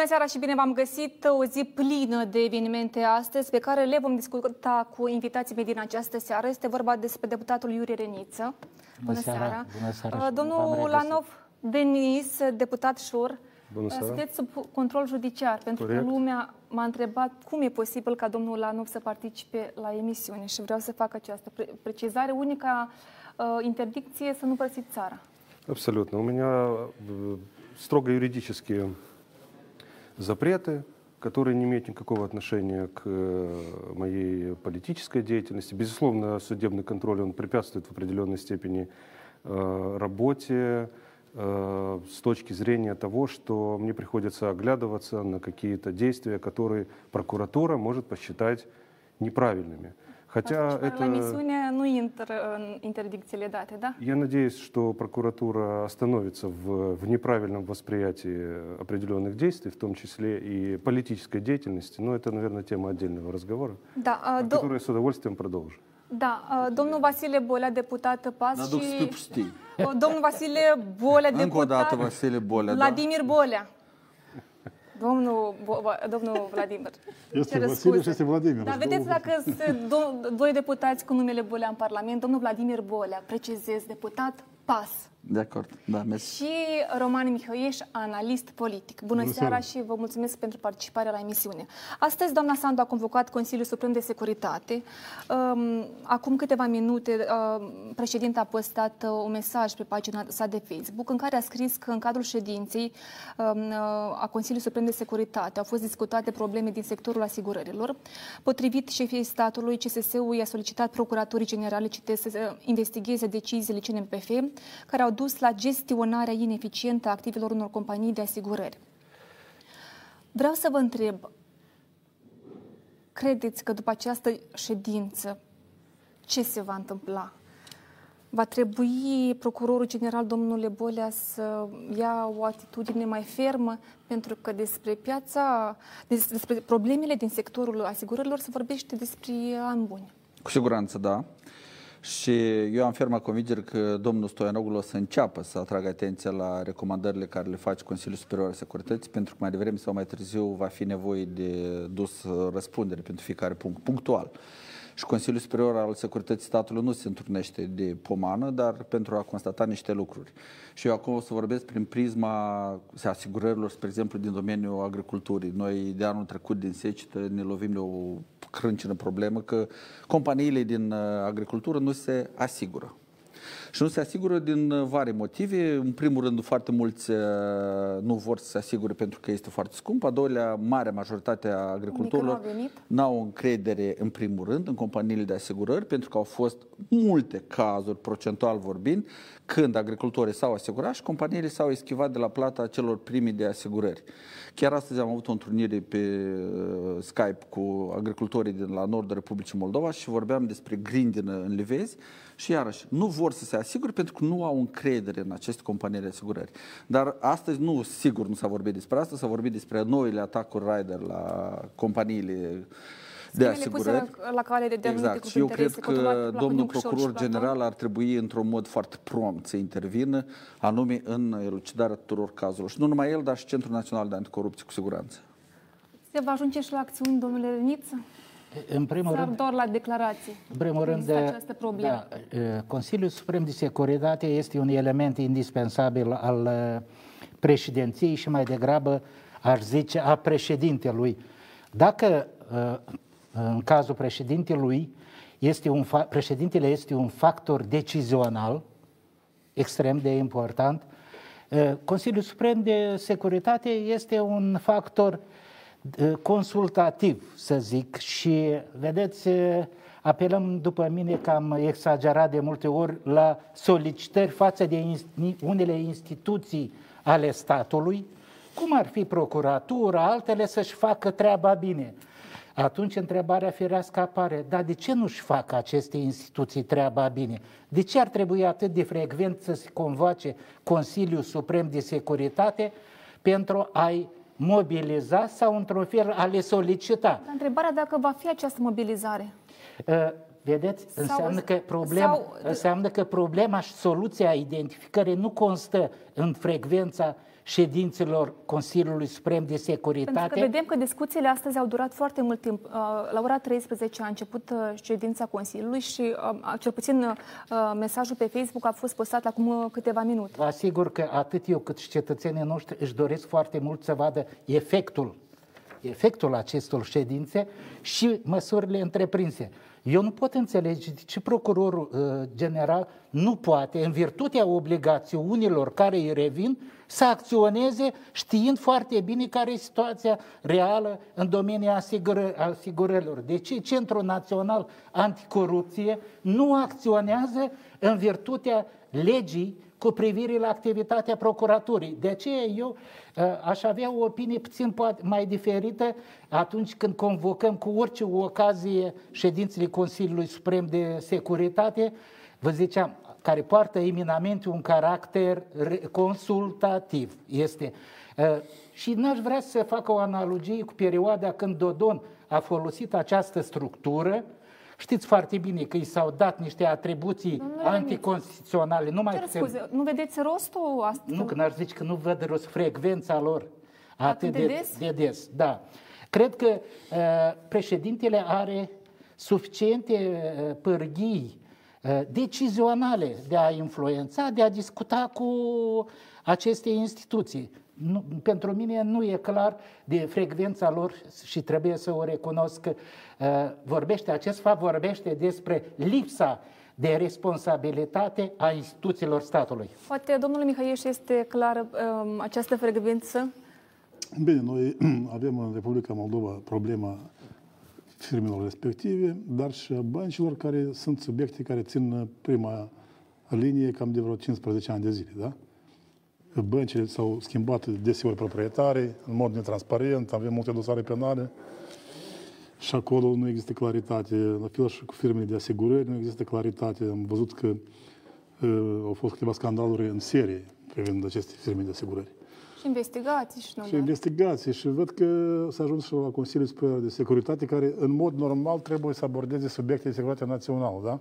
Bună seara și bine v-am găsit. O zi plină de evenimente astăzi pe care le vom discuta cu invitații mei din această seară. Este vorba despre deputatul Iurie Reniță. Bună, seara. seara. Bună seara. Uh, domnul Lanov Denis, deputat Șur, Bună seara. sunteți sub control judiciar, pentru Corect. că lumea m-a întrebat cum e posibil ca domnul Lanov să participe la emisiune și vreau să fac această precizare. Unica uh, interdicție să nu părăsiți țara. Абсолютно. У меня строго юридические запреты, которые не имеют никакого отношения к моей политической деятельности. Безусловно, судебный контроль он препятствует в определенной степени работе с точки зрения того, что мне приходится оглядываться на какие-то действия, которые прокуратура может посчитать неправильными. Хотя это... ну интер, интердикции даты, да? Я надеюсь, что прокуратура остановится в, в неправильном восприятии определенных действий, в том числе и политической деятельности. Но это, наверное, тема отдельного разговора, да, а, до... которую я с удовольствием продолжу. Da, domnul Vasile Bolea, deputat PAS și... Domnul Vasile Bolea, deputat... Încă o dată Vasile Bolea, Vladimir da. Bolea. Domnul, domnul Vladimir. Este Vasile și este Vladimir. Dar vedeți dacă sunt doi deputați cu numele Bolea în Parlament, domnul Vladimir Bolea, precizez, deputat PAS. De acord, da, mersi. Și Roman Mihăieș, analist politic. Bună, Bună seara, seara și vă mulțumesc pentru participarea la emisiune. Astăzi, doamna Sandu a convocat Consiliul Suprem de Securitate. Um, acum câteva minute, uh, președinta a postat uh, un mesaj pe pagina sa de Facebook în care a scris că în cadrul ședinței um, uh, a Consiliului Suprem de Securitate au fost discutate probleme din sectorul asigurărilor. Potrivit șefiei statului, CSS-ul i-a solicitat Procuraturii Generale, citesc, să investigheze deciziile CNPF, care au au dus la gestionarea ineficientă a activelor unor companii de asigurări. Vreau să vă întreb, credeți că după această ședință ce se va întâmpla? Va trebui procurorul general, domnule Bolea, să ia o atitudine mai fermă, pentru că despre piața, despre problemele din sectorul asigurărilor se vorbește despre ani buni. Cu siguranță, da. Și eu am ferma convingere că domnul Stoianoglu o să înceapă să atragă atenția la recomandările care le face Consiliul Superior al Securității, pentru că mai devreme sau mai târziu va fi nevoie de dus răspundere pentru fiecare punct, punctual. Și Consiliul Superior al Securității Statului nu se întrunește de pomană, dar pentru a constata niște lucruri. Și eu acum o să vorbesc prin prisma asigurărilor, spre exemplu, din domeniul agriculturii. Noi de anul trecut din secetă ne lovim de o crâncină problemă că companiile din uh, agricultură nu se asigură. Și nu se asigură din uh, vari motive. În primul rând, foarte mulți uh, nu vor să se asigure pentru că este foarte scump. A doilea, marea majoritate a agricultorilor n-au încredere, în primul rând, în companiile de asigurări, pentru că au fost multe cazuri, procentual vorbind, când agricultorii s-au asigurat și companiile s-au eschivat de la plata celor primi de asigurări. Chiar astăzi am avut o întrunire pe uh, Skype cu agricultorii din la nordul Republicii Moldova și vorbeam despre grindină în Livezi și iarăși nu vor să se asigure pentru că nu au încredere în aceste companii de asigurări. Dar astăzi nu, sigur nu s-a vorbit despre asta, s-a vorbit despre noile atacuri rider la companiile de asigurări. La cale de exact. Și eu cred că domnul procuror general ar trebui într-un mod foarte prompt să intervină, anume în elucidarea tuturor cazurilor. Și nu numai el, dar și Centrul Național de Anticorupție, cu siguranță. Se va ajunge și la acțiuni, domnule Reniță? În primul rând, doar la declarații. În primul rând, această problemă. Da, Consiliul Suprem de Securitate este un element indispensabil al președinției și mai degrabă, aș zice, a președintelui. Dacă în cazul președintelui, este un fa- președintele este un factor decizional extrem de important. Consiliul Suprem de Securitate este un factor consultativ, să zic, și vedeți, apelăm după mine cam exagerat de multe ori la solicitări față de unele instituții ale statului, cum ar fi procuratura, altele să-și facă treaba bine. Atunci întrebarea firească apare, dar de ce nu-și fac aceste instituții treaba bine? De ce ar trebui atât de frecvent să se convoace Consiliul Suprem de Securitate pentru a-i mobiliza sau într-un fel a le solicita? Dar întrebarea dacă va fi această mobilizare. Uh, Vedeți? Sau, înseamnă, că problema, sau... înseamnă că problema și soluția identificării nu constă în frecvența ședințelor Consiliului Suprem de Securitate. Pentru că vedem că discuțiile astăzi au durat foarte mult timp. Uh, la ora 13 a început uh, ședința Consiliului și uh, cel puțin mesajul pe Facebook a fost postat acum câteva minute. Vă asigur că atât eu cât și cetățenii noștri își doresc foarte mult să vadă efectul efectul acestor ședințe și măsurile întreprinse. Eu nu pot înțelege de ce procurorul uh, general nu poate, în virtutea obligațiunilor care îi revin, să acționeze știind foarte bine care e situația reală în domeniul asigură, asigurărilor. De ce Centrul Național Anticorupție nu acționează în virtutea legii cu privire la activitatea procuraturii. De aceea eu uh, aș avea o opinie puțin mai diferită atunci când convocăm cu orice ocazie ședințele Consiliului Suprem de Securitate, vă ziceam, care poartă eminamente un caracter consultativ. Este. Uh, și n-aș vrea să fac o analogie cu perioada când Dodon a folosit această structură Știți foarte bine că i s-au dat niște atribuții Domnule anticonstituționale. Nu mai putem... scuze, nu vedeți rostul asta? Nu, că n-aș zice că nu văd rost frecvența lor atât, atât de, de, des? de des. Da. Cred că uh, președintele are suficiente uh, pârghii uh, decizionale de a influența, de a discuta cu aceste instituții nu, pentru mine nu e clar de frecvența lor și trebuie să o recunosc că uh, vorbește, acest fapt vorbește despre lipsa de responsabilitate a instituțiilor statului. Poate, domnule Mihaieș, este clar um, această frecvență? Bine, noi avem în Republica Moldova problema firmelor respective, dar și a băncilor care sunt subiecte care țin prima linie cam de vreo 15 ani de zile, da? Băncile s-au schimbat deseori proprietare, în mod netransparent, avem multe dosare penale și acolo nu există claritate. La fel și cu firmele de asigurări nu există claritate. Am văzut că uh, au fost câteva scandaluri în serie privind aceste firme de asigurări. Și investigații și nu Și investigații și văd că s-a ajuns și la Consiliul Superior de Securitate care în mod normal trebuie să abordeze subiecte de securitate națională, da?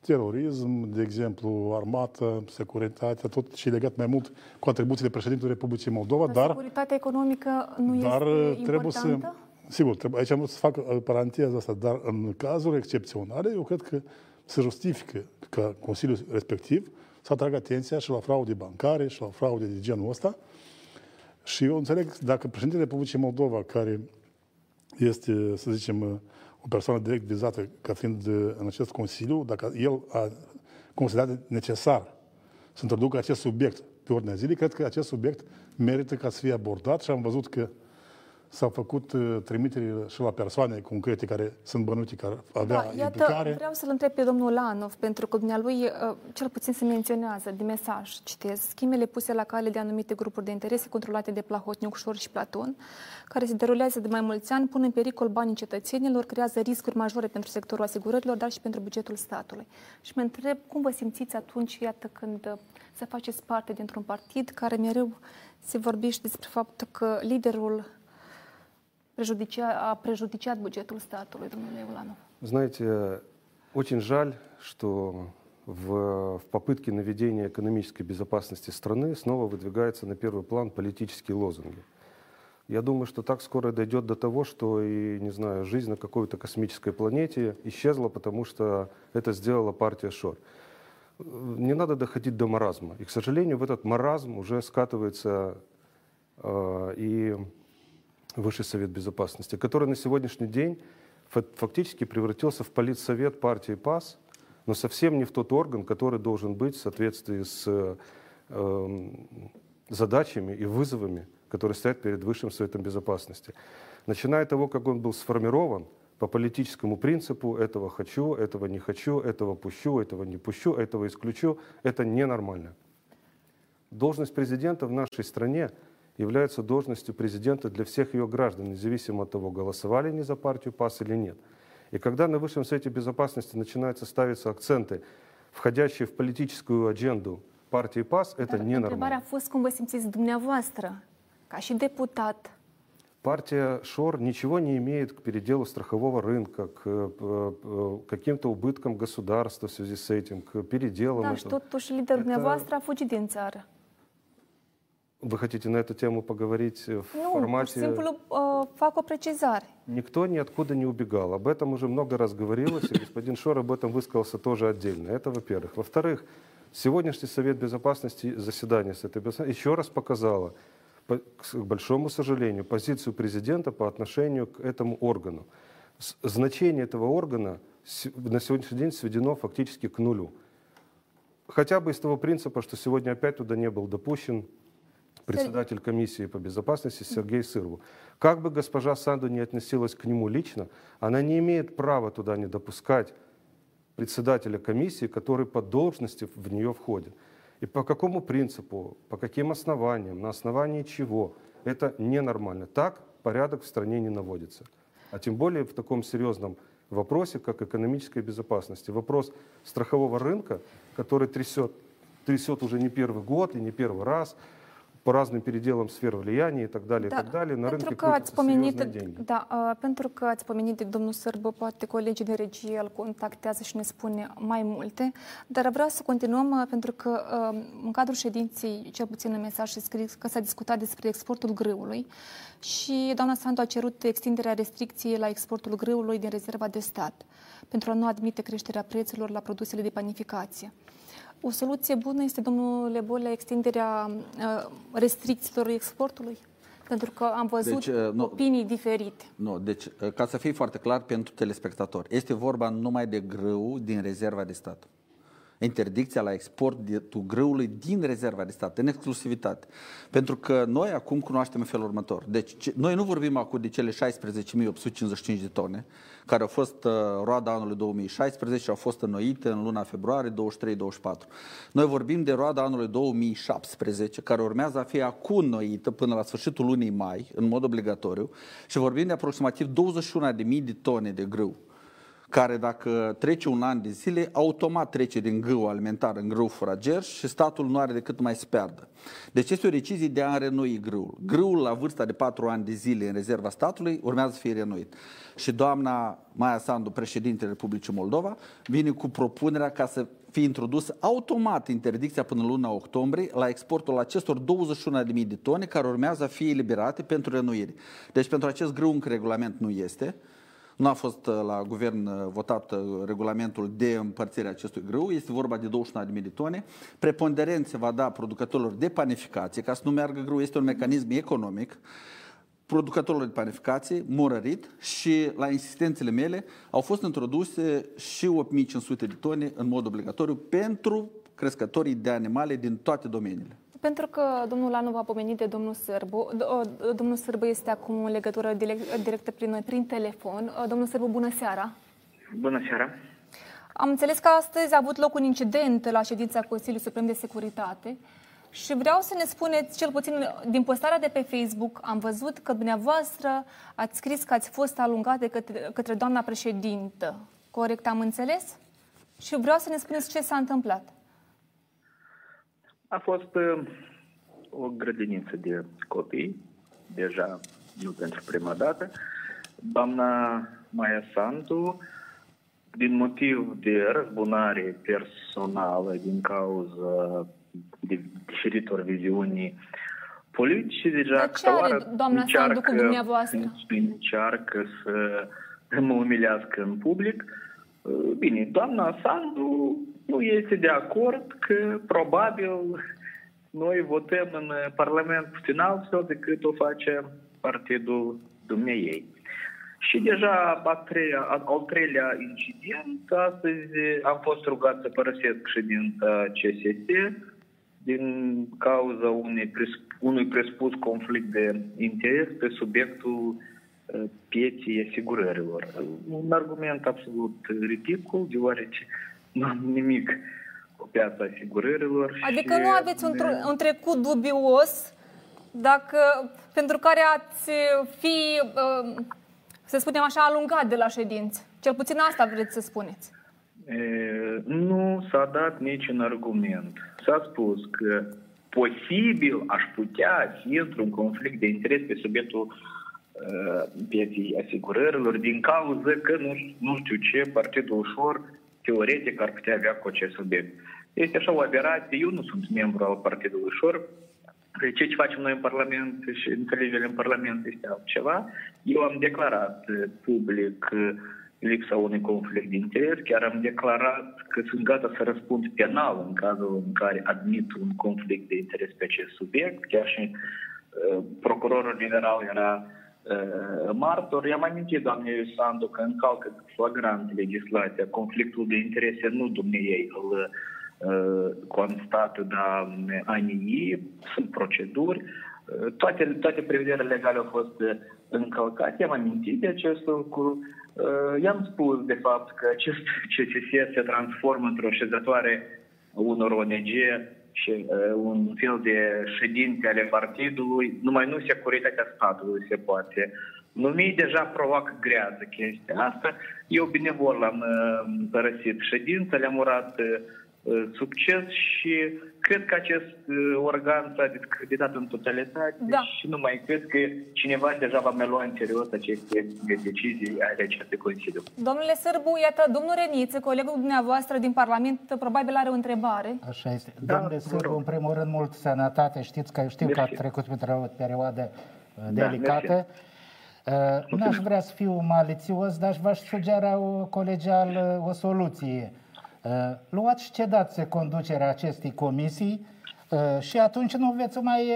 Terorism, de exemplu, armată, securitatea, tot ce legat mai mult cu atribuțiile președintelui Republicii Moldova, dar... dar securitatea economică nu dar este trebuie importantă? Să, sigur, trebuie, aici am vrut să fac uh, paranteza asta, dar în cazuri excepționale, eu cred că se justifică ca Consiliul respectiv să atragă atenția și la fraude bancare și la fraude de genul ăsta. Și eu înțeleg dacă președintele Republicii Moldova, care este, să zicem, o persoană direct vizată ca fiind în acest Consiliu, dacă el a considerat necesar să introducă acest subiect pe ordinea zilei, cred că acest subiect merită ca să fie abordat și am văzut că S-au făcut uh, trimiteri și la persoane concrete care sunt bănuite că avea da, iată, implicare. Vreau să-l întreb pe domnul Lanov, pentru că dumnealui uh, cel puțin se menționează de mesaj, citez, schimele puse la cale de anumite grupuri de interese controlate de Plahotniuc, Șor și Platon, care se derulează de mai mulți ani, pun în pericol banii cetățenilor, creează riscuri majore pentru sectorul asigurărilor, dar și pentru bugetul statului. Și mă întreb cum vă simțiți atunci, iată, când uh, să faceți parte dintr-un partid care mereu se vorbește despre faptul că liderul a прejudiciat бюджетul статului, domnule Ulanov? Знаете, очень жаль, что в, в попытке наведения экономической безопасности страны снова выдвигается на первый план политические лозунги. Я думаю, что так скоро дойдет до того, что и, не знаю, жизнь на какой-то космической планете исчезла, потому что это сделала партия Шор. Не надо доходить до маразма. И, к сожалению, в этот маразм уже скатывается э, и Высший Совет Безопасности, который на сегодняшний день фактически превратился в политсовет партии ПАС, но совсем не в тот орган, который должен быть в соответствии с э, задачами и вызовами, которые стоят перед Высшим Советом Безопасности. Начиная от того, как он был сформирован, по политическому принципу этого хочу, этого не хочу, этого пущу, этого не пущу, этого исключу, это ненормально. Должность президента в нашей стране – является должностью президента для всех ее граждан, независимо от того, голосовали они за партию ПАС или нет. И когда на Высшем Совете Безопасности начинаются ставиться акценты, входящие в политическую адженду партии ПАС, это ненормально. Întrebarea a fost cum vă simțiți dumneavoastră, ca și deputat, Партия ШОР ничего не имеет к переделу страхового рынка, к э, э, каким-то убыткам государства в связи с этим, к переделам. Да, что то, что лидер Это... a fugit din țară. Вы хотите на эту тему поговорить в Nu, формате... simplu uh, fac o precizare. Никто ниоткуда не убегал. Об этом уже много раз говорилось, и господин Шор об этом высказался тоже отдельно. Это во-первых. Во-вторых, сегодняшний Совет Безопасности, заседание Совета Безопасности еще раз показало, по- к большому сожалению, позицию президента по отношению к этому органу. С- Значение этого органа с- на сегодняшний день сведено фактически к нулю. Хотя бы из того принципа, что сегодня опять туда не был допущен председатель комиссии по безопасности Сергей Сырву. Как бы госпожа Санду не относилась к нему лично, она не имеет права туда не допускать председателя комиссии, который по должности в нее входит. И по какому принципу, по каким основаниям, на основании чего, это ненормально. Так порядок в стране не наводится. А тем более в таком серьезном вопросе, как экономическая безопасность. Вопрос страхового рынка, который трясет, трясет уже не первый год и не первый раз, по разным переделам сфер влияния и так далее, и так далее. На pentru рынке că ați крутятся pomenit, серьезные деньги. da, uh, pentru că ați pomenit de domnul Sârbă, poate colegii de regie îl contactează și ne spune mai multe, dar vreau să continuăm uh, pentru că uh, în cadrul ședinței, cel puțin în mesaj se scrie că s-a discutat despre exportul grâului și doamna Sandu a cerut extinderea restricției la exportul grâului din rezerva de stat pentru a nu admite creșterea prețurilor la produsele de panificație. O soluție bună este, domnule Bolea, extinderea uh, restricțiilor exportului? Pentru că am văzut Deci, uh, nu. opinii diferite. Nu, deci, ca să fie foarte clar pentru telespectatori, este vorba numai de grâu din rezerva de stat. Interdicția la exportul grâului din rezerva de stat, în exclusivitate. Pentru că noi acum cunoaștem în felul următor. Deci, ce- noi nu vorbim acum de cele 16.855 de tone, care au fost uh, roada anului 2016 și au fost înnoite în luna februarie 23-24. Noi vorbim de roada anului 2017, care urmează a fi acum înnoită până la sfârșitul lunii mai, în mod obligatoriu, și vorbim de aproximativ 21.000 de tone de grâu care dacă trece un an de zile, automat trece din grâu alimentar în grâu furager și statul nu are decât mai să pierdă. Deci este o decizie de a înrenoi grâul. Grâul la vârsta de 4 ani de zile în rezerva statului urmează să fie renuit. Și doamna Maia Sandu, președintele Republicii Moldova, vine cu propunerea ca să fie introdusă automat interdicția până în luna octombrie la exportul acestor 21.000 de tone care urmează a fi eliberate pentru renuire. Deci pentru acest grâu încă regulament nu este. Nu a fost uh, la guvern uh, votat uh, regulamentul de împărțire a acestui grâu, este vorba de 21.000 de tone. Preponderent se va da producătorilor de panificație, ca să nu meargă grâu, este un mecanism economic, producătorilor de panificație, morărit și la insistențele mele au fost introduse și 8500 de tone în mod obligatoriu pentru crescătorii de animale din toate domeniile. Pentru că domnul Anu va pomenit de domnul Sârbu. D- o, Domnul Sârbu este acum în legătură direct, directă prin noi, prin telefon. Domnul Sârbu, bună seara! Bună seara! Am înțeles că astăzi a avut loc un incident la ședința Consiliului Suprem de Securitate și vreau să ne spuneți, cel puțin din postarea de pe Facebook, am văzut că dumneavoastră ați scris că ați fost alungat de către, către doamna președintă. Corect am înțeles? Și vreau să ne spuneți ce s-a întâmplat. A fost uh, o grădiniță de copii, deja nu pentru prima dată. Doamna Maia Santu, din motiv de răzbunare personală, din cauza de diferitor viziuni politice, deja Dar ce are doamna Sandu cu dumneavoastră? încearcă să mă umilească în public. Bine, doamna Sandu nu este de acord că probabil noi votăm în Parlament puțin altfel decât o face partidul dumneiei. Și deja a treia, al treilea incident, astăzi am fost rugat să părăsesc ședința CSS din cauza unei, unui presupus conflict de interes pe subiectul uh, pieții asigurărilor. Un argument absolut ridicol, deoarece nu am nimic cu piața asigurărilor. Adică și nu aveți un, tr- un trecut dubios dacă, pentru care ați fi, uh, să spunem așa, alungat de la ședință. Cel puțin asta vreți să spuneți. E, nu s-a dat niciun argument. S-a spus că posibil aș putea să intru în conflict de interes pe subiectul uh, pieții asigurărilor din cauza că nu, nu știu ce, partidul ușor, teoretic, ar putea avea cu acest subiect. Este așa o aberație. Eu nu sunt membru al Partidului Ușor. Păi ce facem noi în Parlament și înțelegere în Parlament este altceva. Eu am declarat public lipsa unui conflict de interes, chiar am declarat că sunt gata să răspund penal în cazul în care admit un conflict de interes pe acest subiect. Chiar și uh, procurorul general era uh, martor. I-am amintit, doamne Sandu, că încalcă flagrant legislația. Conflictul de interese nu dumneiei îl uh, constată, dar anii sunt proceduri. Uh, toate, toate prevederile legale au fost încălcate. I-am amintit de acest lucru. Uh, i-am spus, de fapt, că acest CCS se transformă într-o șezătoare unor ONG și uh, un fel de ședințe ale partidului, numai nu securitatea statului se poate numi, deja provoacă grează chestia asta. Eu binevol am uh, părăsit ședința, le-am urat uh, Uh, succes și cred că acest uh, organ s-a discreditat în totalitate da. și nu mai cred că cineva deja va mai lua în serios aceste decizii ale acestui Consiliu. Domnule Sârbu, iată, domnul Reniță, colegul dumneavoastră din Parlament, probabil are o întrebare. Așa este. Da, Domnule Sârbu, în primul rând, mult sănătate. Știți că știu mersi. că a trecut într-o perioadă uh, da, delicată. Uh, n-aș vrea să fiu malițios, dar v-aș sugera o colegial o soluție. Uh, luați și cedați conducerea acestei comisii uh, și atunci nu veți mai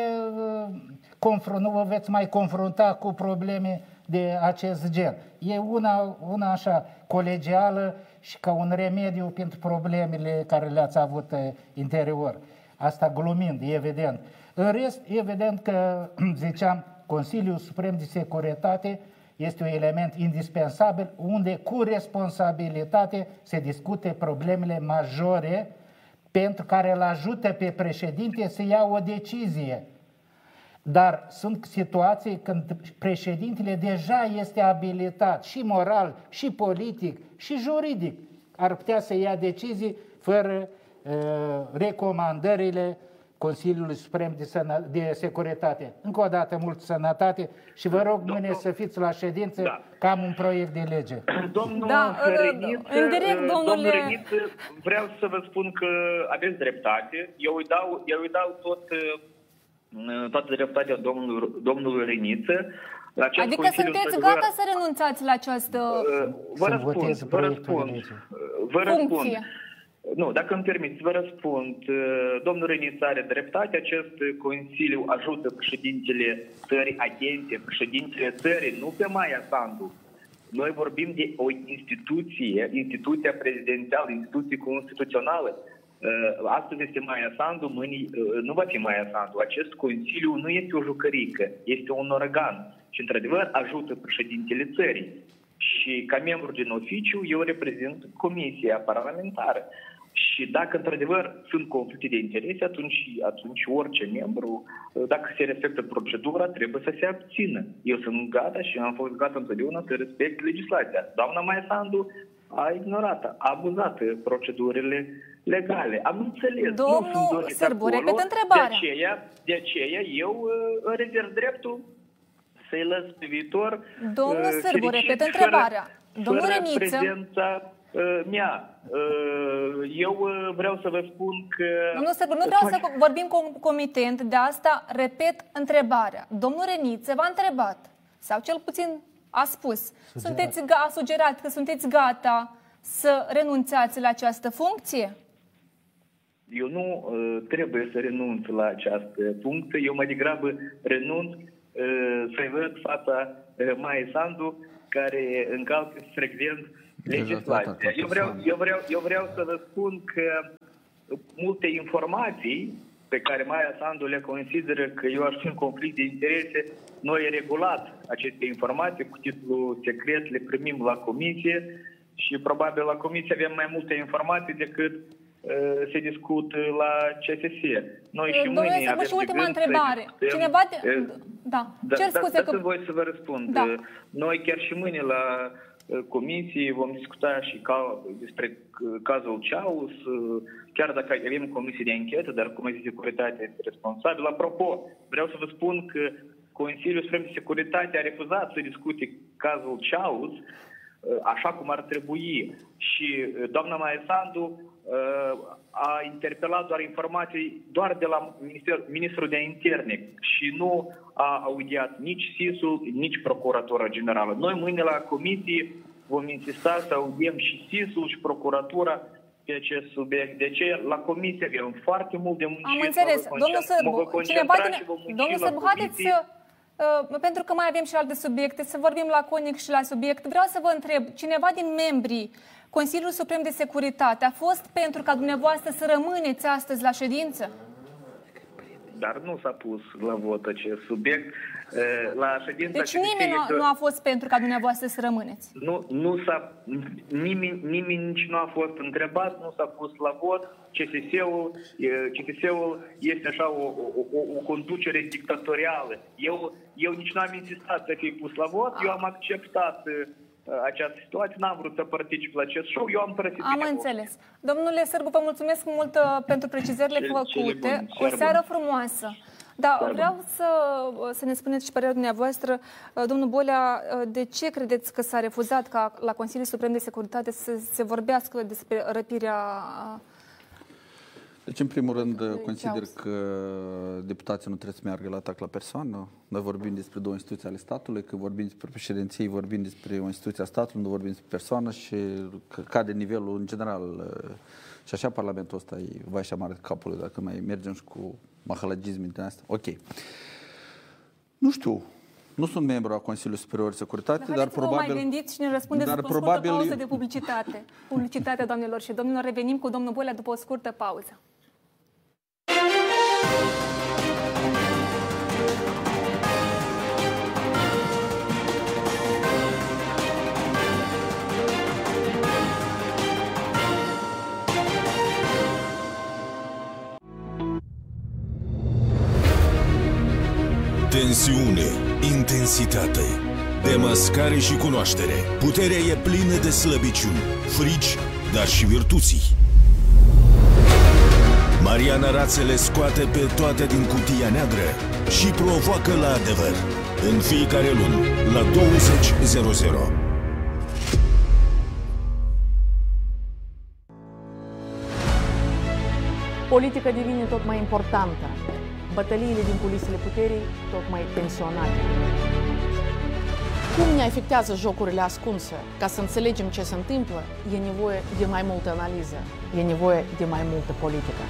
uh, nu vă veți mai confrunta cu probleme de acest gen. E una, una așa colegială și ca un remediu pentru problemele care le-ați avut interior. Asta glumind, evident. În rest, evident că, ziceam, Consiliul Suprem de Securitate este un element indispensabil unde cu responsabilitate se discute problemele majore pentru care îl ajută pe președinte să ia o decizie. Dar sunt situații când președintele deja este abilitat și moral, și politic, și juridic. Ar putea să ia decizii fără uh, recomandările Consiliului Suprem de, Sănă, de Securitate. Încă o dată, mult sănătate și vă rog mâine Domnul... să fiți la ședință da. că am un proiect de lege. Domnul da, Răniță, în direct, domnule... domnul Răniță, vreau să vă spun că aveți dreptate. Eu îi dau, eu îi dau tot, uh, toată dreptatea domnului, domnului Răniță. La adică sunteți gata să renunțați la această uh, vă răspund, vă răspund, vă răspund. Nu, dacă îmi permiți, vă răspund. Uh, domnul Renis are dreptate. Acest Consiliu ajută președintele țării, atenție, președintele țării, nu pe Maia Sandu. Noi vorbim de o instituție, instituția prezidențială, instituție constituțională. Uh, astăzi este Maia Sandu, mâine uh, nu va fi Maia Sandu. Acest Consiliu nu este o jucărică, este un organ și, într-adevăr, ajută președintele țării. Și ca membru din oficiu, eu reprezint Comisia Parlamentară. Și dacă într-adevăr sunt conflicte de interese, atunci, atunci orice membru, dacă se respectă procedura, trebuie să se abțină. Eu sunt gata și am fost gata întotdeauna să respect legislația. Doamna Maia Sandu a ignorat, a abuzat procedurile legale. Am înțeles. Domnul Sârbu, repet întrebarea. De aceea, de aceea eu uh, rezerv dreptul să-i lăs pe viitor. Domnul uh, Sârbu, repet întrebarea. Domnul Reniță, prezența uh, mea. Uh, eu uh, vreau să vă spun că... Domnul Sârbu, nu vreau să vorbim cu comitent, de asta repet întrebarea. Domnul Reniță v-a întrebat, sau cel puțin a spus, sugerat. sunteți, a sugerat că sunteți gata să renunțați la această funcție? Eu nu uh, trebuie să renunț la această funcție, eu mai degrabă renunț uh, să-i văd fața uh, Mai Sandu, care încalcă frecvent legislația. Eu vreau, eu, vreau, eu vreau să vă spun că multe informații pe care Maia Sandu le consideră că eu aș fi în conflict de interese, noi regulat aceste informații cu titlul secret, le primim la comisie și probabil la comisie avem mai multe informații decât uh, se discută la CSS. Noi și Domnule, mâine avem și ultima întrebare. Cineva te... Da, da, cer da, scuze da, că... voi să vă răspund. Da. Noi chiar și mâine la comisii, vom discuta și ca, despre cazul Ceaus, chiar dacă avem comisie de anchetă, dar Comisia de Securitate este responsabilă. Apropo, vreau să vă spun că Consiliul Suprem de Securitate a refuzat să discute cazul Ceaus așa cum ar trebui. Și doamna Maesandu a interpelat doar informații doar de la Minister, Ministrul de Interne și nu a audiat nici SIS-ul, nici Procuratura Generală. Noi mâine la comisie vom insista să audiem și SIS-ul și Procuratura pe acest subiect. De ce? La comisie avem foarte mult de muncit. Am înțeles. Domnul Sârbu, cineva din... Domnul Sârbu, haideți să... Uh, pentru că mai avem și alte subiecte, să vorbim la conic și la subiect. Vreau să vă întreb, cineva din membrii Consiliul Suprem de Securitate a fost pentru ca dumneavoastră să rămâneți astăzi la ședință? Dar nu s-a pus la vot acest subiect. La ședința deci nimeni nu, nu a fost pentru ca dumneavoastră să rămâneți? Nu, nu s-a, nimeni, nimeni nici nu a fost întrebat, nu s-a pus la vot. CSS-ul, CSS-ul este așa o, o, o conducere dictatorială. Eu, eu nici nu am insistat să fie pus la vot, eu am acceptat această situație, n-am vrut să particip la acest show, eu am părăsit Am înțeles. Domnule Sârbu, vă mulțumesc mult pentru precizările cel, făcute. o seară bun. frumoasă. Da, Dar vreau să, să ne spuneți și părerea dumneavoastră, domnul Bolea, de ce credeți că s-a refuzat ca la Consiliul Suprem de Securitate să se vorbească despre răpirea deci, în primul rând, consider că deputații nu trebuie să meargă la atac la persoană. Noi vorbim despre două instituții ale statului, că vorbim despre președinție, vorbim despre o instituție a statului, nu vorbim despre persoană și că cade nivelul în general. Și așa Parlamentul ăsta e vai și mare capului, dacă mai mergem și cu mahalagism din asta. Ok. Nu știu, nu sunt membru a Consiliului Superior de Securitate, dar, dar probabil... Vă mai gândiți și ne răspundeți dar după probabil... o scurtă pauză de publicitate. Publicitate, doamnelor și domnilor. Revenim cu domnul Bolea după o scurtă pauză. Tensiune, intensitate, demascare și cunoaștere. Puterea e plină de slăbiciuni, frici, dar și virtuții. Mariana Rațele scoate pe toate din cutia neagră și provoacă la adevăr. În fiecare lună, la 20.00. Politica devine tot mai importantă bătăliile din culisele puterii tot mai tensionate. Cum ne afectează jocurile ascunse? Ca să înțelegem ce se întâmplă, e nevoie de mai multă analiză, e nevoie de mai multă politică.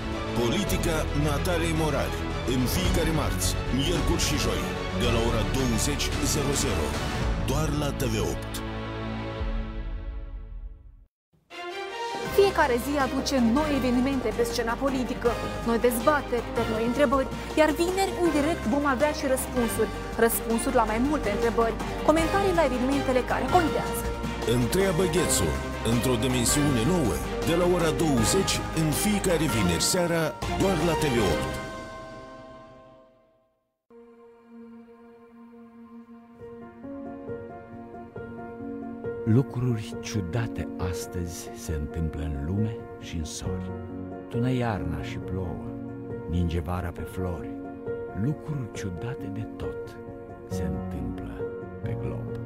Politica Natalei Morali, în fiecare marți, miercuri și joi, de la ora 20.00, doar la TV8. Fiecare zi aduce noi evenimente pe scena politică, noi dezbateri, pe noi întrebări, iar vineri, în direct, vom avea și răspunsuri. Răspunsuri la mai multe întrebări, comentarii la evenimentele care contează. Întreabă Ghețu, într-o dimensiune nouă, de la ora 20, în fiecare vineri seara, doar la TV8. Lucruri ciudate astăzi se întâmplă în lume și în sori. Tună iarna și plouă, ninge vara pe flori. Lucruri ciudate de tot se întâmplă pe glob.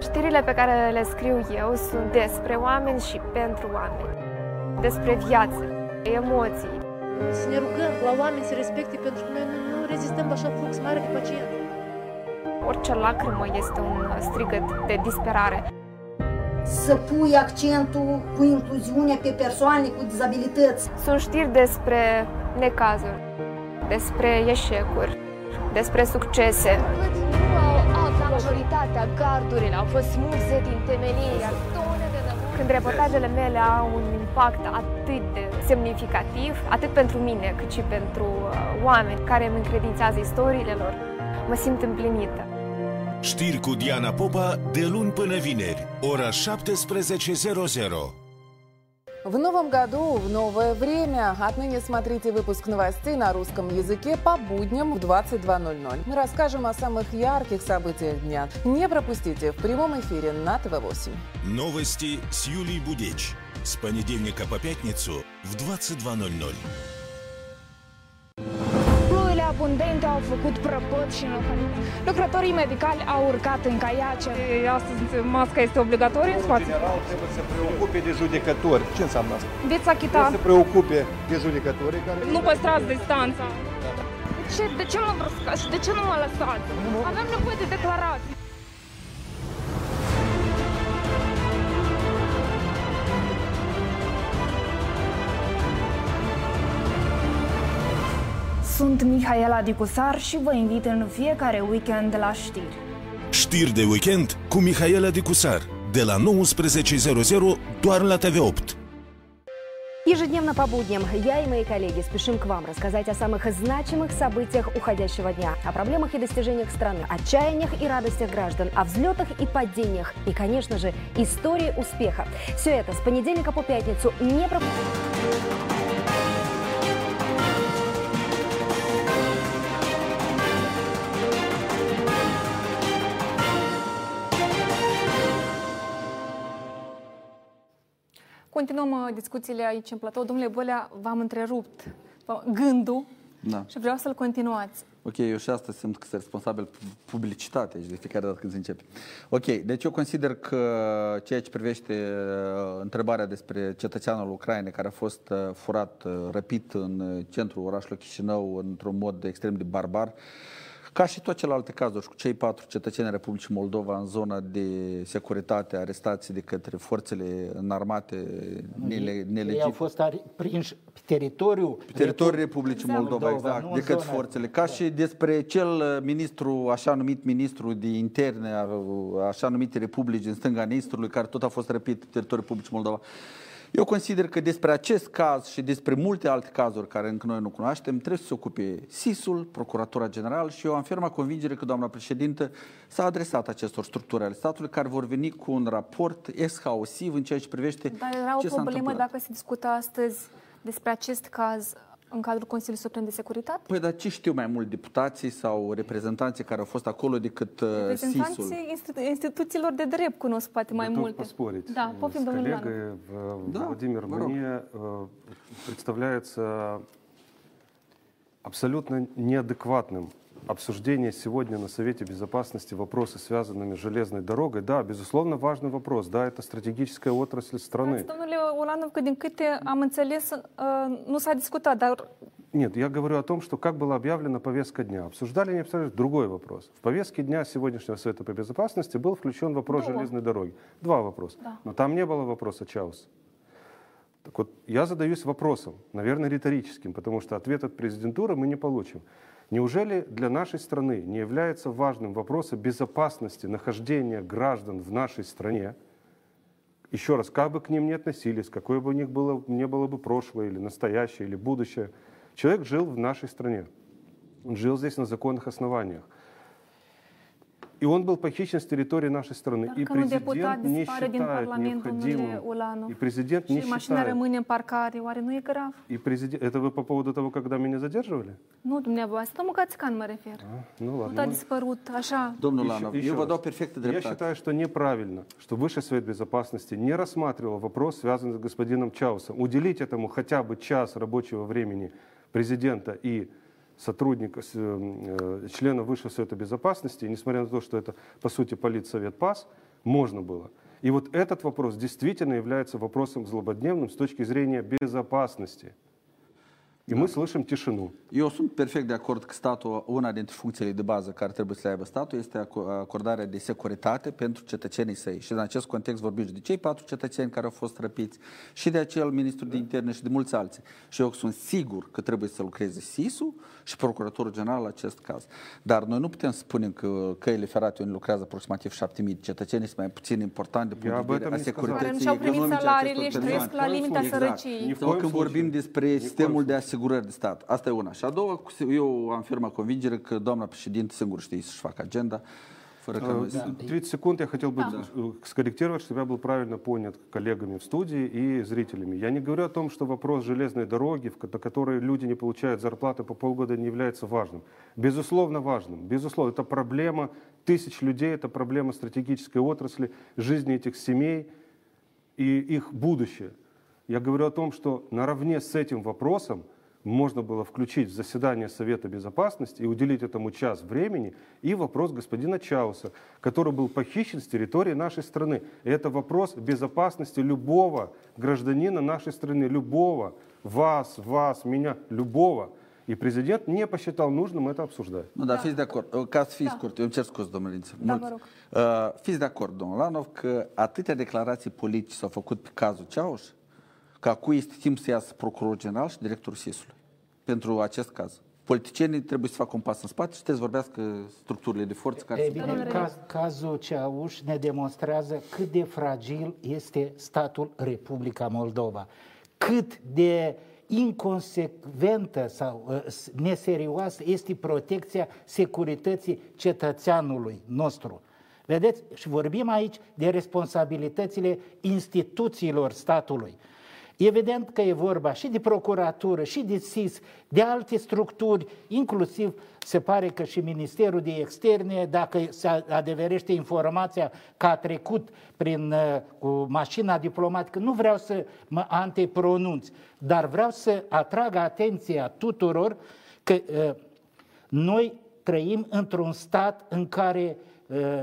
Știrile pe care le scriu eu sunt despre oameni și pentru oameni despre viață, emoții. Să ne rugăm la oameni să respecte pentru că noi nu, nu rezistăm la așa flux mare de pacient. Orice lacrimă este un strigăt de disperare. Să pui accentul cu incluziunea pe persoane cu dizabilități. Sunt știri despre necazuri, despre eșecuri, despre succese. Majoritatea gardurilor au fost smulse din temelie, când reportajele mele au un impact atât de semnificativ, atât pentru mine, cât și pentru uh, oameni care îmi încredințează istoriile lor, mă simt împlinită. Știri cu Diana Popa de luni până vineri, ora 17.00. В новом году, в новое время. Отныне смотрите выпуск новостей на русском языке по будням в 22.00. Мы расскажем о самых ярких событиях дня. Не пропустите в прямом эфире на ТВ8. Новости с Юлией Будеч. С понедельника по пятницу в 22.00. Ploile abundente au făcut prăpăt și înlocuit. Lucrătorii medicali au urcat în caiace. Astăzi masca este obligatorie în spațiu? general trebuie să se preocupe de judecători. Ce înseamnă asta? Veți achita. Trebuie să se preocupe de judecătorii care... Nu păstrați distanța. De ce, de ce mă bruscați și de ce nu mă lăsați? Avem nevoie de declarații. Sunt Mihaela Dicusar și vă invit în fiecare weekend la știri. Știri de weekend cu Mihaela Dicusar. De la 19.00 doar la TV8. Ежедневно по будням я и мои коллеги спешим к вам рассказать о самых значимых событиях уходящего дня, о проблемах и достижениях страны, отчаяниях и радостях граждан, о взлетах и падениях и, конечно же, истории успеха. Все это с понедельника по пятницу не пропустите. Continuăm uh, discuțiile aici în platou. Domnule Bolea, v-am întrerupt v- gândul Da. și vreau să-l continuați. Ok, eu și asta simt că sunt responsabil pu- publicitate și de fiecare dată când se începe. Ok, deci eu consider că ceea ce privește uh, întrebarea despre cetățeanul Ucrainei care a fost uh, furat, uh, răpit în uh, centrul orașului Chișinău într-un mod extrem de barbar, ca și toate celelalte cazuri, și cu cei patru cetățeni ai Republicii Moldova în zona de securitate arestați de către forțele înarmate nele, Ei au nelegitime. fost ari- prinși pe teritoriu. Pe teritoriul Republicii Moldova, exact, nu de în către zona- forțele. Ca și despre cel uh, ministru, așa numit ministru de interne, a- așa numite republici din stânga Nistrului, care tot a fost răpit pe teritoriul Republicii Moldova. Eu consider că despre acest caz și despre multe alte cazuri care încă noi nu cunoaștem, trebuie să se ocupe SIS-ul, Procuratura General și eu am ferma convingere că doamna președintă s-a adresat acestor structuri ale statului care vor veni cu un raport exhaustiv în ceea ce privește Dar era o ce s-a problemă întâmplat. dacă se discută astăzi despre acest caz în cadrul Consiliului Suprem de Securitate? Păi, dar ce știu mai mult deputații sau reprezentanții care au fost acolo decât uh, SIS-ul? Reprezentanții institu- instituțiilor de drept cunosc poate mai Готов multe. поспорить Da, poftim, с domnul Ilanov. коллегой. В- Да, Владимир, Ворог. мне э, представляется абсолютно неадекватным обсуждение сегодня на Совете Безопасности вопросы, связанными с железной дорогой. Да, безусловно, важный вопрос. Да, это стратегическая отрасль страны. Dar Нет, я говорю о том, что как была объявлена повестка дня. Обсуждали, не обсуждали, другой вопрос. В повестке дня сегодняшнего Совета по безопасности был включен вопрос Два. железной дороги. Два вопроса. Да. Но там не было вопроса Чаус. Так вот, я задаюсь вопросом, наверное, риторическим, потому что ответ от президентуры мы не получим. Неужели для нашей страны не является важным вопрос безопасности нахождения граждан в нашей стране, еще раз, как бы к ним ни относились, какое бы у них было, не было бы прошлое или настоящее, или будущее, человек жил в нашей стране. Он жил здесь на законных основаниях. И он был похищен с территории нашей страны. Dar И президент не считает необходимым. И президент не считает. И президент... Это вы по поводу того, когда меня задерживали? Nu, dumneavoastră, domnul Cațcan mă refer. Ну Nu ладно. așa. Domnul Еще- Lanov, eu vă dau perfectă Я dreptate. считаю, что неправильно, что Высший Совет Безопасности не рассматривал вопрос, связанный с господином Чаусом. Уделить этому хотя бы час рабочего времени президента и сотрудника, с- э, члена Высшего Совета Безопасности, несмотря на то, что это, по сути, политсовет ПАС, можно было. И вот этот вопрос действительно является вопросом злободневным с точки зрения безопасности. Da. Și da. slășim tișinul. Eu sunt perfect de acord că statul, una dintre funcțiile de bază care trebuie să le aibă statul este acordarea de securitate pentru cetățenii săi. Și în acest context vorbim și de cei patru cetățeni care au fost răpiți și de acel ministru de interne și de mulți alții. Și eu sunt sigur că trebuie să lucreze SIS-ul și procuratorul general la acest caz. Dar noi nu putem spune că căile ferate unde lucrează aproximativ 7.000 cetățenii sunt mai puțin important de punct de vedere a securității Care nu și-au primit salariile și trăiesc la limita sărăciei. Când vorbim despre sistemul de asigurare asigurări de stat. Asta e una. Și a doua, eu am firma convingere că doamna președinte singur știe să-și facă agenda, fără ca noi să... 30 секунд я хотел бы э, скорректировать, чтобы я был правильно понят коллегами в студии и зрителями. Я не говорю о том, что вопрос железной дороги, на которой люди не получают зарплаты по полгода, не является важным. Безусловно важным. Безусловно, это проблема тысяч людей, это проблема стратегической отрасли, жизни этих семей и их будущее. Я говорю о том, что наравне с этим вопросом можно было включить в заседание Совета Безопасности и уделить этому час времени и вопрос господина Чауса, который был похищен с территории нашей страны. И это вопрос безопасности любого гражданина нашей страны, любого, вас, вас, меня, любого. И президент не посчитал нужным это обсуждать. Nu, dar fiți de acord, ca să fiți scurt, eu cer scuze, domnule Lință. Da, Mult. vă rog. Uh, fiți de acord, domnul Lanov, că atâtea declarații politice s-au făcut pe cazul Ceauș, că acum este timp să iasă procurorul general și directorul SIS-ului pentru acest caz. Politicienii trebuie să facă un pas în spate și trebuie să vorbească structurile de forță care E se bine, caz, cazul Ceauș ne demonstrează cât de fragil este statul Republica Moldova. Cât de inconsecventă sau uh, s- neserioasă este protecția securității cetățeanului nostru. Vedeți? Și vorbim aici de responsabilitățile instituțiilor statului. Evident că e vorba și de procuratură, și de SIS, de alte structuri, inclusiv se pare că și Ministerul de Externe, dacă se adeverește informația că a trecut prin uh, cu mașina diplomatică, nu vreau să mă antepronunț, dar vreau să atrag atenția tuturor că uh, noi trăim într-un stat în care uh,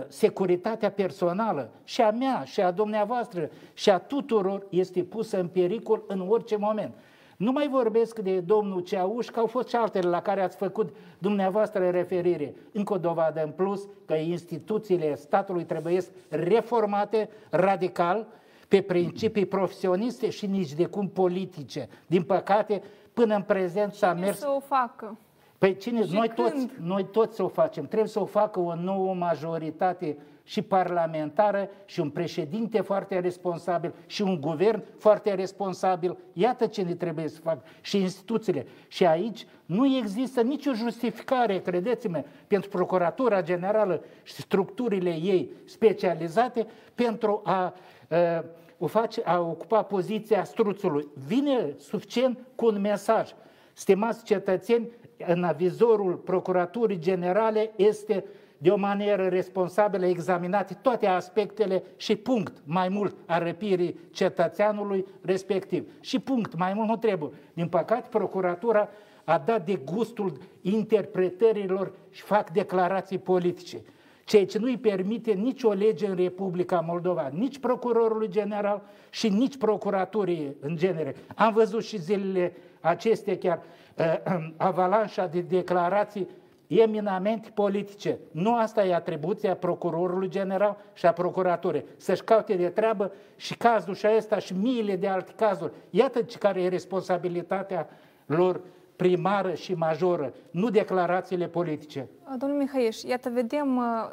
securitatea personală și a mea, și a dumneavoastră, și a tuturor este pusă în pericol în orice moment. Nu mai vorbesc de domnul Ceauș, că au fost și altele la care ați făcut dumneavoastră referire. Încă o dovadă în plus că instituțiile statului trebuie reformate radical pe principii profesioniste și nici de cum politice. Din păcate, până în prezent s-a Cine mers să o facă? Păi cine? Și Noi când? toți, noi toți o facem. Trebuie să o facă o nouă majoritate și parlamentară și un președinte foarte responsabil și un guvern foarte responsabil. Iată ce ne trebuie să facă și instituțiile. Și aici nu există nicio justificare, credeți-mă, pentru Procuratura Generală și structurile ei specializate pentru a uh, o face, a ocupa poziția struțului. Vine suficient cu un mesaj. Stimați cetățeni, în avizorul Procuraturii Generale este de o manieră responsabilă examinate toate aspectele și punct, mai mult, a răpirii cetățeanului respectiv. Și punct, mai mult nu trebuie. Din păcate, Procuratura a dat de gustul interpretărilor și fac declarații politice ceea ce nu îi permite nicio lege în Republica Moldova, nici procurorului general și nici procuraturii în genere. Am văzut și zilele acestea chiar uh, avalanșa de declarații eminamente politice. Nu asta e atribuția procurorului general și a procuraturii. Să-și caute de treabă și cazul și ăsta și miile de alte cazuri. Iată ce care e responsabilitatea lor primară și majoră, nu declarațiile politice. Domnul Mihaieș, iată, vedem uh,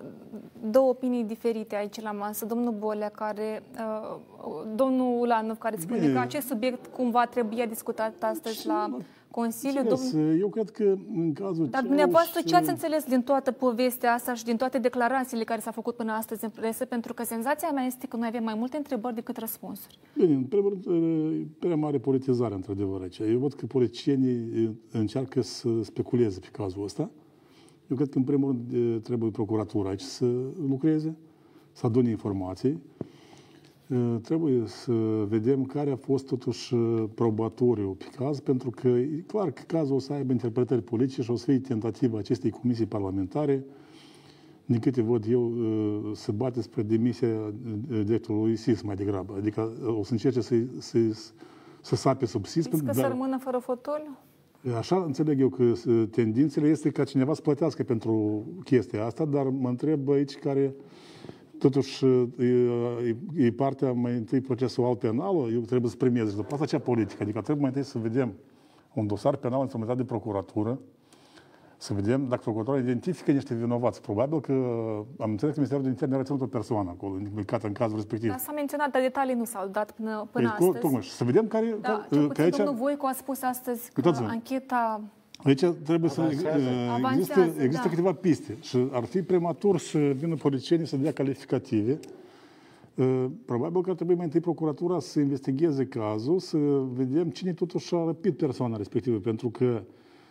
două opinii diferite aici la masă. Domnul Bolea, care, uh, domnul Ulanov, care spune Bine. că acest subiect cumva trebuia discutat astăzi la Consiliu. Bineînțeles, Domn... Eu cred că în cazul Dar Ceauș, dumneavoastră ce ați înțeles din toată povestea asta și din toate declarațiile care s-au făcut până astăzi în presă? Pentru că senzația mea este că noi avem mai multe întrebări decât răspunsuri. Bine, în primul rând, e prea mare politizare, într-adevăr, aici. Eu văd că politicienii încearcă să speculeze pe cazul ăsta. Eu cred că, în primul rând, e, trebuie procuratura aici să lucreze, să adune informații. E, Trebuie să vedem care a fost totuși probatoriu pe caz, pentru că e clar că cazul o să aibă interpretări politice și o să fie tentativa acestei comisii parlamentare din câte văd eu, se bate spre demisia directorului SIS mai degrabă. Adică o să încerce să, să, să sape sub SIS. Știți că să rămână fără fotoliu? Așa înțeleg eu că tendințele este ca cineva să plătească pentru chestia asta, dar mă întreb aici care totuși e, e partea mai întâi procesual penal, eu trebuie să primez și după asta cea politică. Adică trebuie mai întâi să vedem un dosar penal înfământat de procuratură, să vedem dacă procuratura identifică niște vinovați. Probabil că am înțeles că Ministerul de Interne a reținut o persoană acolo, implicată în cazul respectiv. Dar s-a menționat, dar detalii nu s-au dat până, până Păi, astăzi. tocmai, și să vedem care... Da, ca- cel că puțin aici, domnul Voicu a spus astăzi că Uitați-vă. ancheta aici trebuie să... Avansează. uh, Avansează, Există, există da. câteva piste și ar fi prematur să vină politicienii să dea calificative. Uh, Probabil că ar trebui mai întâi procuratura să investigheze cazul, să vedem cine totuși a răpit persoana respectivă, pentru că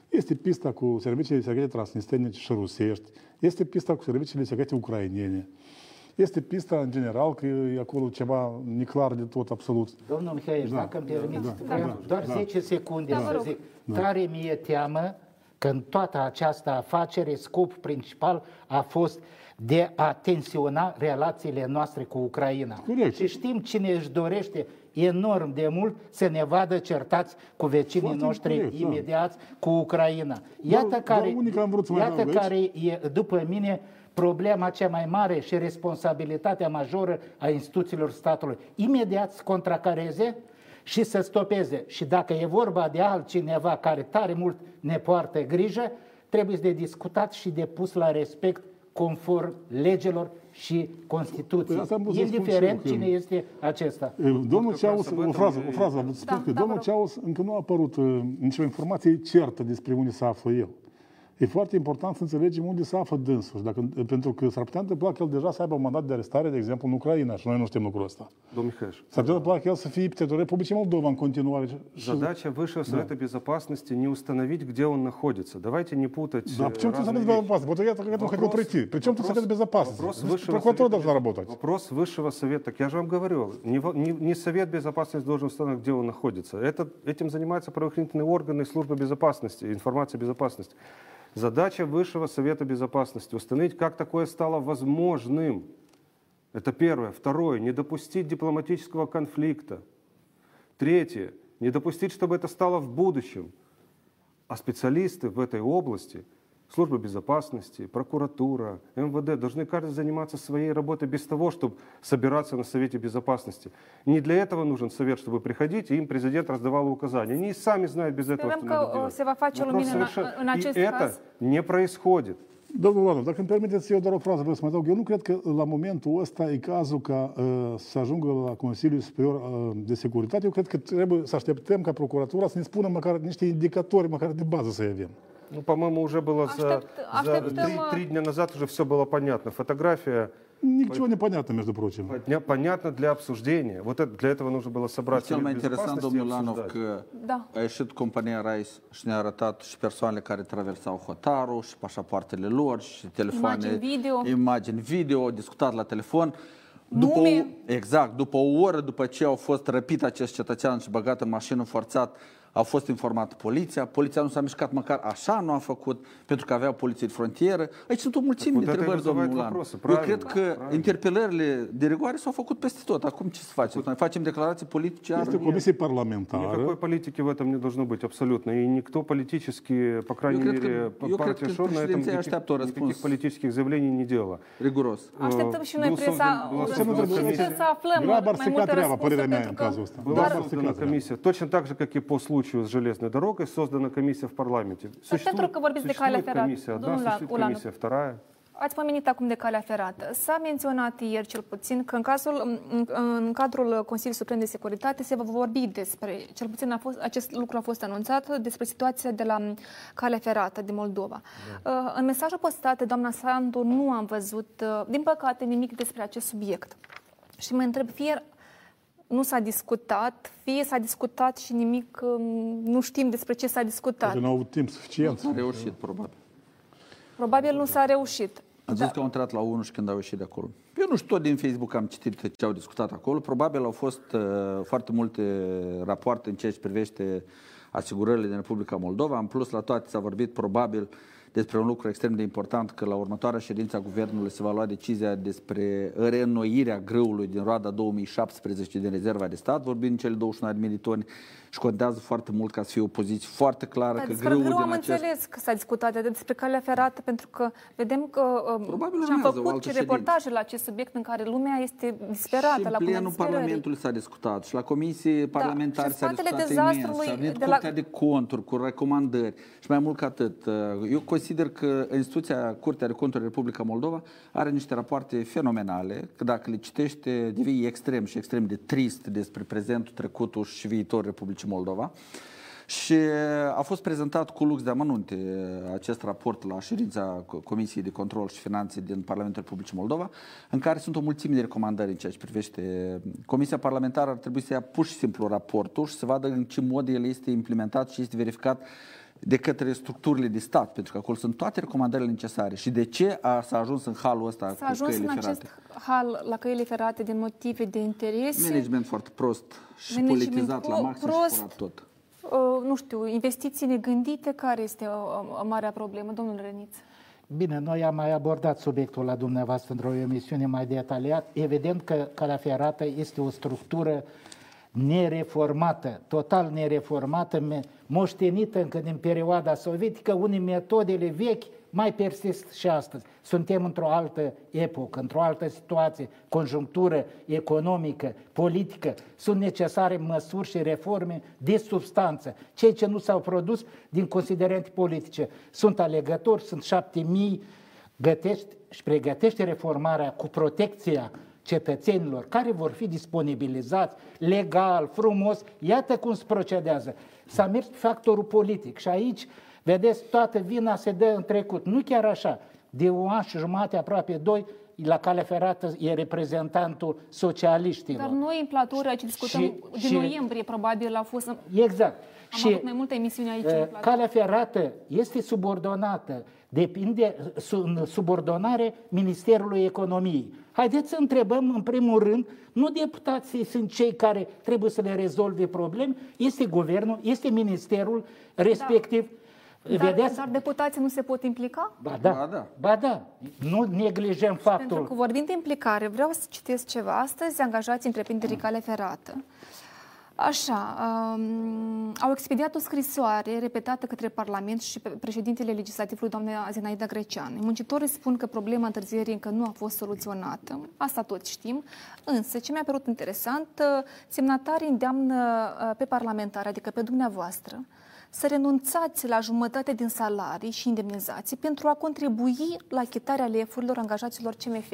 este pista cu serviciile secrete transnistrene și rusești, este pista cu serviciile secrete ucrainene, Este pista în general, că e acolo ceva neclar de tot absolut. Domnul Mihai, Da. dacă îmi permiteți, Da, vreau da, doar da. 10 secunde Da, să vă rog. zic. Da. Tare mi-e teamă că în toată această afacere scopul principal a fost de a tensiona relațiile noastre cu Ucraina. Corect. Și știm cine își dorește enorm de mult să ne vadă certați cu vecinii Foarte noștri corect, da. imediați cu Ucraina. Iată Doar- care, doar unica am vrut să mai iată adaug aici. care e, după mine, problema cea mai mare și responsabilitatea majoră a instituțiilor statului. Imediat să contracareze și să stopeze. Și dacă e vorba de altcineva care tare mult ne poartă grijă, trebuie de discutat și de pus la respect conform legilor și Constituției. Păi asta am vrut să spun Indiferent și eu, că- cine este acesta. Domnul Ceaus, o frază, o frază, vă spun Da, că da, domnul vă rog. Ceaus încă nu a apărut uh, nicio informație certă despre unde se află el. E foarte important să înțelegem unde se află dânsul. Și Dacă, pentru că s-ar putea întâmpla că el deja să aibă un mandat de arestare, de exemplu, în Ucraina, și noi nu știm lucrul ăsta. Domnul Михайлович, S-ar putea întâmpla că el să fie teritoriul Republicii Moldova în continuare. Задача Высшего Совета Безопасности не установить, где он находится. Давайте не путать Да, э, причем тут Совет. Безопасности? Вот я к этому хотел прийти. Причем тут Совет Безопасности? Прокуратура должна работать. Вопрос Высшего Совета. Так я же вам не, не- не Совет Безопасности должен установить, где он находится. Это, этим занимаются правоохранительные органы и служба безопасности, информация безопасности. Задача Высшего Совета Безопасности установить, как такое стало возможным. Это первое. Второе. Не допустить дипломатического конфликта. Третье. Не допустить, чтобы это стало в будущем. А специалисты в этой области, служба безопасности, прокуратура, МВД, должны каждый заниматься своей работой без того, чтобы собираться на Совете Безопасности. Не для этого нужен Совет, чтобы приходить, и им президент раздавал указания. Они и сами знают без этого, Sperăm что надо uh, делать. совершенно- în acest И это не происходит. Domnul Lanu, dacă îmi permiteți eu doar o frază vreau să mai adaug. Eu nu cred că la momentul ăsta e cazul ca uh, să ajungă la Consiliul Superior uh, de Securitate. Eu cred că trebuie să așteptăm ca Procuratura să ne spună măcar niște indicatori, măcar de bază să avem. Ну, по-моему, уже было за, Aștept- за așteptăm, три, uh, три дня назад уже все было понятно. Фотография Ничего не понятно, между прочим. Поня- понятно для обсуждения. Вот это, для этого нужно было собрать Cel Совет mai interesant, Безопасности и domnul Lanov, обсуждать. că Da. a ieșit compania Rais și ne-a arătat și persoanele care traversau hotarul și pașapoartele lor și telefoane, Imagini video. imagini video, discutat la telefon. După o, exact, după o oră după ce au fost răpit acest cetățean și băgat în mașină forțat, a fost informată poliția, poliția nu s-a mișcat măcar așa, nu a făcut, pentru că avea poliție de frontieră. Aici sunt o mulțime Вот de это и întrebări, вызывает domnul Lan. вопросы, Eu правильно, cred că правильно. interpelările de rigoare s-au făcut peste tot. Acum ce să facem? Noi facem declarații politice? Este o iar- comisie parlamentară. Никакой политики в этом не должно быть абсолютно. И никто политически, по крайней cred că- мере, eu партия cred că ШОР на этом președinția никаких, așteaptă un răspuns. никаких политических заявлений не делала. Riguros. Așteptăm și noi Был presa создан- была răspuns создана și комиссия. să aflăm Была mai барсика multe treaba, părerea răspunsuri, mea, pentru în că cazul ăsta. Была Была doar барсика создана treaba. комиссия. Точно так же, как и по случаю с железной дорогой, создана комиссия в парламенте. pentru că vorbiți de calea существует ferată, комиссия одна, domnul существует Ulanov. комиссия вторая. Ați pomenit acum de calea ferată. S-a menționat ieri cel puțin că în, cazul, în, în cadrul Consiliului Suprem de Securitate se va vorbi despre, cel puțin a fost, acest lucru a fost anunțat, despre situația de la calea ferată din Moldova. Da. În mesajul postat de doamna Sandu nu am văzut, uh, din păcate, nimic despre acest subiect. Și mă întreb, fie nu s-a discutat, fie s-a discutat și nimic, um, nu știm despre ce s-a discutat. Poate nu au avut timp suficient. A reușit, probabil. Probabil nu s-a reușit. Ați văzut că au intrat la 1 și când au ieșit de acolo. Eu nu știu, tot din Facebook am citit ce au discutat acolo. Probabil au fost uh, foarte multe rapoarte în ceea ce privește asigurările din Republica Moldova. În plus, la toate s-a vorbit probabil despre un lucru extrem de important, că la următoarea ședință a Guvernului se va lua decizia despre reînnoirea grâului din roada 2017 din rezerva de stat, vorbind cele 21 de militoni și contează foarte mult ca să fie o poziție foarte clară Dar că despre grâul grâu din am acest... înțeles că s-a discutat de despre calea ferată, pentru că vedem că Probabil și am urmează o făcut altă și reportaje la acest subiect în care lumea este disperată și la în cuna plenul disperării. Parlamentului s-a discutat și la comisii parlamentare și s-a în spatele discutat imens. dezastrului Și a venit de la- Curtea de Conturi cu recomandări și mai mult ca atât. Eu consider că instituția Curtea de Conturi Republica Moldova are niște rapoarte fenomenale, că dacă le citește devii extrem și extrem de trist despre prezentul, trecutul și viitorul Republicii Moldova. Și a fost prezentat cu lux de amănunte acest raport la ședința Comisiei de Control și Finanțe din Parlamentul Republicii Moldova, în care sunt o mulțime de recomandări în ceea ce privește Comisia Parlamentară ar trebui să ia pur și simplu raportul și să vadă în ce mod el este implementat și este verificat de către structurile de stat, pentru că acolo sunt toate recomandările necesare. Și de ce a, s-a ajuns în halul ăsta S-a cu ajuns căile în ferate? acest hal la căile ferate din motive de interese. Management foarte prost și Management politizat la pro- maxim prost. și furat tot. Uh, nu știu, investiții negândite, care este o, o marea problemă, domnul Răniț? Bine, noi am mai abordat subiectul la dumneavoastră într-o emisiune mai detaliat. Evident că calea ferată este o structură nereformată, total nereformată, me- moștenită încă din perioada sovietică, unde metodele vechi mai persist și astăzi. Suntem într-o altă epocă, într-o altă situație, conjunctură economică, politică. Sunt necesare măsuri și reforme de substanță. Cei ce nu s-au produs din considerente politice. Sunt alegători, sunt șapte mii, gătești și pregătește reformarea cu protecția cetățenilor care vor fi disponibilizați legal, frumos. Iată cum se procedează. S-a mers pe factorul politic și aici, vedeți, toată vina se dă în trecut. Nu chiar așa. De un an și jumate, aproape doi, la cale ferată e reprezentantul socialiștilor. Dar noi în platură, ce discutăm Și- din și- noiembrie, probabil a fost... Am Exact. și avut mai multe emisiuni aici. în uh, platură. calea ferată este subordonată, depinde su- în subordonare Ministerului Economiei. Haideți să întrebăm în primul rând, nu deputații sunt cei care trebuie să le rezolve probleme, este guvernul, este ministerul respectiv. Dar, Vedeți? dar deputații nu se pot implica? Ba da, ba da. Ba da. Nu neglijăm faptul. Pentru că vorbim de implicare, vreau să citesc ceva. Astăzi, angajații întreprinderii cale ferată Așa, um, au expediat o scrisoare repetată către Parlament și pe președintele legislativului, doamna Zenaida Grecean. Muncitorii spun că problema întârzierii încă nu a fost soluționată, asta tot știm, însă ce mi-a părut interesant, uh, semnatarii îndeamnă uh, pe parlamentari, adică pe dumneavoastră, să renunțați la jumătate din salarii și indemnizații pentru a contribui la achitarea lefurilor angajaților CMF.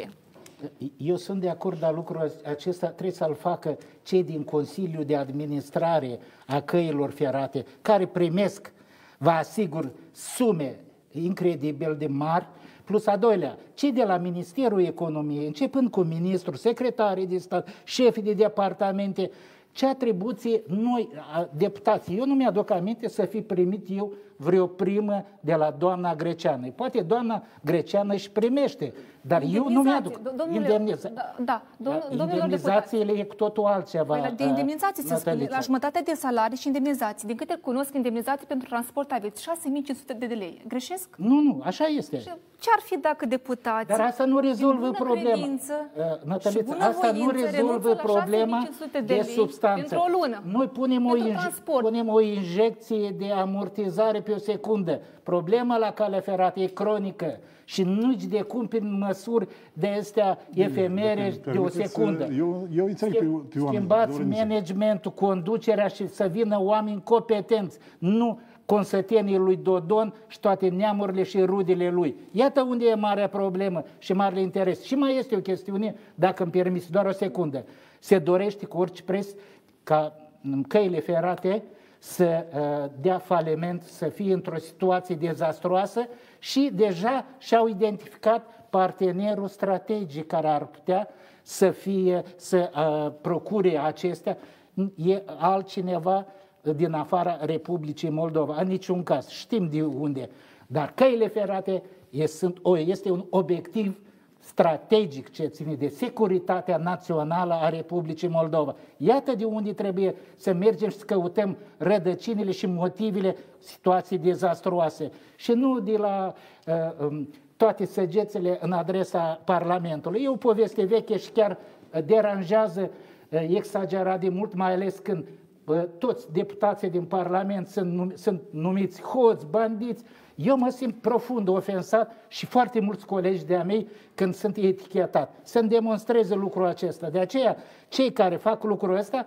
Eu sunt de acord, dar lucrul acesta trebuie să-l facă cei din Consiliul de Administrare a căilor ferate, care primesc, vă asigur, sume incredibil de mari, plus a doilea, cei de la Ministerul Economiei, începând cu ministrul, secretarii de stat, șefii de departamente, ce atribuție noi, a- deputații, eu nu mi-aduc aminte să fi primit eu vreo primă de la doamna Greceană. Poate doamna Greceană își primește, dar eu nu mi-aduc. Do- domnule- Indemniza- Da, da, domnul, da, domnilor deputați. indemnizațiile e cu totul altceva. Păi, la- de indemnizații se spune, Natalița. la jumătate de salarii și indemnizații. Din câte cunosc, indemnizații pentru transport aveți 6500 de lei. Greșesc? Nu, nu, așa este. Ce ar fi dacă deputații... Dar asta nu rezolvă din bună problema. Credință, Uh, și Natalița, bună asta nu voință rezolvă renunță la problema 6500 de de, lei substanță. pentru o lună. Noi punem o, Pentru inje- transport. punem o injecție de amortizare pe o secundă. Problema la calea ferată e cronică și nici de cum prin măsuri de astea efemere de o Permiteți, secundă. Eu, eu înțeleg pe, pe oameni. Schimbați domnule Niță. managementul, conducerea și să vină oameni competenți, nu consătenii lui Dodon și toate neamurile și rudele lui. Iată unde e marea problemă și marele interes. Și mai este o chestiune, dacă îmi permiți, doar o secundă. Se dorește cu orice preț ca în căile ferate să uh, dea faliment, să fie într-o situație dezastroasă și deja și-au identificat partenerul strategic care ar putea să fie, să uh, procure acestea, e altcineva din afara Republicii Moldova. În niciun caz. Știm de unde. Dar căile ferate e, sunt, o, este un obiectiv strategic ce ține de securitatea națională a Republicii Moldova. Iată de unde trebuie să mergem și să căutăm rădăcinile și motivele situației dezastruoase. Și nu de la uh, um, toate săgețele în adresa Parlamentului. E o poveste veche și chiar uh, deranjează uh, exagerat de mult, mai ales când uh, toți deputații din Parlament sunt, num- sunt numiți hoți, bandiți. Eu mă simt profund ofensat și foarte mulți colegi de-a mei când sunt etichetat. Să-mi demonstreze lucrul acesta. De aceea, cei care fac lucrul ăsta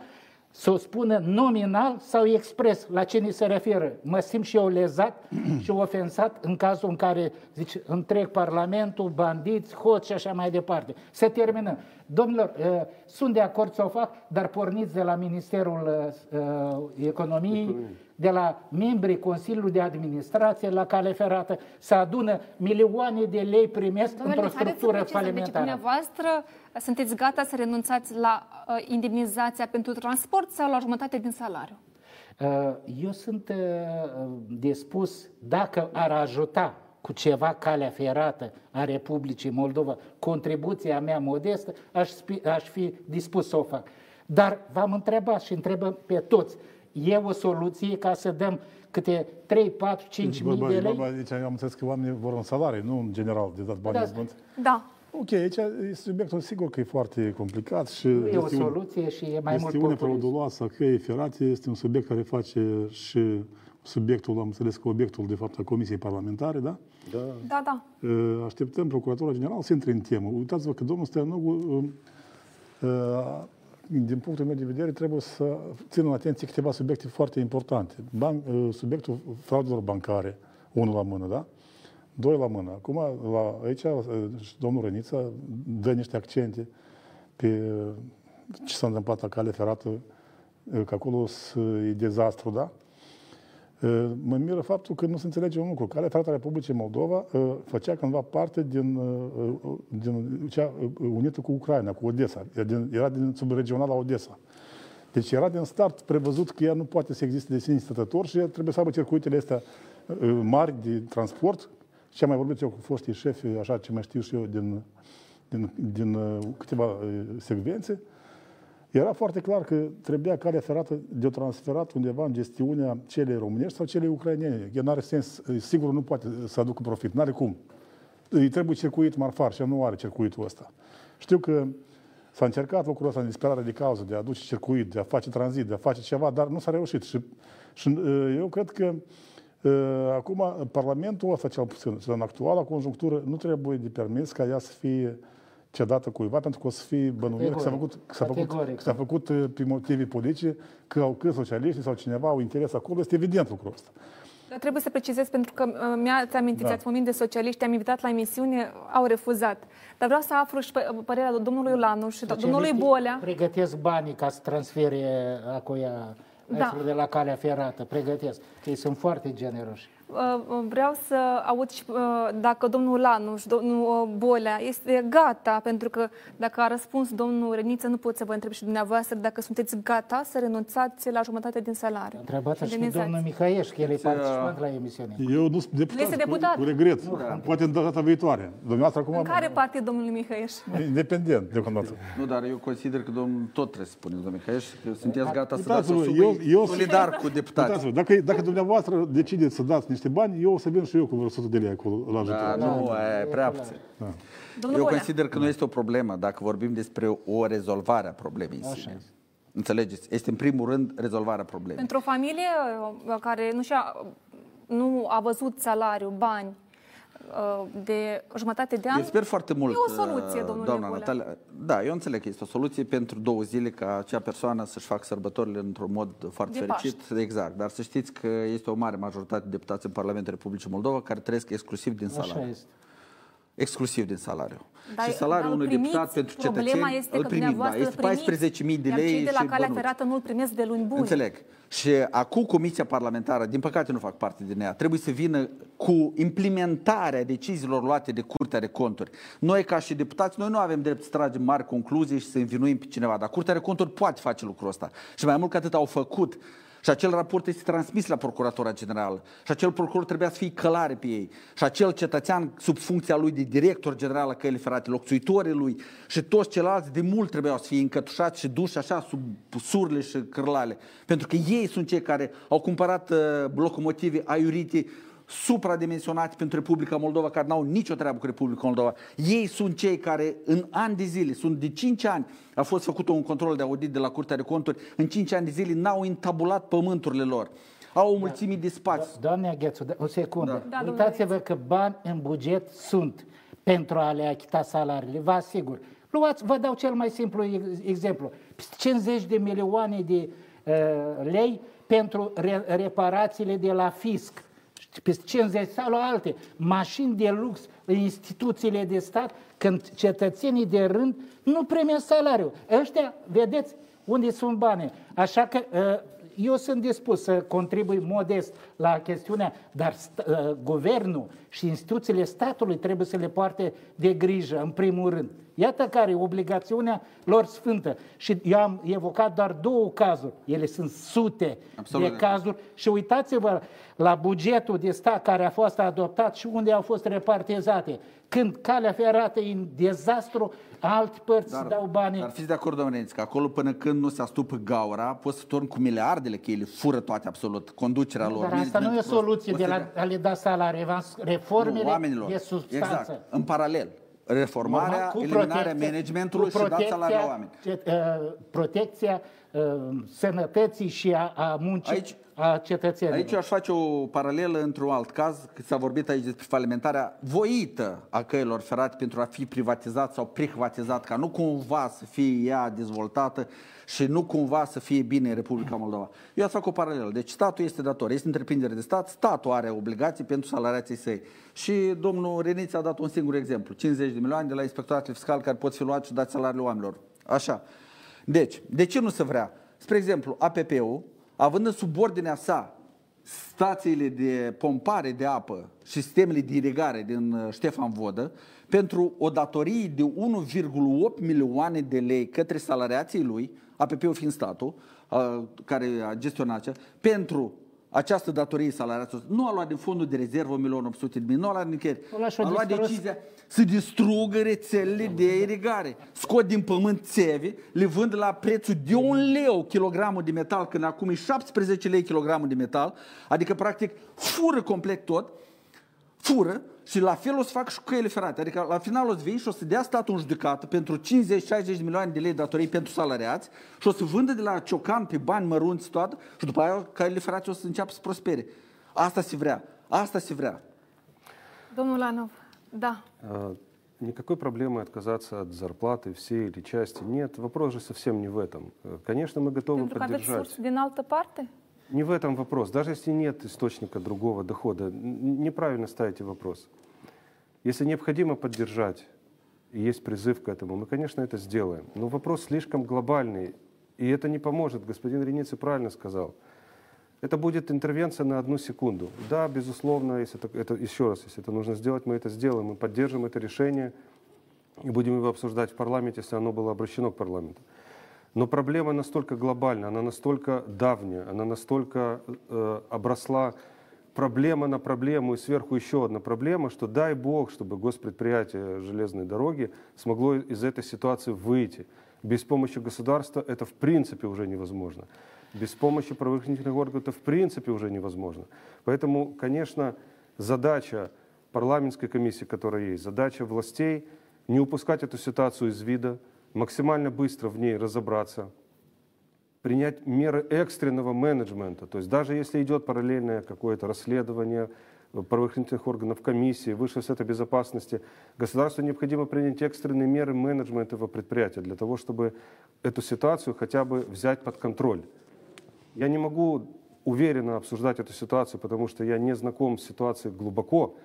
să o spună nominal sau expres la cine se referă. Mă simt și eu lezat și ofensat în cazul în care, zice, întreg Parlamentul, bandiți, hoți și așa mai departe. Să terminăm. Domnilor, uh, sunt de acord să o fac, dar porniți de la Ministerul uh, uh, Economiei, de la membrii Consiliului de Administrație la cale ferată, să adună milioane de lei primesc Domnule, într-o haideți să structură precizăm. Deci, falimentară. dumneavoastră sunteți gata să renunțați la uh, indemnizația pentru transport sau la jumătate din salariu? Uh, Eu sunt uh, dispus, dacă ar ajuta cu ceva calea ferată a Republicii Moldova, contribuția mea modestă, aș fi, aș fi dispus să o fac. Dar v-am întrebat și întrebăm pe toți, e o soluție ca să dăm câte 3, 4, 5 mii Vorba, de lei? vorba, aici am înțeles că oamenii vor un salariu, nu în general de dat bani Da. de zbânt. Da. Ok, aici e subiectul sigur că e foarte complicat și Nu e o este un- soluție și e mai mult Gestiunea populism. frauduloasă a căii ferate este un subiect care face și subiectul, am înțeles că obiectul, de fapt, a Comisiei Parlamentare, da? Da. Da, da. Uh, Așteptăm Procuratura Generală să intre în temă. Uitați-vă că domnul Stoianogu, uh, uh, din punctul meu de vedere, trebuie să țină în atenție câteva subiecte foarte importante. Ban, uh, subiectul fraudelor bancare, unul la mână, da? Doi la mână. Acum, la, aici, uh, și domnul Rănița dă niște accente pe uh, ce s-a întâmplat la cale ferată, uh, că acolo s- e dezastru, da? Uh, Mă miră faptul că nu se înțelege un lucru. Calea ferată a Republicii Moldova uh, făcea cândva parte din, uh, uh, din cea uh, unită cu Ucraina, cu Odessa. Era din, era din subregionala Odessa. Deci era din start prevăzut că ea nu poate să existe de sine stătător și ea trebuie să aibă circuitele astea uh, mari de transport. Ce am mai vorbit eu cu foștii șefi, așa ce mai știu și eu din, din, din uh, câteva uh, secvențe, era foarte clar că trebuia calea ferată de transferat undeva în gestiunea celei românești sau celei ucrainene. El nu are sens, sigur nu poate să aducă profit, nu are cum. Îi trebuie circuit marfar și el nu are circuitul ăsta. Știu că s-a încercat lucrul ăsta în disperare de cauză, de a aduce circuit, de a face tranzit, de a face ceva, dar nu s-a reușit. Și, și uh, eu cred că uh, acum Parlamentul ăsta, cel puțin, în actuala conjunctură, nu trebuie de permis ca ea să fie cedată cuiva, pentru că o să fie bănuită că s-a făcut, că s-a făcut, Categoric. că s-a făcut uh, pe motive politice, că au că socialiștii sau cineva au interes acolo, este evident lucrul ăsta. Dar trebuie să precizez pentru că uh, mi-ați amintit, Da. ați vorbit de socialiști, am invitat la emisiune, au refuzat. Dar vreau să aflu și pă- părerea domnului Lanu și Deci domnului Socialiștii Bolea. Pregătesc banii ca să transfere acuia Da. de la calea ferată. Pregătesc. Că ei sunt foarte generoși. Uh, Vreau să aud și uh, dacă domnul Lanuș și domnul uh, Bolea este gata, pentru că dacă a răspuns domnul Reniță, nu pot să vă întreb și dumneavoastră dacă sunteți gata să renunțați la jumătate din salariu. Întrebați și Indemnizați. domnul Mihaieș, că el e Deci, participant la emisiune. Eu nu sunt deputat, Este deputat. Cu, cu regret. Poate în data viitoare. Dumneavoastră acum În care partid, domnului Mihaieș? independent deocamdată. Nu, dar eu consider că domnul tot trebuie să spuneți, domnul Mihaieș, că sunteți gata să dați Uitați-vă, o eu, sumă eu, solidar cu deputații. Uitați-vă, dacă, dacă dumneavoastră decideți să dați niște bani, eu o să vin și eu cu vreo 100 de lei acolo la ajutor. Da, nu, e prea puțin. Da. Domnul Eu Bolea. consider că nu este o problemă dacă vorbim despre o rezolvare a problemei în sine. Înțelegeți? Este în primul rând rezolvarea problemei. Pentru o familie uh, care nu, și-a, nu a văzut salariu, bani uh, de jumătate de an, Eu sper foarte mult, e o soluție, uh, domnule doamna Bolea. Natalia. Da, eu înțeleg că este o soluție pentru două zile ca acea persoană să-și facă sărbătorile într-un mod foarte De fericit. Exact, dar să știți că este o mare majoritate de deputați în Parlamentul Republicii Moldova care trăiesc exclusiv din Așa salariu. este. Exclusiv din salariu. Dar- și salariul dar îl unui primiți, deputat pentru Problema cetățeni este îl că primim, da, dumneavoastră este îl primiți, 14.000 de iar lei cei de la și calea bănuți. ferată nu-l primesc de luni buni. Înțeleg. Și acum Comisia Parlamentară, din păcate nu fac parte din ea, trebuie să vină cu implementarea deciziilor luate de Curtea de Conturi. Noi, ca și deputați, noi nu avem drept să tragem mari concluzii și să învinuim pe cineva, dar Curtea de Conturi poate face lucrul ăsta. Și mai mult ca atât au făcut. Și acel raport este transmis la Procuratura Generală. Și acel procuror trebuia să fie călare pe ei. Și acel cetățean sub funcția lui de director general la căile ferate, locțuitorii lui și toți ceilalți de mult trebuiau să fie încătușați și duși așa sub surle și cârlale. Pentru că ei sunt cei care au cumpărat uh, locomotive aiurite supradimensionate pentru Republica Moldova, care n-au nicio treabă cu Republica Moldova. Ei sunt cei care în ani de zile, sunt de 5 ani, a fost făcut un control de audit de la Curtea de Conturi, în 5 ani de zile n-au intabulat pământurile lor. Au o mulțime de spații. Doamne Aghețu, da- o secundă. Da, Uitați-vă că bani în buget sunt pentru a le achita salariile, vă asigur. Luați, vă dau cel mai simplu ex- exemplu. Peste 50 de milioane de uh, lei pentru re- reparațiile de la fisc. Peste 50 sau la alte mașini de lux în instituțiile de stat, când cetățenii de rând nu primesc salariu. Ăștia, vedeți, unde sunt banii. Așa că uh, eu sunt dispus să contribui modest la chestiunea, dar st- uh, guvernul și instituțiile statului trebuie să le poarte de grijă, în primul rând. Iată care e obligațiunea lor sfântă. Și eu am evocat doar două cazuri. Ele sunt sute Absolut. de cazuri. Și uitați-vă la bugetul de stat care a fost adoptat și unde au fost repartizate. Când calea ferată e în dezastru, alte părți dar, dau banii. Dar fiți de acord, domnule că acolo până când nu se astupă gaura, poți să torni cu miliardele, că ele fură toate absolut, conducerea lor. Dar asta nu e soluție de la, a le da salarii, reformele nu, oamenilor. de substanță. Exact, în paralel. Reformarea, cu eliminarea managementului și dat salarii la oameni. Protecția uh, sănătății și a, a muncii Aici, a cetățenilor. Aici eu aș face o paralelă într-un alt caz, că s-a vorbit aici despre falimentarea voită a căilor ferate pentru a fi privatizat sau privatizat, ca nu cumva să fie ea dezvoltată și nu cumva să fie bine în Republica Moldova. Eu aș fac o paralelă. Deci statul este dator, este întreprindere de stat, statul are obligații pentru salariații săi. Și domnul Reniț a dat un singur exemplu, 50 de milioane de la inspectoratul fiscal care pot fi luați și dați salariile oamenilor. Așa. Deci, de ce nu se vrea? Spre exemplu, APP-ul având în subordinea sa stațiile de pompare de apă și sistemele de irigare din uh, Ștefan Vodă, pentru o datorie de 1,8 milioane de lei către salariații lui, APP-ul fiind statul, uh, care a gestionat acea, pentru această datorie salariaților. Nu a luat din fondul de rezervă 1.800.000, nu a luat nicăieri. A luat decizia să distrugă rețelele de irigare. Scot din pământ țevi, le vând la prețul de un leu kilogramul de metal, când acum e 17 lei kilogramul de metal, adică practic fură complet tot, fură și la fel o să fac și cu căile ferate. Adică la final o să vii și o să dea statul în judecată pentru 50-60 de milioane de lei datorii pentru salariați și o să vândă de la ciocan pe bani mărunți toată și după aia căile ferate o să înceapă să prospere. Asta se vrea. Asta se vrea. Domnul Lanov, да. Никакой проблемы отказаться от зарплаты всей или части нет. Вопрос же совсем не в этом. Конечно, мы готовы Pentru поддержать. că Не в этом вопрос. Даже если нет источника другого дохода, неправильно ставите вопрос. Если необходимо поддержать, и есть призыв к этому, мы, конечно, это сделаем. Но вопрос слишком глобальный, и это не поможет. Господин Реницы правильно сказал. Это будет интервенция на одну секунду. Да, безусловно, если это, это, еще раз, если это нужно сделать, мы это сделаем. Мы поддержим это решение и будем его обсуждать в парламенте, если оно было обращено к парламенту. Но проблема настолько глобальна, она настолько давняя, она настолько э, обросла проблема на проблему и сверху еще одна проблема, что дай бог, чтобы госпредприятие железной дороги смогло из этой ситуации выйти. Без помощи государства это в принципе уже невозможно. Без помощи правоохранительных органов это в принципе уже невозможно. Поэтому, конечно, задача парламентской комиссии, которая есть, задача властей не упускать эту ситуацию из вида, максимально быстро в ней разобраться, принять меры экстренного менеджмента. То есть даже если идет параллельное какое-то расследование правоохранительных органов, комиссии, Высшего совета безопасности, государству необходимо принять экстренные меры менеджмента этого предприятия для того, чтобы эту ситуацию хотя бы взять под контроль. Я не могу уверенно обсуждать эту ситуацию, потому что я не знаком с ситуацией глубоко,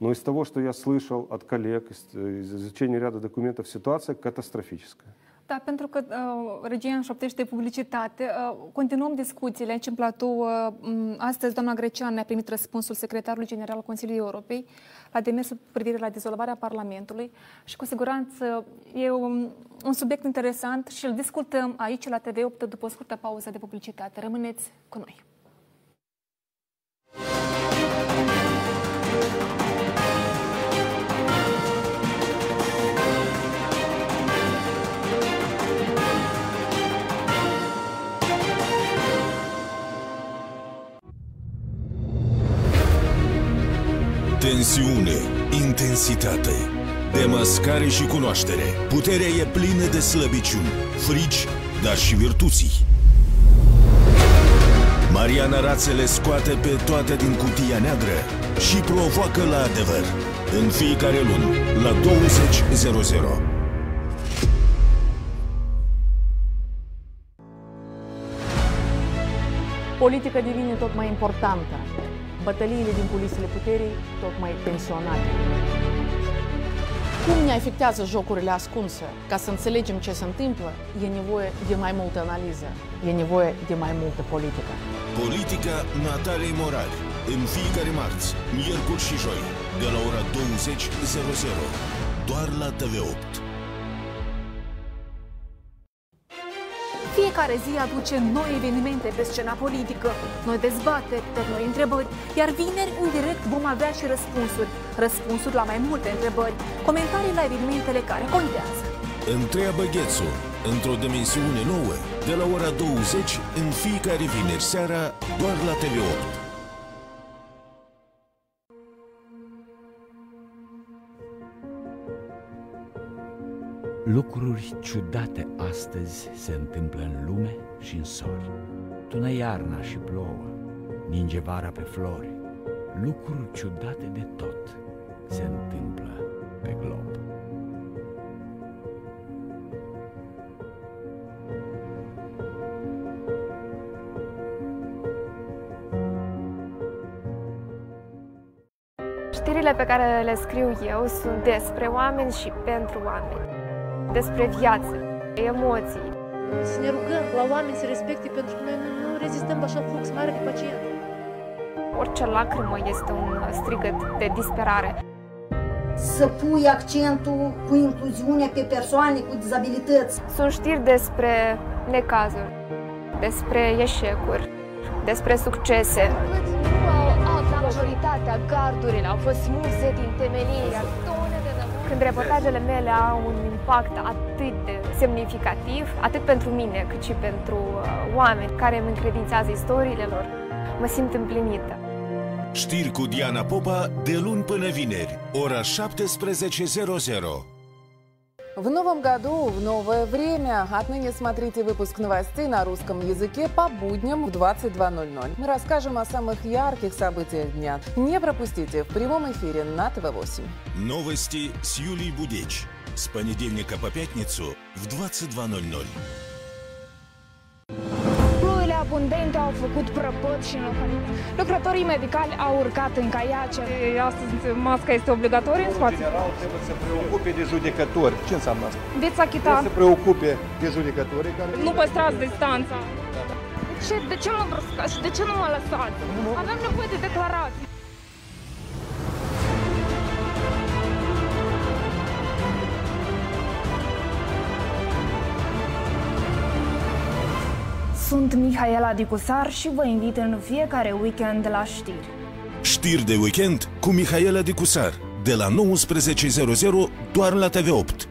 но из того, что я слышал от коллег, из, из изучения ряда документов, ситуация катастрофическая. Da, pentru că uh, regia înșoptește publicitate. Uh, continuăm discuțiile aici în platou. Uh, astăzi, doamna Grecean ne-a primit răspunsul secretarului general al Consiliului Europei la demersul cu privire la dizolvarea Parlamentului și cu siguranță e un, un subiect interesant și îl discutăm aici la TV8 după o scurtă pauză de publicitate. Rămâneți cu noi. Tensiune, intensitate, demascare și cunoaștere. Puterea e plină de slăbiciuni, frici, dar și virtuții. Mariana Rațele scoate pe toate din cutia neagră și provoacă la adevăr. În fiecare lună, la 20.00. Politica devine tot mai importantă bătăliile din culisele puterii tot mai tensionate. Cum ne afectează jocurile ascunse? Ca să înțelegem ce se întâmplă, e nevoie de mai multă analiză, e nevoie de mai multă politică. Politica Natalei Morali. În fiecare marți, miercuri și joi, de la ora 20.00. Doar la TV8. Fiecare zi aduce noi evenimente pe scena politică, noi dezbateri, pe noi întrebări, iar vineri, în direct, vom avea și răspunsuri. Răspunsuri la mai multe întrebări, comentarii la evenimentele care contează. Întreabă Ghețu, într-o dimensiune nouă, de la ora 20 în fiecare vineri seara, doar la TV8. Lucruri ciudate astăzi se întâmplă în lume și în sori. Tună iarna și plouă, ninge vara pe flori. Lucruri ciudate de tot se întâmplă pe glob. Știrile pe care le scriu eu sunt despre oameni și pentru oameni. Despre viață, emoții. Să ne rugăm la oameni să respecte pentru că noi nu, nu rezistăm la așa flux mare de pacienți. Orice lacrimă este un strigăt de disperare. Să pui accentul cu incluziunea pe persoane cu dizabilități. Sunt știri despre necazuri, despre eșecuri, despre succese. Majoritatea gardurilor au fost smulse din temelie. Când reportajele mele au un impact atât de semnificativ, atât pentru mine, cât și pentru uh, oameni care îmi încredințează istoriile lor, mă simt împlinită. Știri cu Diana Popa de luni până vineri, ora 17.00. В новом году, в новое время. Отныне смотрите выпуск новостей на русском языке по будням в 22.00. Мы расскажем о самых ярких событиях дня. Не пропустите в прямом эфире на ТВ-8. Новости с Юлией Будеч. С понедельника по пятницу в 22.00. Ploile abundente au făcut prăpăt și înlocuit. Lucrătorii medicali au urcat în caiace. Astăzi masca este obligatorie în spațiu. General trebuie să preocupe de judecători. Ce înseamnă asta? Veți achita. Trebuie să preocupe de judecători care... Nu păstrați distanța. De ce, de ce mă bruscați și de ce nu mă lăsați? Avem nevoie de declarații. Sunt Mihaela Dicusar și vă invit în fiecare weekend la știri. Știri de weekend cu Mihaela Dicusar. De la 19.00 doar la TV8.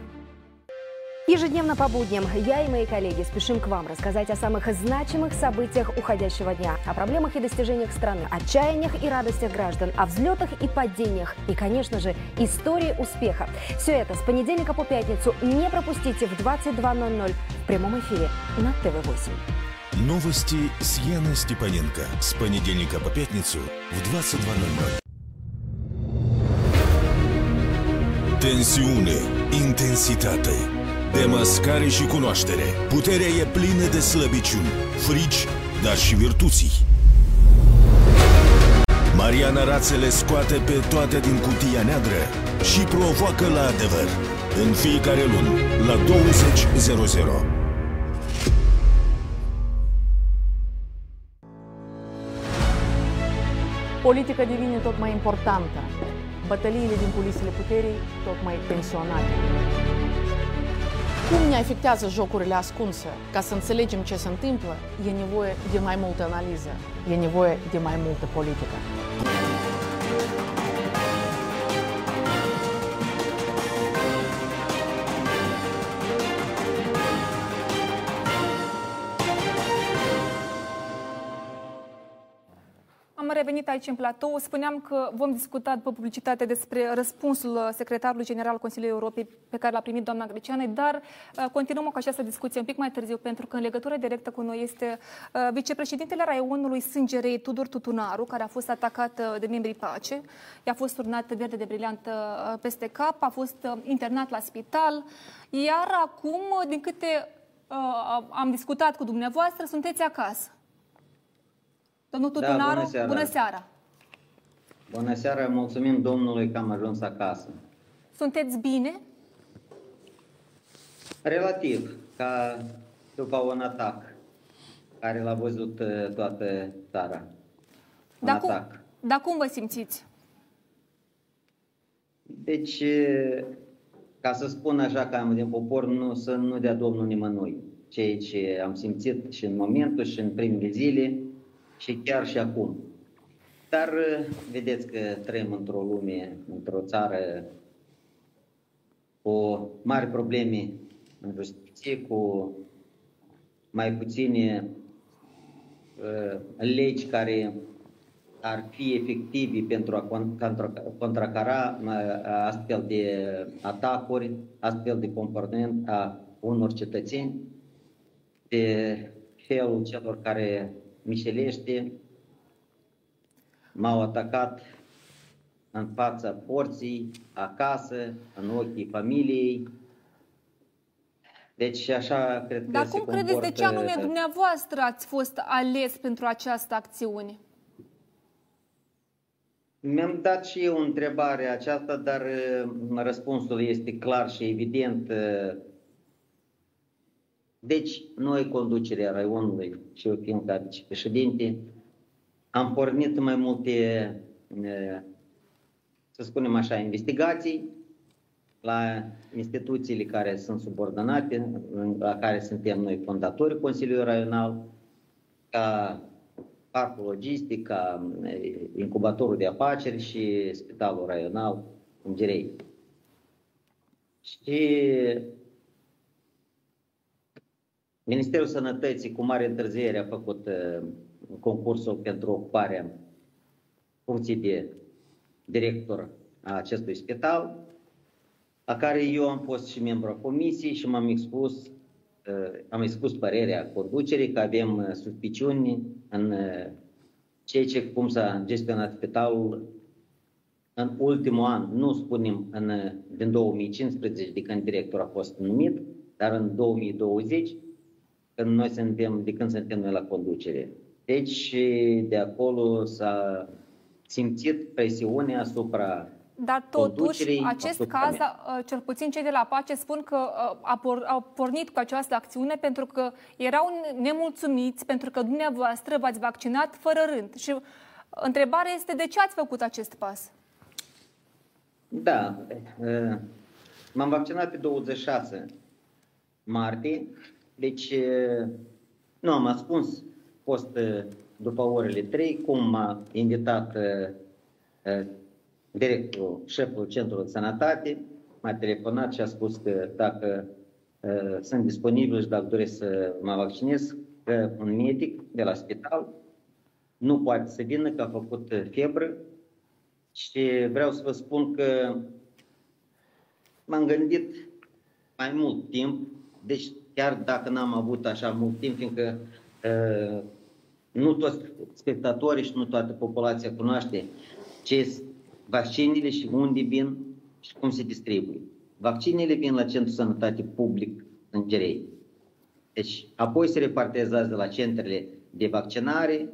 Ежедневно по будням я и мои коллеги спешим к вам рассказать о самых значимых событиях уходящего дня, о проблемах и достижениях страны, отчаяниях и радостях граждан, о взлетах и падениях и, конечно же, истории успеха. Все это с понедельника по пятницу не пропустите в 22.00 в прямом эфире на ТВ-8. Новости с Яной Степаненко. С понедельника по пятницу в 22.00. Tensiune, intensitate, demascare și cunoaștere. Puterea e plină de slăbiciuni, frici, dar și virtuții. Mariana Rațe le scoate pe toate din cutia neagră și provoacă la adevăr. În fiecare lună, la 20.00. Politica devine tot mai importantă. Bătăliile din culisele puterii tot mai tensionate. Cum ne afectează jocurile ascunse? Ca să înțelegem ce se întâmplă, e nevoie de mai multă analiză, e nevoie de mai multă politică. Revenit aici în platou. Spuneam că vom discuta după publicitate despre răspunsul secretarului general al Consiliului Europei pe care l-a primit doamna Greceană, dar uh, continuăm cu această discuție un pic mai târziu, pentru că în legătură directă cu noi este uh, vicepreședintele Raionului Sângerei, Tudor Tutunaru, care a fost atacat uh, de membrii PACE. I-a fost turnat verde de briliant peste cap, a fost internat la spital, iar acum, din câte am discutat cu dumneavoastră, sunteți acasă. Domnul Tutunaru, Da, bună seara. bună seara! Bună seara, mulțumim Domnului că am ajuns acasă. Sunteți bine? Relativ, ca după un atac care l-a văzut uh, toată țara. Un Dar cum, atac. dar cum vă simțiți? Deci, uh, ca să spun așa că am din popor, nu să nu dea Domnul nimănui. ceea ce am simțit și în momentul și în primele zile și chiar și acum. Dar vedeți că trăim într-o lume, într-o țară cu mari probleme în justiție, cu mai puține uh, legi care ar fi efectivi pentru a contra, contracara uh, astfel de atacuri, astfel de comportament a unor cetățeni, de felul celor care mișelește m-au atacat în fața porții, acasă, în ochii familiei. Deci așa cred Dar că cum se credeți comportă... de ce anume dumneavoastră ați fost ales pentru această acțiune? Mi-am dat și eu întrebarea aceasta, dar uh, răspunsul este clar și evident. Uh, Deci, noi, conducerea raionului și eu fiind ca vicepreședinte, am pornit mai multe, uh, să spunem așa, investigații la instituțiile care sunt subordonate, la care suntem noi fondatorii Consiliului Raional, ca parcul logistic, ca eh, incubatorul de afaceri și spitalul raional în Girei. Și Ministerul Sănătății cu mare întârziere a făcut uh, concursul pentru ocuparea funcției de director a acestui spital, la care eu am fost și membru a comisiei și m-am expus, uh, am expus părerea conducerii că avem uh, suspiciuni în uh, ceea ce cum s-a gestionat spitalul în ultimul an, nu spunem în, uh, din 2015, de când director a fost numit, dar în 2020, când noi suntem, de când suntem noi la conducere. Deci, de acolo s-a simțit presiunea asupra Dar totuși, Conducerii acest asupra caz, mea. uh, cel puțin cei de la Pace spun că uh, a por- au pornit cu această acțiune pentru că erau nemulțumiți, pentru că dumneavoastră v-ați vaccinat fără rând. Și uh, întrebarea este de ce ați făcut acest pas? Da, uh, m-am vaccinat pe 26 martie, deci uh, nu am ascuns, fost uh, după orele 3, cum m-a invitat uh, uh, directorul, șeful Centrului de Sănătate, m-a telefonat și a spus că dacă uh, sunt disponibil și dacă doresc să mă vaccinez, că un medic de la spital nu poate să vină, că a făcut uh, febră. Și vreau să vă spun că m-am gândit mai mult timp, deci chiar dacă n-am avut așa mult timp, fiindcă uh, nu toți spectatorii și nu toată populația cunoaște ce sunt vaccinile și unde vin și cum se distribuie. Vaccinile vin la Centrul Sănătate Public în Gerei. Deci, apoi se repartizează la centrele de vaccinare.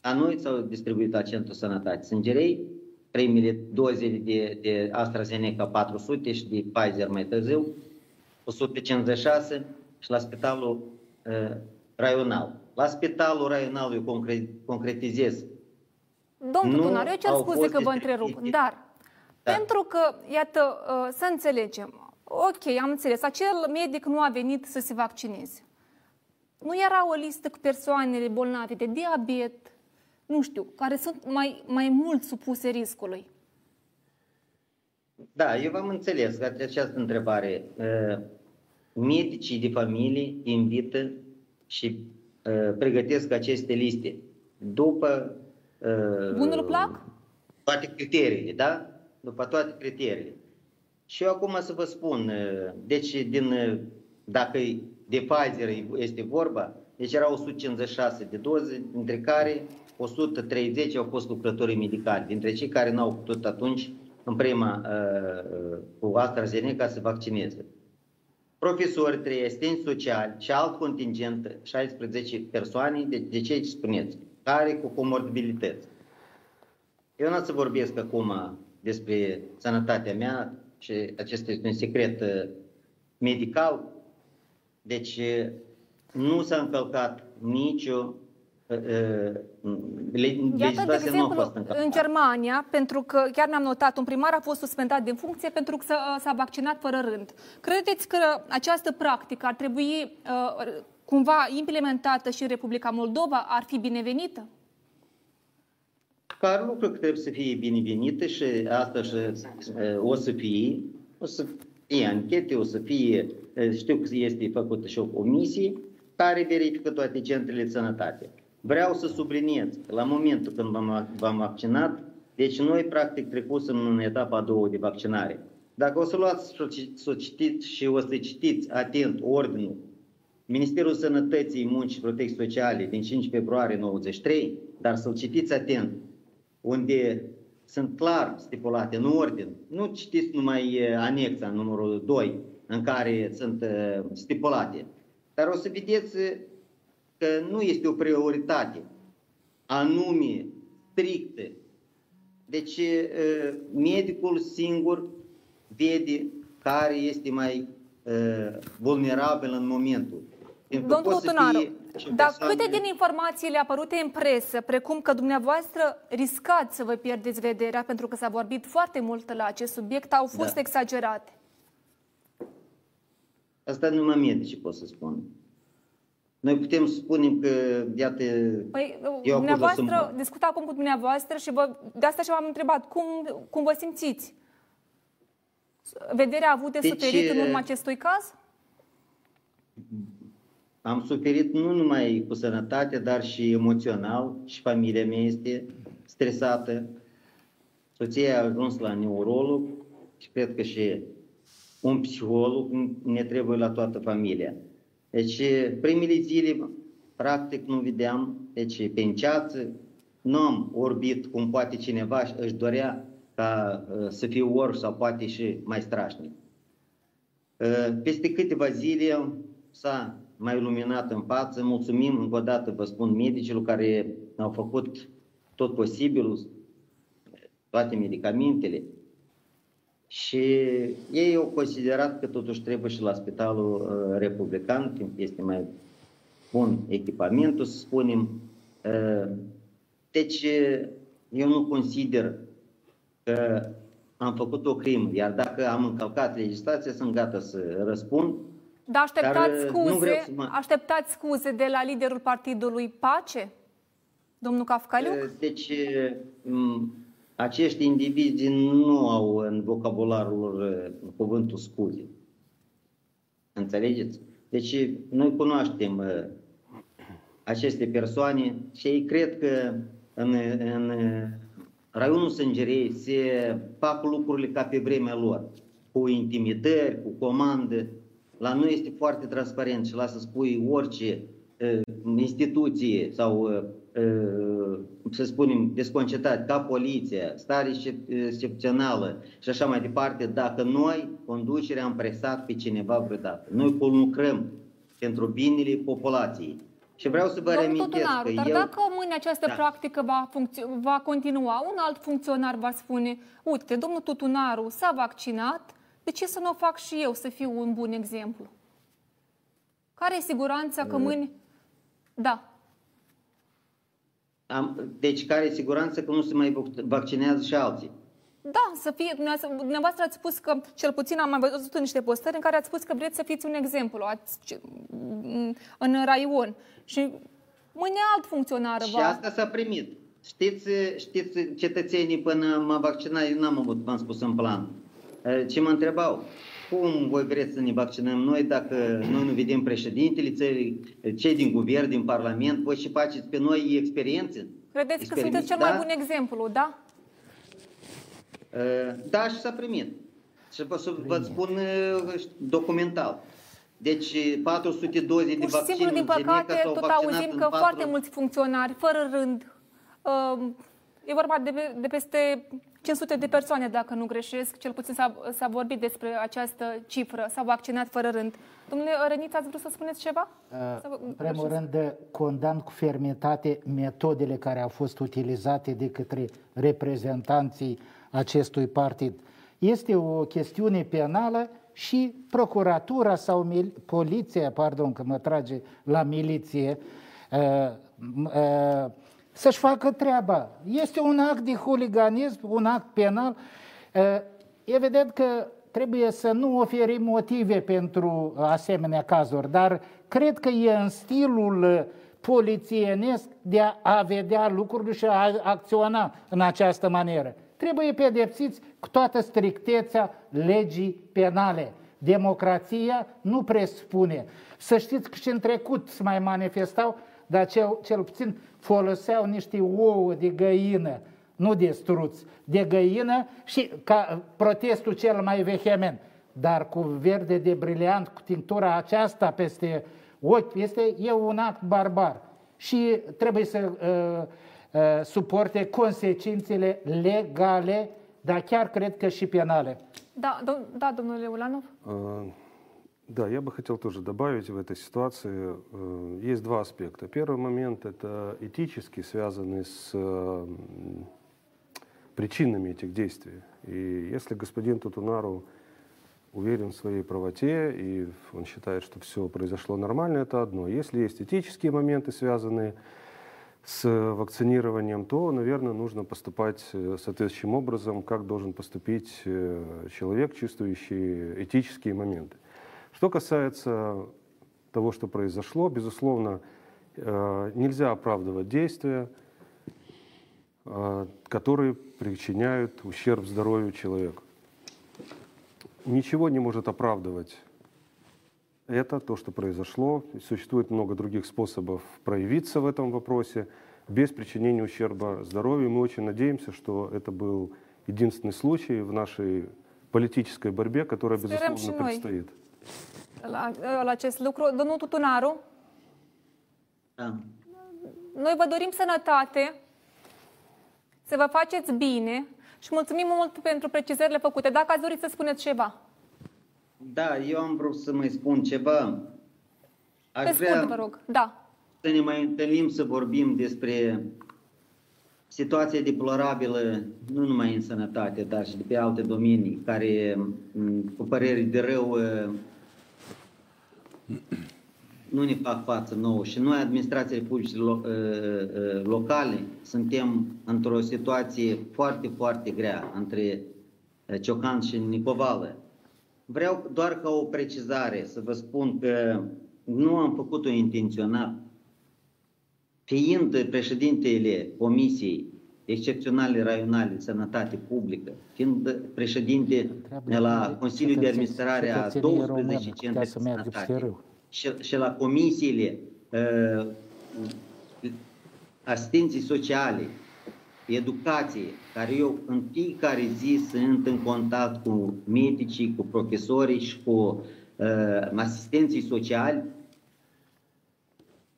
A noi s-au distribuit la Centrul Sănătate Sângerei, primele doze de, de AstraZeneca 400 și de Pfizer mai târziu, 156 și la spitalul uh, raional. La spitalul raional eu concre- concretizez. Domnul Nu Tunar, eu cer au scuze fost că vă distribuite. întrerup, dar Da. pentru că, iată, uh, să înțelegem, ok, am înțeles, acel medic nu a venit să se vaccineze. Nu era o listă cu persoanele bolnave de diabet, nu știu, care sunt mai, mai mult supuse riscului. Da, eu v-am înțeles că această întrebare. Uh, Medicii de familie invită și uh, pregătesc aceste liste după uh, Bunul plac? toate criteriile, da? După toate criteriile. Și eu acum să vă spun, uh, deci din, uh, dacă de Pfizer este vorba, deci erau 156 de doze, dintre care 130 au fost lucrătorii medicali, dintre cei care n-au putut atunci în prima uh, uh, cu AstraZeneca să vaccineze. Profesori, trei asistenți sociali și alt contingent, 16 persoane, de, de ce spuneți, care cu comorbilități. Eu nu o să vorbesc acum despre sănătatea mea și acesta este un secret uh, medical. Deci uh, nu s-a încălcat nicio uh, le- Iată, de legislația nu a exemplu, fost în încălcată. Germania, pentru că chiar mi-am notat, un primar a fost suspendat din funcție pentru că s-a, s-a vaccinat fără rând. Credeți că această practică ar trebui uh, cumva implementată și în Republica Moldova? Ar fi binevenită? Ca lucru că trebuie să fie binevenită și asta și uh, o să fie, o să fie anchete, o să fie, uh, știu că este făcută și o comisie care verifică toate centrele de sănătate. Vreau să subliniez că la momentul când v-am, v-am vaccinat, deci noi practic trecusem în etapa a doua de vaccinare. Dacă o să luați să o ci- să o citiți și o să citiți atent ordinul Ministerul Sănătății, Muncii și Protecției Sociale din 5 februarie 93, dar să-l citiți atent, unde sunt clar stipulate în ordin. Nu citiți numai eh, anexa numărul 2, în care sunt eh, stipulate. Dar o să vedeți eh, că nu este o prioritate anume, strictă. Deci eh, medicul singur vede care este mai eh, vulnerabil în momentul. Pentru că Domnul pot să Tunaru, fie și dar persoane- câte din informațiile apărute în presă, precum că dumneavoastră riscați să vă pierdeți vederea pentru că s-a vorbit foarte mult la acest subiect, au fost Da. exagerate? Asta numai medici pot să spun. Noi putem să spunem că, iată, Păi, eu acuz o să dumneavoastră, mor. discut acum cu dumneavoastră și vă, de asta și v-am întrebat, cum, cum vă simțiți? Vederea a avut de Deci, suferit în urma e- acestui caz? Am suferit nu numai cu sănătate, dar și emoțional și familia mea este stresată. Soția a ajuns la neurolog și cred că și un psiholog ne trebuie la toată familia. Deci primele zile practic nu vedeam, deci pe înceață nu am orbit cum poate cineva își dorea ca uh, să fie ori sau poate și mai strașnic. Uh, Peste câteva zile s-a mai luminat în față. Mulțumim încă o dată, vă spun, medicilor care au făcut tot posibilul, toate medicamentele. Și ei au considerat că totuși trebuie și la Spitalul uh, Republican, fiindcă este mai bun echipamentul, să spunem. Uh, Deci, uh, eu nu consider că am făcut o crimă, iar dacă am încălcat legislația, sunt gata să răspund. Dar așteptați Dar, uh, nu scuze, vreau să mă- așteptați scuze de la liderul partidului Pace, domnul Cafcaliu? Deci, m, acești indivizi nu au în vocabularul lor uh, cuvântul scuze. Înțelegeți? Deci, noi cunoaștem uh, aceste persoane și ei cred că în, în uh, raionul Sângerei se fac lucrurile ca pe vremea lor, cu intimidări, cu comandă. La noi este foarte transparent și lasă spui orice uh, instituție sau, uh, uh, să spunem, desconcertat, ca poliția, stare excepț- excepțională și așa mai departe, dacă noi, conducerea, am presat pe cineva vreodată. Noi lucrăm pentru binele populației. Și vreau să vă Domnul reamintesc Tutunaru, că dar eu... dacă mâine această Da. practică va, funcțio- va continua, un alt funcționar va spune, uite, domnul Tutunaru s-a vaccinat, de ce să nu o fac și eu să fiu un bun exemplu? Care e siguranța că Uh. mâine... Da. Am, deci care e siguranța că nu se mai vac- vaccinează și alții? Da, să fie, dumneavoastră, dumneavoastră ați spus că, cel puțin am mai văzut în niște postări în care ați spus că vreți să fiți un exemplu ați, ce- în raion. Și mâine alt funcționar Și va... asta s-a primit. Știți, știți, cetățenii, până mă vaccina, eu n-am avut, v-am spus, în plan. Eh, Ce mă întrebau? Cum voi vreți să ne vaccinăm noi dacă noi nu vedem președintele țării, cei din guvern, din parlament, voi și faceți pe noi experiențe? Credeți că Experiment- sunteți cel da? mai bun exemplu, da? Eh, Da, și s-a primit. Și vă, să vă spun eh, documental. Deci 400 doze de Pur și vaccin simplu, din păcate, s-au tot vaccinat auzim în că patru- foarte mulți funcționari, fără rând, uh, e vorba de, pe- de peste 500 de persoane, dacă nu greșesc, cel puțin s-a, s-a vorbit despre această cifră, s-au vaccinat fără rând. Domnule Răniț, ați vrut să spuneți ceva? Să vă- În primul rând, condamn cu fermitate metodele care au fost utilizate de către reprezentanții acestui partid. Este o chestiune penală și procuratura sau mil- poliția, pardon că mă trage la miliție, uh, uh, să-și facă treaba. Este un act de huliganism, un act penal. Uh, evident că trebuie să nu oferim motive pentru asemenea cazuri, dar cred că e în stilul polițienesc de a vedea lucrurile și a acționa în această manieră. Trebuie pedepsiți cu toată strictețea legii penale. Democrația nu presupune. Să știți că și în trecut se mai manifestau, dar cel, cel puțin foloseau niște ouă de găină, nu de struți, de găină și ca protestul cel mai vehement. Dar cu verde de briliant, cu tintura aceasta peste ochi, este e un act barbar. Și trebuie să uh, uh, suporte consecințele legale, dar chiar cred că și penale. Da, dom- da domnule Ulanov? Uh, Да, я бы хотел тоже добавить в этой ситуации. э, Есть два аспекта. Первый момент – это этический, связанный с э, причинами этих действий. И если господин Тутунару уверен в своей правоте, и он считает, что все произошло нормально, это одно. Если есть этические моменты, связанные с вакцинированием, то, наверное, нужно поступать э, соответствующим образом, как должен поступить э, человек, чувствующий этические моменты. Что касается того, что произошло, безусловно, э, нельзя оправдывать действия, э, которые причиняют ущерб здоровью человека. Ничего не может оправдывать это, то, что произошло. Существует много других способов проявиться в этом вопросе без причинения ущерба здоровью. Мы очень надеемся, что это был единственный случай в нашей политической борьбе, которая, безусловно, предстоит. La, la acest lucru. Domnul Tutunaru, Da. noi vă dorim sănătate, să vă faceți bine și mulțumim mult pentru precizările făcute. Dacă ați dori să spuneți ceva. Da, eu am vrut să mai spun ceva. Aș Pe vrea scurt, vă rog. Da. să ne mai întâlnim să vorbim despre situația deplorabilă, nu numai în sănătate, dar și de pe alte domenii, care, m, cu păreri de rău, ă, nu ne fac față nouă. Și noi, administrațiile publice lo- ă, ă, locale, suntem într-o situație foarte, foarte grea între ă, Ciocan și Nicovală. Vreau doar ca o precizare să vă spun că nu am făcut-o intenționat. Fiind președintele Comisiei Excepționale Raionale de Sănătate Publică, fiind președinte la Consiliul de Administrare a cetățenie 12 română centre putea de să meargă peste sănătate râu. și, și la comisiile uh, asistenții sociale, educație, care eu în fiecare zi sunt în contact cu medicii, cu profesorii și cu uh, asistenții sociali,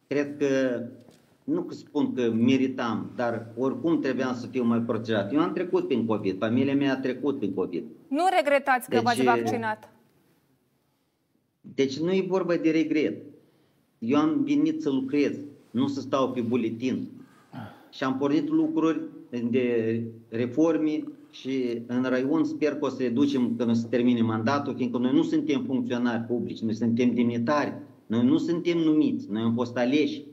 cred că, nu că spun că meritam, dar oricum trebuia să fiu mai protejat. Eu am trecut prin COVID, familia mea a trecut prin COVID. Nu regretați că Deci, v-ați vaccinat. Deci nu e vorba de regret. Eu am venit să lucrez, nu să stau pe buletin. Și am pornit lucruri de reforme și în raion sper că o să reducem când o să termine mandatul, fiindcă noi nu suntem funcționari publici, noi suntem demnitari, noi nu suntem numiți, noi am fost aleși.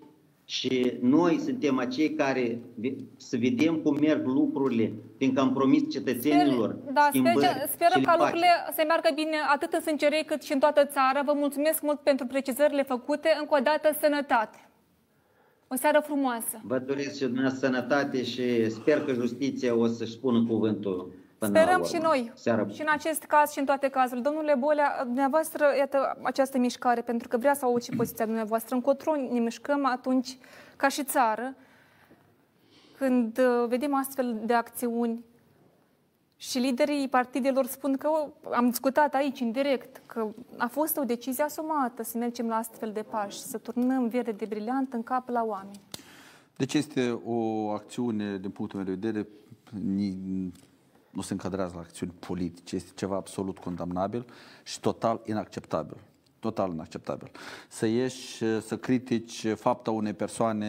Și noi suntem acei care ve- să vedem cum merg lucrurile, fiindcă am promis cetățenilor Da, sper, schimbări că- sperăm și ca le facem. lucrurile să meargă bine atât în Sângerei cât și în toată țara. Vă mulțumesc mult pentru precizările făcute. Încă o dată, sănătate. O seară frumoasă. Vă doresc și dumneavoastră sănătate și sper că justiția o să-și spună cuvântul până la Sperăm urmă. și noi. Seara Și în acest caz și în toate cazurile. Domnule Bolea, dumneavoastră, iată această mișcare, pentru că vrea să aud și poziția dumneavoastră. Încotro ne mișcăm atunci ca și țară, când uh, vedem astfel de acțiuni și liderii partidelor spun că "O, am discutat aici, în direct, că a fost o decizie asumată să mergem la astfel de pași, să turnăm verde de briliant în cap la oameni. Deci este o acțiune, din punctul meu de vedere, ni- nu se încadrează la acțiuni politice, este ceva absolut condamnabil și total inacceptabil. total inacceptabil. Să ieși, să critici fapta unei persoane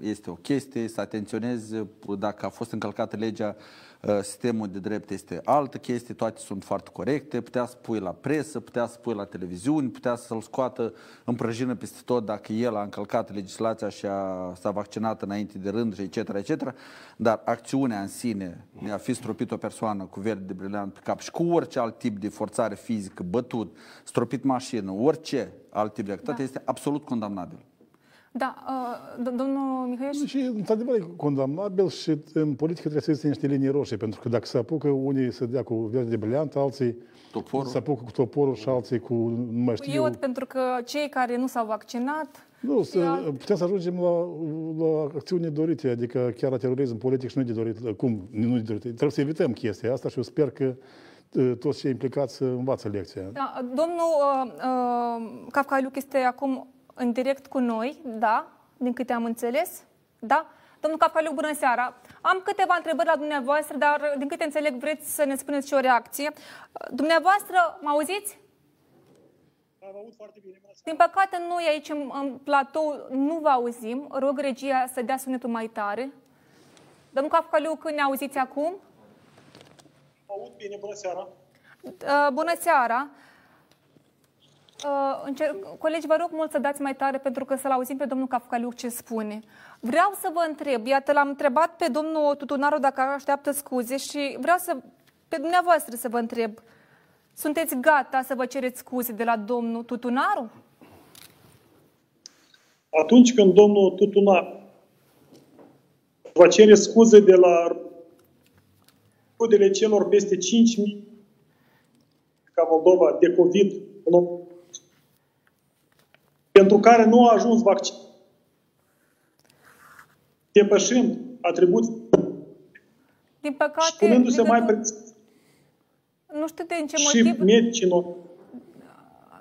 este o chestie, să atenționezi dacă a fost încălcată legea Uh, sistemul de drept este altă chestie, toate sunt foarte corecte, putea să pui la presă, putea să pui la televiziuni, putea să-l scoată în prăjină peste tot dacă el a încălcat legislația și a, s-a vaccinat înainte de rând și etc., etc., dar acțiunea în sine de a fi stropit o persoană cu verde de briliant pe cap și cu orice alt tip de forțare fizică, bătut, stropit mașină, orice alt tip de activitate da. este absolut condamnabil. Da, uh, domnul Mihai. Și, într-adevăr, e condamnabil și în politică trebuie să existe niște linii roșii, pentru că dacă se apucă unii să dea cu verde de briliant, alții toporul. se apucă cu toporul și alții cu, nu mai știu eu... pentru că cei care nu s-au vaccinat... Nu, să, alt... putem să ajungem la, la acțiuni dorite, adică chiar la terorism politic și nu de dorit. Cum? Nu de dorit. Trebuie să evităm chestia asta și eu sper că toți cei implicați să învață lecția. Da, domnul uh, uh, Cafcaliuc este acum în direct cu noi, da, din câte am înțeles, da? Domnul Capcaliu, bună seara! Am câteva întrebări la dumneavoastră, dar din câte înțeleg vreți să ne spuneți și o reacție. Dumneavoastră, mă auziți? Da, vă aud foarte bine. Din păcate, noi aici în, în platou nu vă auzim. Rog regia să dea sunetul mai tare. Domnul Capcaliu, când ne auziți acum? Vă aud bine, bună seara! Uh, bună seara! Uh, încerc, colegi, vă rog mult să dați mai tare pentru că să-l auzim pe domnul Cafcaliuc ce spune. Vreau să vă întreb, iată, l-am întrebat pe domnul Tutunaru dacă așteaptă scuze și vreau să, pe dumneavoastră să vă întreb. Sunteți gata să vă cereți scuze de la domnul Tutunaru? Atunci când domnul Tutunaru va cere scuze de la rudele celor peste 5.000 ca Moldova de COVID pentru care nu a ajuns vaccin, depășind atribuții din păcate, și punându-se mai preț. Nu știu de în ce și motiv. medicii nu.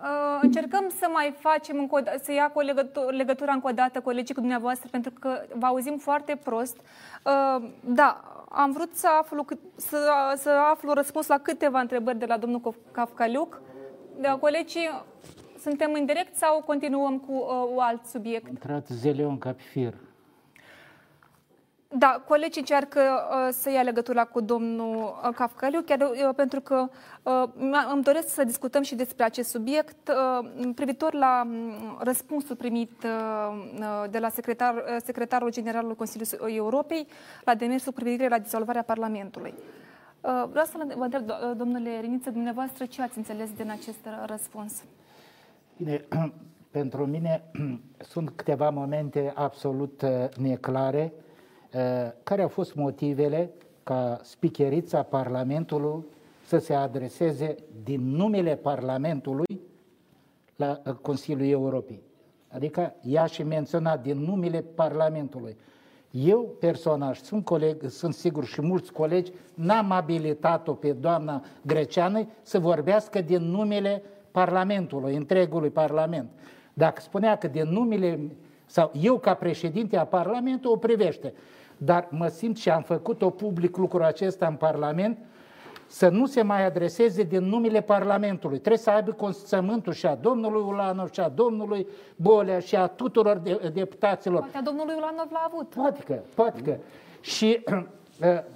Uh, încercăm să mai facem încă o, să ia cu o legătură, legătura încă o dată colegii cu dumneavoastră pentru că vă auzim foarte prost. Uh, da, am vrut să aflu, să, să aflu răspuns la câteva întrebări de la domnul Cafcaliuc. De colegii suntem în direct sau continuăm cu uh, un alt subiect? Intrat zeleon ca pe fir. Da, colegii încearcă uh, să ia legătura cu domnul uh, Cafcaliu, chiar uh, pentru că uh, îmi doresc să discutăm și despre acest subiect uh, privitor la uh, răspunsul primit uh, uh, de la secretar, uh, secretarul general al Consiliului Europei la demersul cu privire la dizolvarea Parlamentului. Uh, vreau să vă întreb, domnule Riniță, dumneavoastră, ce ați înțeles din acest răspuns? Bine, pentru mine sunt câteva momente absolut uh, neclare. Uh, care au fost motivele ca spicherița Parlamentului să se adreseze din numele Parlamentului la uh, Consiliul Europei? Adică ea și menționat din numele Parlamentului. Eu personal, sunt, coleg, sunt sigur și mulți colegi, n-am abilitat-o pe doamna Greceană să vorbească din numele Parlamentului, întregului Parlament. Dacă spunea că de numele, sau eu ca președinte a Parlamentului o privește, dar mă simt și am făcut-o public lucrul acesta în Parlament, să nu se mai adreseze din numele Parlamentului. Trebuie să aibă consimțământul și a domnului Ulanov, și a domnului Bolea, și a tuturor de, deputaților. Poate a domnului Ulanov l-a avut. Poate că, poate că. Și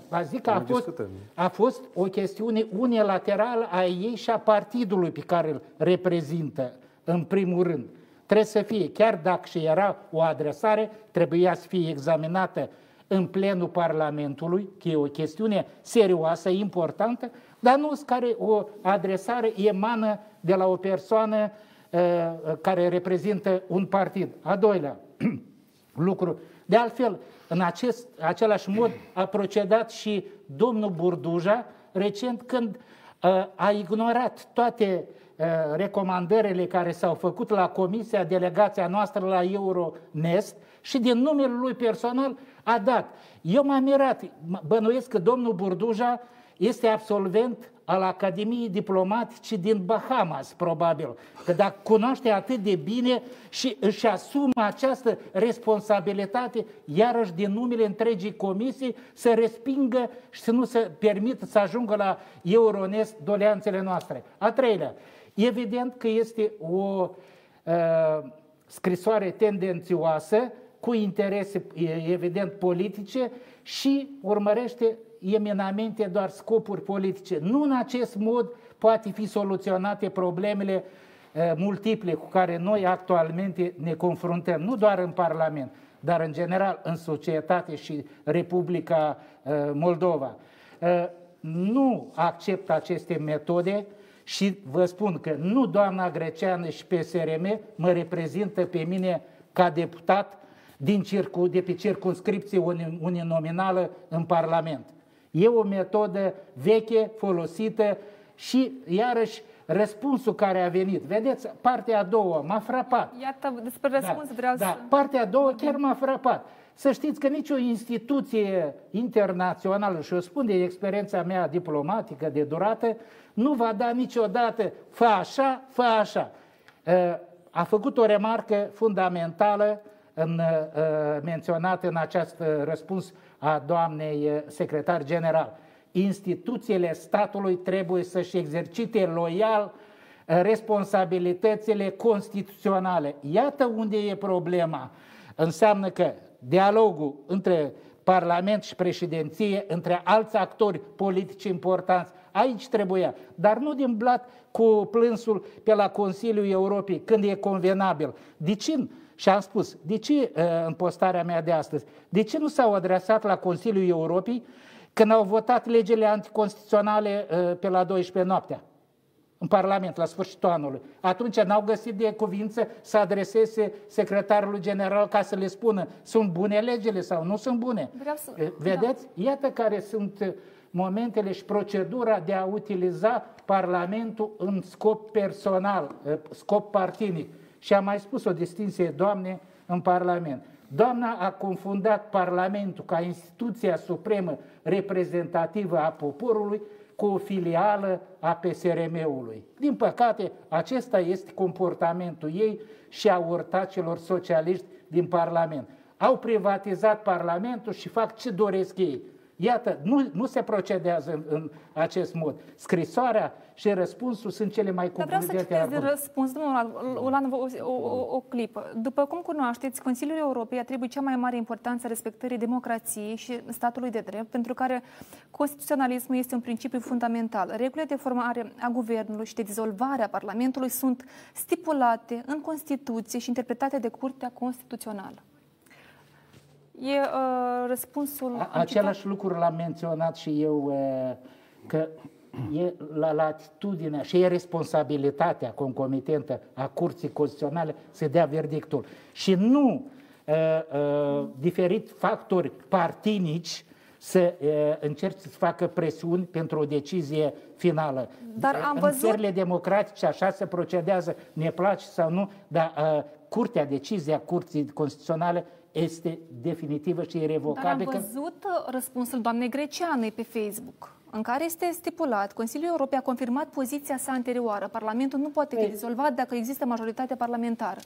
a zic că a fost, a fost o chestiune unilaterală a ei și a partidului pe care îl reprezintă, în primul rând. Trebuie să fie, chiar dacă și era o adresare, trebuia să fie examinată în plenul Parlamentului, că e o chestiune serioasă, importantă, dar nu care o adresare emană de la o persoană uh, care reprezintă un partid. A doilea lucru. De altfel, în acest, același mod a procedat și domnul Burduja recent când uh, a ignorat toate uh, recomandările care s-au făcut la comisia, delegația noastră la Euronest și din numele lui personal a dat. Eu m-am mirat, bănuiesc că domnul Burduja este absolvent al Academiei Diplomatice din Bahamas, probabil. Că dacă cunoaște atât de bine și își asumă această responsabilitate, iarăși din numele întregii comisii, să respingă și să nu se permită să ajungă la Euronest doleanțele noastre. A treilea, Evident că este o uh, scrisoare tendențioasă, cu interese evident politice și urmărește eminamente doar scopuri politice. Nu în acest mod poate fi soluționate problemele uh, multiple cu care noi actualmente ne confruntăm, nu doar în Parlament, dar în general în societate și Republica uh, Moldova. Uh, nu accept aceste metode și vă spun că nu doamna Greceană și PSRM mă reprezintă pe mine ca deputat din circu, de pe circunscripție uninominală în Parlament. E o metodă veche, folosită și, iarăși, răspunsul care a venit. Vedeți, partea a doua m-a frapat. Iată, despre răspuns da, vreau da, să... Partea a doua chiar m-a frapat. Să știți că nicio instituție internațională, și o spun de experiența mea diplomatică de durată, nu va da niciodată fă așa, fă așa. A făcut o remarcă fundamentală în, menționată în acest răspuns a doamnei secretar general. Instituțiile statului trebuie să-și exercite loial responsabilitățile constituționale. Iată unde e problema. Înseamnă că dialogul între Parlament și președinție, între alți actori politici importanți, aici trebuia, dar nu din blat cu plânsul pe la Consiliul Europei, când e convenabil. De ce? Și am spus, de ce uh, în postarea mea de astăzi? De ce nu s-au adresat la Consiliul Europei când au votat legile anticonstituționale uh, pe la 12 noaptea? în Parlament la sfârșitul anului. Atunci n-au găsit de cuvință să adreseze secretarului general ca să le spună sunt bune legile sau nu sunt bune. Vreau să... Vedeți? Da. Iată care sunt momentele și procedura de a utiliza Parlamentul în scop personal, scop partinic. Și am mai spus o distinție, Doamne, în Parlament. Doamna a confundat Parlamentul ca instituția supremă reprezentativă a poporului cu o filială a PSRM-ului. Din păcate, acesta este comportamentul ei și a urtacilor socialiști din Parlament. Au privatizat Parlamentul și fac ce doresc ei. Iată, nu, nu se procedează în, în acest mod. Scrisoarea și răspunsul sunt cele mai concludente Dar vreau să citesc de răspuns, domnul Ulan, o, o, o, o clipă. După cum cunoașteți, Consiliul Europei atribuie cea mai mare importanță respectării democrației și statului de drept, pentru care constituționalismul este un principiu fundamental. Regulile de formare a guvernului și de dizolvare a Parlamentului sunt stipulate în Constituție și interpretate de Curtea Constituțională. E uh, răspunsul... A, același lucru l-am menționat și eu, uh, că e la latitudinea și e responsabilitatea concomitentă a Curții Constituționale să dea verdictul. Și nu uh, uh, diferit factori partinici să uh, încerci să facă presiuni pentru o decizie finală. Dar am în văzut... țările democratice așa se procedează, ne place sau nu, dar uh, curtea, decizia Curții Constituționale este definitivă și irrevocabilă. Dar am văzut uh, răspunsul doamnei Greceanei pe Facebook în care este stipulat, Consiliul Europei a confirmat poziția sa anterioară. Parlamentul nu poate fi dizolvat dacă există majoritate parlamentară.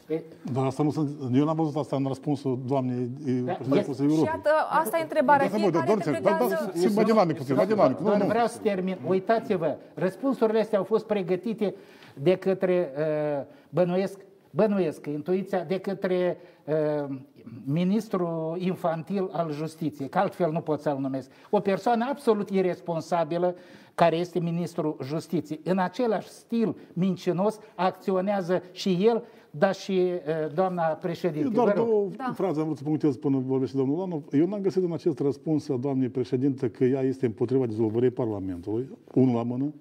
Dar asta nu sunt, eu n-am văzut asta în răspunsul doamnei da, Consiliului Europei. Și iată, asta e întrebarea. Da, Fiecare interpretează... Da, mai dinamic puțin, mai dinamic. Nu, nu. Vreau să termin. Uitați-vă, răspunsurile astea au fost pregătite de către, uh, bănuiesc, bănuiesc, intuiția, de către uh, ministru infantil al justiției, că altfel nu pot să-l numesc. O persoană absolut irresponsabilă care este ministrul justiției. În același stil mincinos acționează și el, dar și uh, doamna președinte. Eu doar două da. fraze am vrut să punctez până vorbește domnul Lanov. Eu n-am găsit în acest răspuns a doamnei președinte că ea este împotriva dizolvării Parlamentului, unul la mână.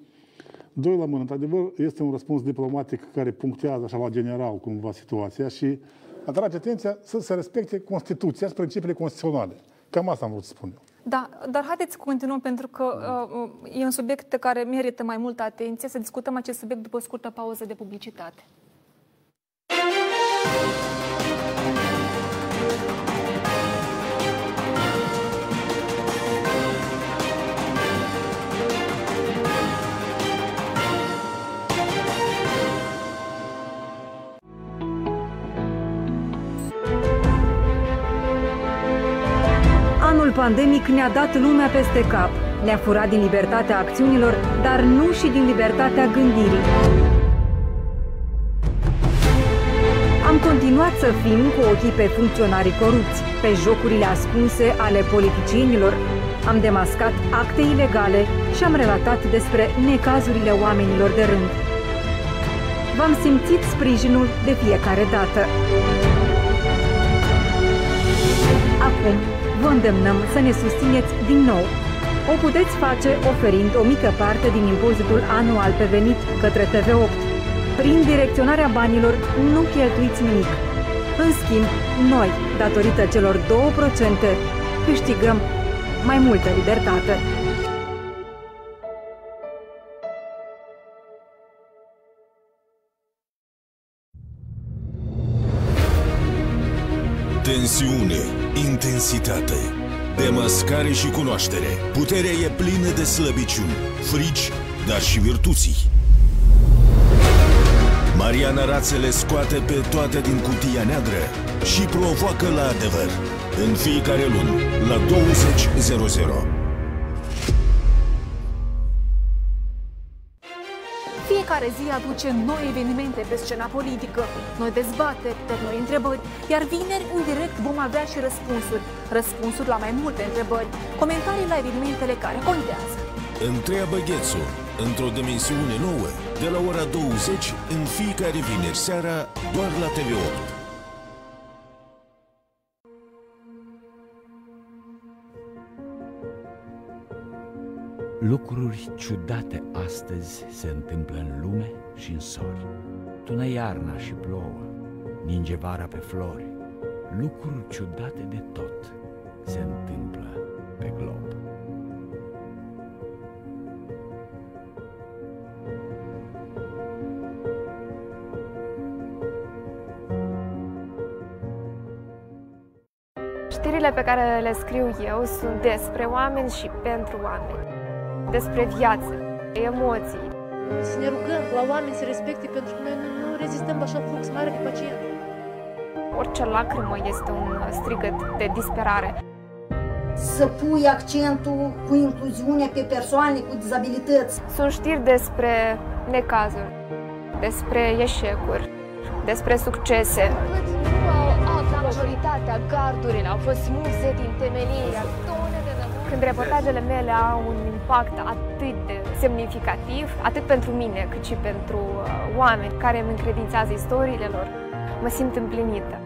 Doi la mână, într-adevăr, este un răspuns diplomatic care punctează așa la general cumva situația și atrage atenția să se respecte Constituția și principiile constituționale. Cam asta am vrut să spun eu. Da, dar haideți să continuăm pentru că uh, e un subiect care merită mai multă atenție. Să discutăm acest subiect după o scurtă pauză de publicitate. Pandemic ne-a dat lumea peste cap. Ne-a furat din libertatea acțiunilor, dar nu și din libertatea gândirii. Am continuat să fim cu ochii pe funcționarii corupți, pe jocurile ascunse ale politicienilor. Am demascat acte ilegale și am relatat despre necazurile oamenilor de rând. V-am simțit sprijinul de fiecare dată. Acum vă îndemnăm să ne susțineți din nou. O puteți face oferind o mică parte din impozitul anual pe venit către TV8. Prin direcționarea banilor nu cheltuiți nimic. În schimb, noi, datorită celor 2%, câștigăm mai multă libertate. Tensiune, intensitate, demascare și cunoaștere. Puterea e plină de slăbiciuni, frici, dar și virtuții. Mariana Rațele scoate pe toate din cutia neagră și provoacă la adevăr. În fiecare luni, la 20.00. Fiecare zi aduce noi evenimente pe scena politică, noi dezbateri, noi întrebări, iar vineri, în direct, vom avea și răspunsuri. Răspunsuri la mai multe întrebări, comentarii la evenimentele care contează. Întreabă Ghețu, într-o dimensiune nouă, de la ora 20, în fiecare vineri seara, doar la TV8. Lucruri ciudate astăzi se întâmplă în lume și în sori. Tună iarna și plouă, ninge vara pe flori. Lucruri ciudate de tot se întâmplă pe glob. Știrile pe care le scriu eu sunt despre oameni și pentru oameni. Despre viață, emoții. Să ne rugăm la oameni să respecte pentru că noi nu, nu rezistăm la așa flux mare de pacient. Orice lacrimă este un strigăt de disperare. Să pui accentul cu incluziunea pe persoane cu dizabilități. Sunt știri despre necazuri, despre eșecuri, despre succese. Majoritatea gardurilor au fost smulse din temelie. Când reportajele mele au un impact atât de semnificativ, atât pentru mine, cât și pentru uh, oameni care îmi încredințează istoriile lor, mă simt împlinită.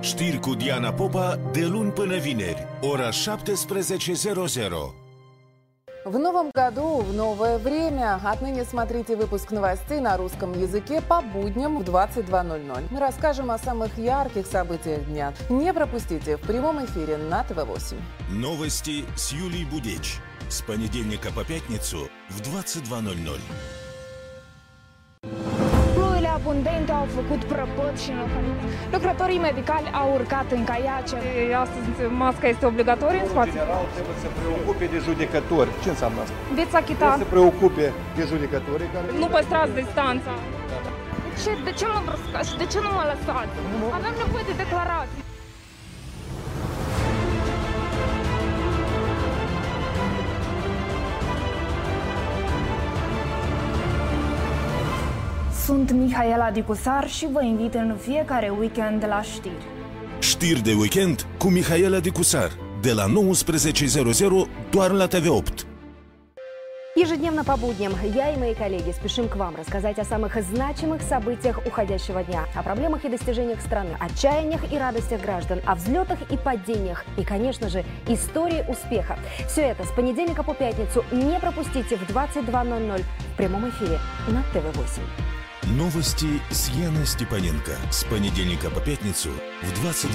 Știri cu Diana Popa de luni până vineri, ora 17.00. В новом году, в новое время. Отныне смотрите выпуск новостей на русском языке по будням в 22.00. Мы расскажем о самых ярких событиях дня. Не пропустите в прямом эфире на ТВ8. Новости с Юлией Будеч. С понедельника по пятницу в 22.00. Ploile abundente au făcut prăpăt și înlocuit. Lucrătorii medicali au urcat în caiace. Astăzi masca este obligatorie în spațiu. general trebuie să preocupe de judecători. Ce înseamnă asta? Veți achita. Trebuie să preocupe de judecătorii care... Nu păstrați distanța. De ce, de ce mă bruscați și de ce nu mă lăsați? Avem nevoie de declarații. Sunt Mihaela Dicusar și vă invit în fiecare weekend la știri. Știri de weekend cu Mihaela Dicusar. De la 19.00 doar la TV8. Ежедневно по будням я и мои коллеги спешим к вам рассказать о самых значимых событиях уходящего дня, о проблемах и достижениях страны, о чаяниях и радостях граждан, о взлетах и падениях и, конечно же, истории успеха. Все это с понедельника по пятницу не пропустите в 22.00 в прямом эфире на ТВ8. Новости с Яной Степаненко. С понедельника по пятницу в 22.00.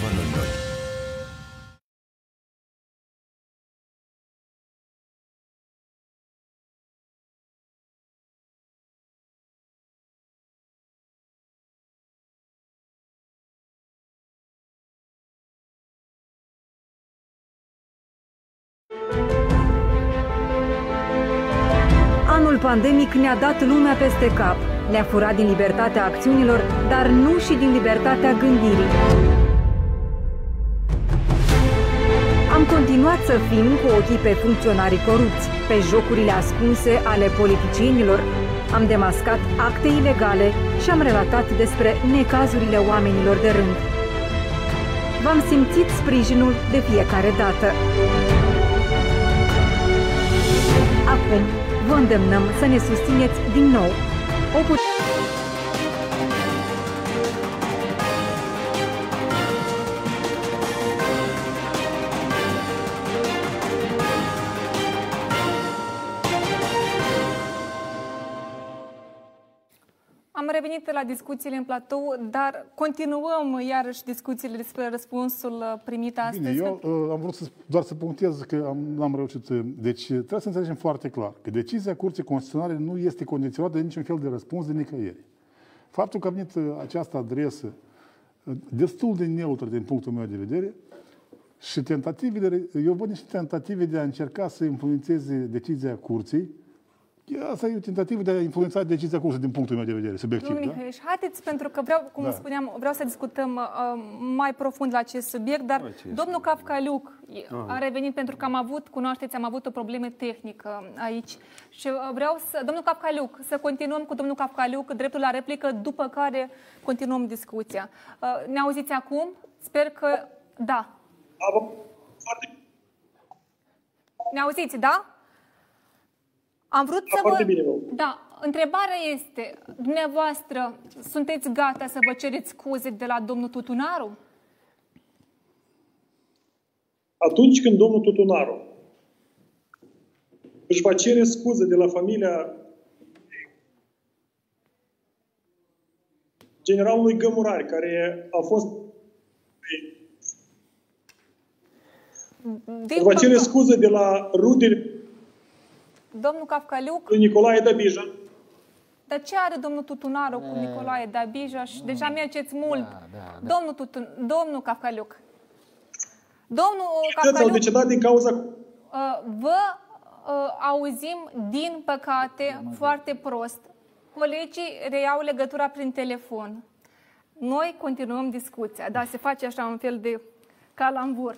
Anul pandemic ne-a dat lumea peste cap. Ne-a furat din libertatea acțiunilor, dar nu și din libertatea gândirii. Am continuat să fim cu ochii pe funcționarii corupți, pe jocurile ascunse ale politicienilor. Am demascat acte ilegale și am relatat despre necazurile oamenilor de rând. V-am simțit sprijinul de fiecare dată. Acum vă îndemnăm să ne susțineți din nou. O put- revenit la discuțiile în platou, dar continuăm iarăși discuțiile despre răspunsul uh, primit astăzi. Bine, eu uh, am vrut să, doar să punctez că am, n-am reușit. uh, Deci trebuie să înțelegem foarte clar că decizia Curții Constituționale nu este condiționată de niciun fel de răspuns de nicăieri. Faptul că a venit uh, această adresă uh, destul de neutră din punctul meu de vedere și tentativele, eu văd niște tentative de a încerca să influențeze decizia Curții, Asta e o tentativă de a influența decizia cursă din punctul meu de vedere, subiectiv. Domnul Da? Mihăieș, haideți, pentru că vreau, cum Da. spuneam, vreau să discutăm uh, mai profund la acest subiect, dar Hai, ce domnul Cafcaliuc Ah. a revenit pentru că am avut, cunoașteți, am avut o problemă tehnică aici și uh, vreau să, domnul Cafcaliuc, să continuăm cu domnul Cafcaliuc dreptul la replică, după care continuăm discuția. Uh, ne auziți acum? Sper că da. Ne auziți, da? Am vrut să foarte vă... bine, vă Da, întrebarea este, dumneavoastră, sunteți gata să vă cereți scuze de la domnul Tutunaru? Atunci când domnul Tutunaru își va cere scuze de la familia generalului Gămurari, care a fost Din va cere păcate- scuze de la rudele Domnul Cafcaliuc, lui Nicolae Dabija, dar ce are domnul Tutunaru cu Nicolae Dabija și deja mergeți mult? da. Domnul, Tutun, domnul Cafcaliuc, domnul Cetăți au Cafcaliuc, decedat din cauza uh, vă uh, auzim, din păcate, foarte prost. Colegii reiau legătura prin telefon. Noi continuăm discuția. Da, se face așa un fel de calambur.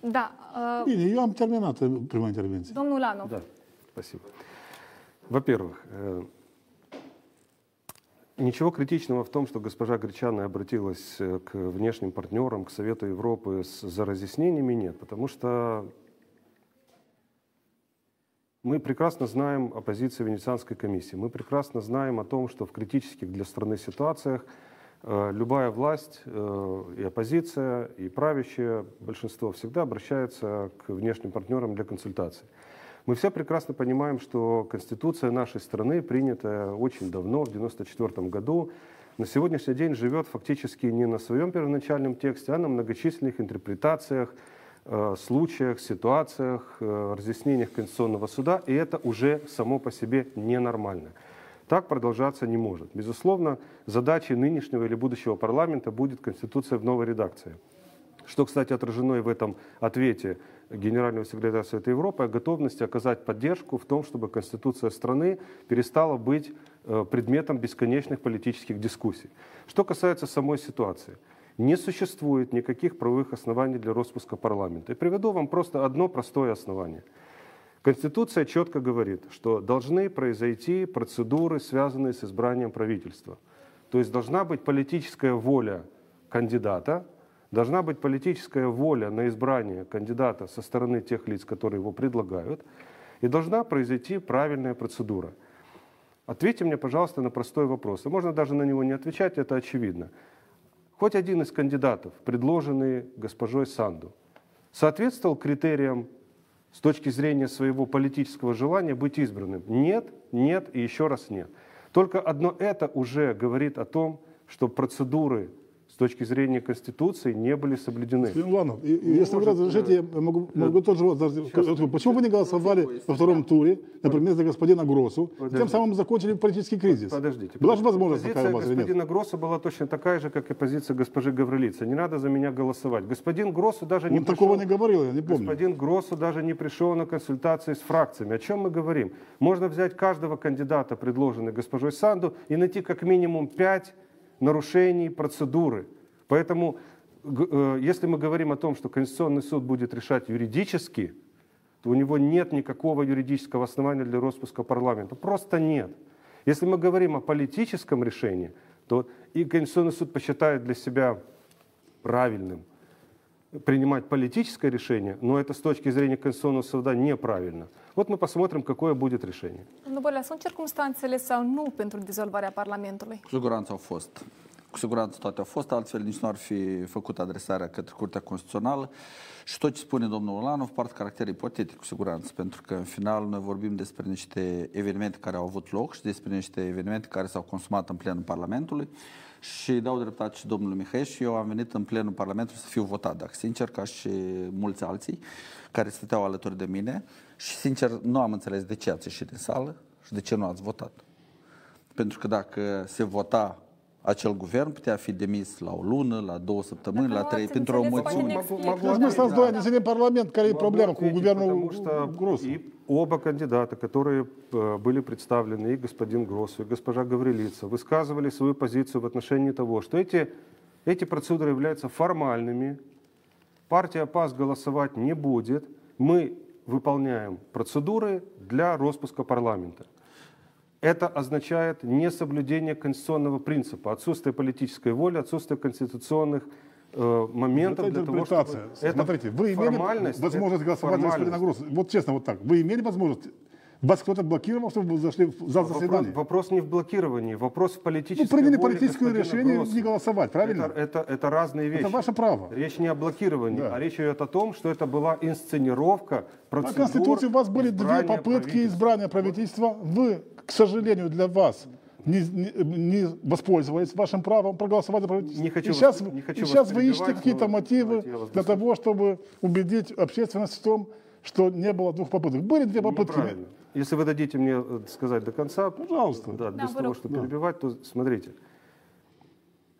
Da. Uh, Bine, eu am terminat uh, prima intervenție. domnul Lanu. Да, спасибо. Во-первых, э, ничего критичного в том, что госпожа Гречаная обратилась э, к внешним партнерам, к Совету Европы с, за разъяснениями, нет, потому что мы прекрасно знаем о позиции Венецианской комиссии, мы прекрасно знаем о том, что в критических для страны ситуациях э, любая власть, и оппозиция, и правящее большинство всегда обращаются к внешним партнерам для консультаций. Мы все прекрасно понимаем, что Конституция нашей страны, принятая очень давно, в 1994 году, на сегодняшний день живет фактически не на своем первоначальном тексте, а на многочисленных интерпретациях, э, случаях, ситуациях, э, разъяснениях Конституционного суда, и это уже само по себе ненормально. Так продолжаться не может. Безусловно, задачей нынешнего или будущего парламента будет Конституция в новой редакции. Что, кстати, отражено и в этом ответе Генерального секретаря Совета Европы о готовности оказать поддержку в том, чтобы Конституция страны перестала быть э, предметом бесконечных политических дискуссий. Что касается самой ситуации. Не существует никаких правовых оснований для распуска парламента. И приведу вам просто одно простое основание. Конституция четко говорит, что должны произойти процедуры, связанные с избранием правительства. То есть должна быть политическая воля кандидата, должна быть политическая воля на избрание кандидата со стороны тех лиц, которые его предлагают, и должна произойти правильная процедура. Ответьте мне, пожалуйста, на простой вопрос. И можно даже на него не отвечать, это очевидно. Хоть один из кандидатов, предложенный госпожой Санду, соответствовал критериям с точки зрения своего политического желания быть избранным? Нет, нет и еще раз нет. Только одно это уже говорит о том, что процедуры точки зрения Конституции не были соблюдены. Господин Уланов, и- и Не если вы может, разрешите, я э, могу, э, могу тоже вот задать вопрос. Почему вы не голосовали во втором туре, например, за господина Гросу, тем самым закончили политический кризис? Подождите. Была же возможность Позиция такая у вас или нет? господина Гросса была точно такая же, как и позиция госпожи Гаврилицы. Не надо за меня голосовать. Господин Гроссу даже не Он такого не говорил, я не помню. Господин Гроссу даже не пришел на консультации с фракциями. О чем мы говорим? Можно взять каждого кандидата, предложенный госпожой Санду, и найти как минимум пять нарушений процедуры. Поэтому, э, если мы говорим о том, что Конституционный суд будет решать юридически, то у него нет никакого юридического основания для распуска парламента. Просто нет. Если мы говорим о политическом решении, то и Конституционный суд посчитает для себя правильным принимать политическое решение, но это с точки зрения Конституционного суда неправильно. Вот мы посмотрим, какое будет решение. Nu Bălea, sunt circumstanțele sau nu pentru dizolvarea Parlamentului? Cu siguranță au fost. Cu siguranță toate au fost, altfel nici nu ar fi făcut adresarea către Curtea Constituțională și tot ce spune domnul Olanov poartă caracter ipotetic, cu siguranță, pentru că în final noi vorbim despre niște evenimente care au avut loc și despre niște evenimente care s-au consumat în plenul Parlamentului și dau dreptate și domnului Mihai și eu am venit în plenul Parlamentului să fiu votat, dacă sincer, ca și mulți alții care stăteau alături de mine și sincer nu am înțeles de ce ați ieșit din sală și de ce nu ați votat. Pentru că dacă se vota acel guvern putea fi demis la o lună, la două săptămâni, Dacă la trei, pentru o mulțime. Acum stați doi ani de zile în Parlament. Care e problema cu guvernul rus? Оба кандидата, которые э, были представлены, и господин Гросс, и госпожа Гаврилица, высказывали свою позицию в отношении того, что эти, эти процедуры являются формальными, партия ПАС голосовать не будет, мы выполняем процедуры для распуска парламента. Это означает несоблюдение конституционного принципа, отсутствие политической воли, отсутствие конституционных э, моментов Это для того, чтобы... интерпретация. Смотрите, вы имели возможность это голосовать за. Гросса? Вот честно, вот так. Вы имели возможность? Вас кто-то блокировал, чтобы вы зашли в зал Вопрос, заседания? вопрос не в блокировании, вопрос в политической Ну, приняли политическое решение Гросса. не голосовать, правильно? Это, это, это разные вещи. Это ваше право. Речь не о блокировании, Да. а речь идет о том, что это была инсценировка По процедур Конституции у вас были две попытки правительства. избрания правительства. Вы, к сожалению, для вас не, не- не воспользовались вашим правом проголосовать за правительство. Не хочу и сейчас, вас- не хочу и сейчас вы ищете какие-то мотивы для того, чтобы убедить общественность в том, что не было двух попыток. Были две попытки. Неправильно. Если вы дадите мне э, сказать до конца, Пожалуйста. да, без того, чтобы Да. перебивать, то смотрите.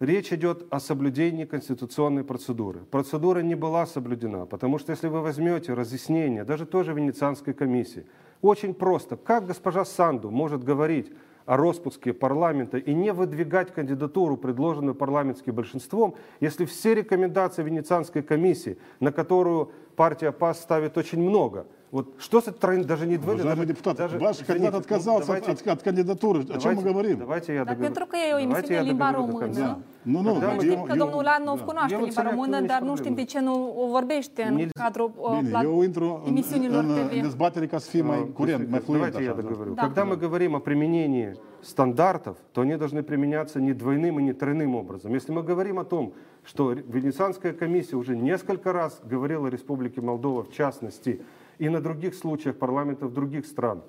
Речь идет о соблюдении конституционной процедуры. Процедура не была соблюдена, потому что если вы возьмете разъяснение, даже тоже Венецианской комиссии, очень просто, как госпожа Санду может говорить о распуске парламента и не выдвигать кандидатуру, предложенную парламентским большинством, если все рекомендации Венецианской комиссии, на которую партия ПАС ставит очень много, вот что с этой даже не двойной, Уважаемый даже- депутат, даже- ваш извините, кандидат ну, отказался давайте- от, от кандидатуры. О чем мы Давайте- говорим? Давайте я договорю. pentru că e o Давайте emisiune я în limba română. Nu, nu, мы știm că domnul Lanov cunoaște limba română, dar nu știm de ce nu o vorbește în cadrul emisiunilor TV. în dezbatere ca să fie mai curent, mai fluent. Давайте я договорю. Да. Когда мы говорим о применении стандартов, то они должны применяться не двойным и не тройным образом. Если мы говорим о том, что Венецианская комиссия уже несколько раз говорила о Республике Молдова, в частности, и на других случаях парламентов других стран,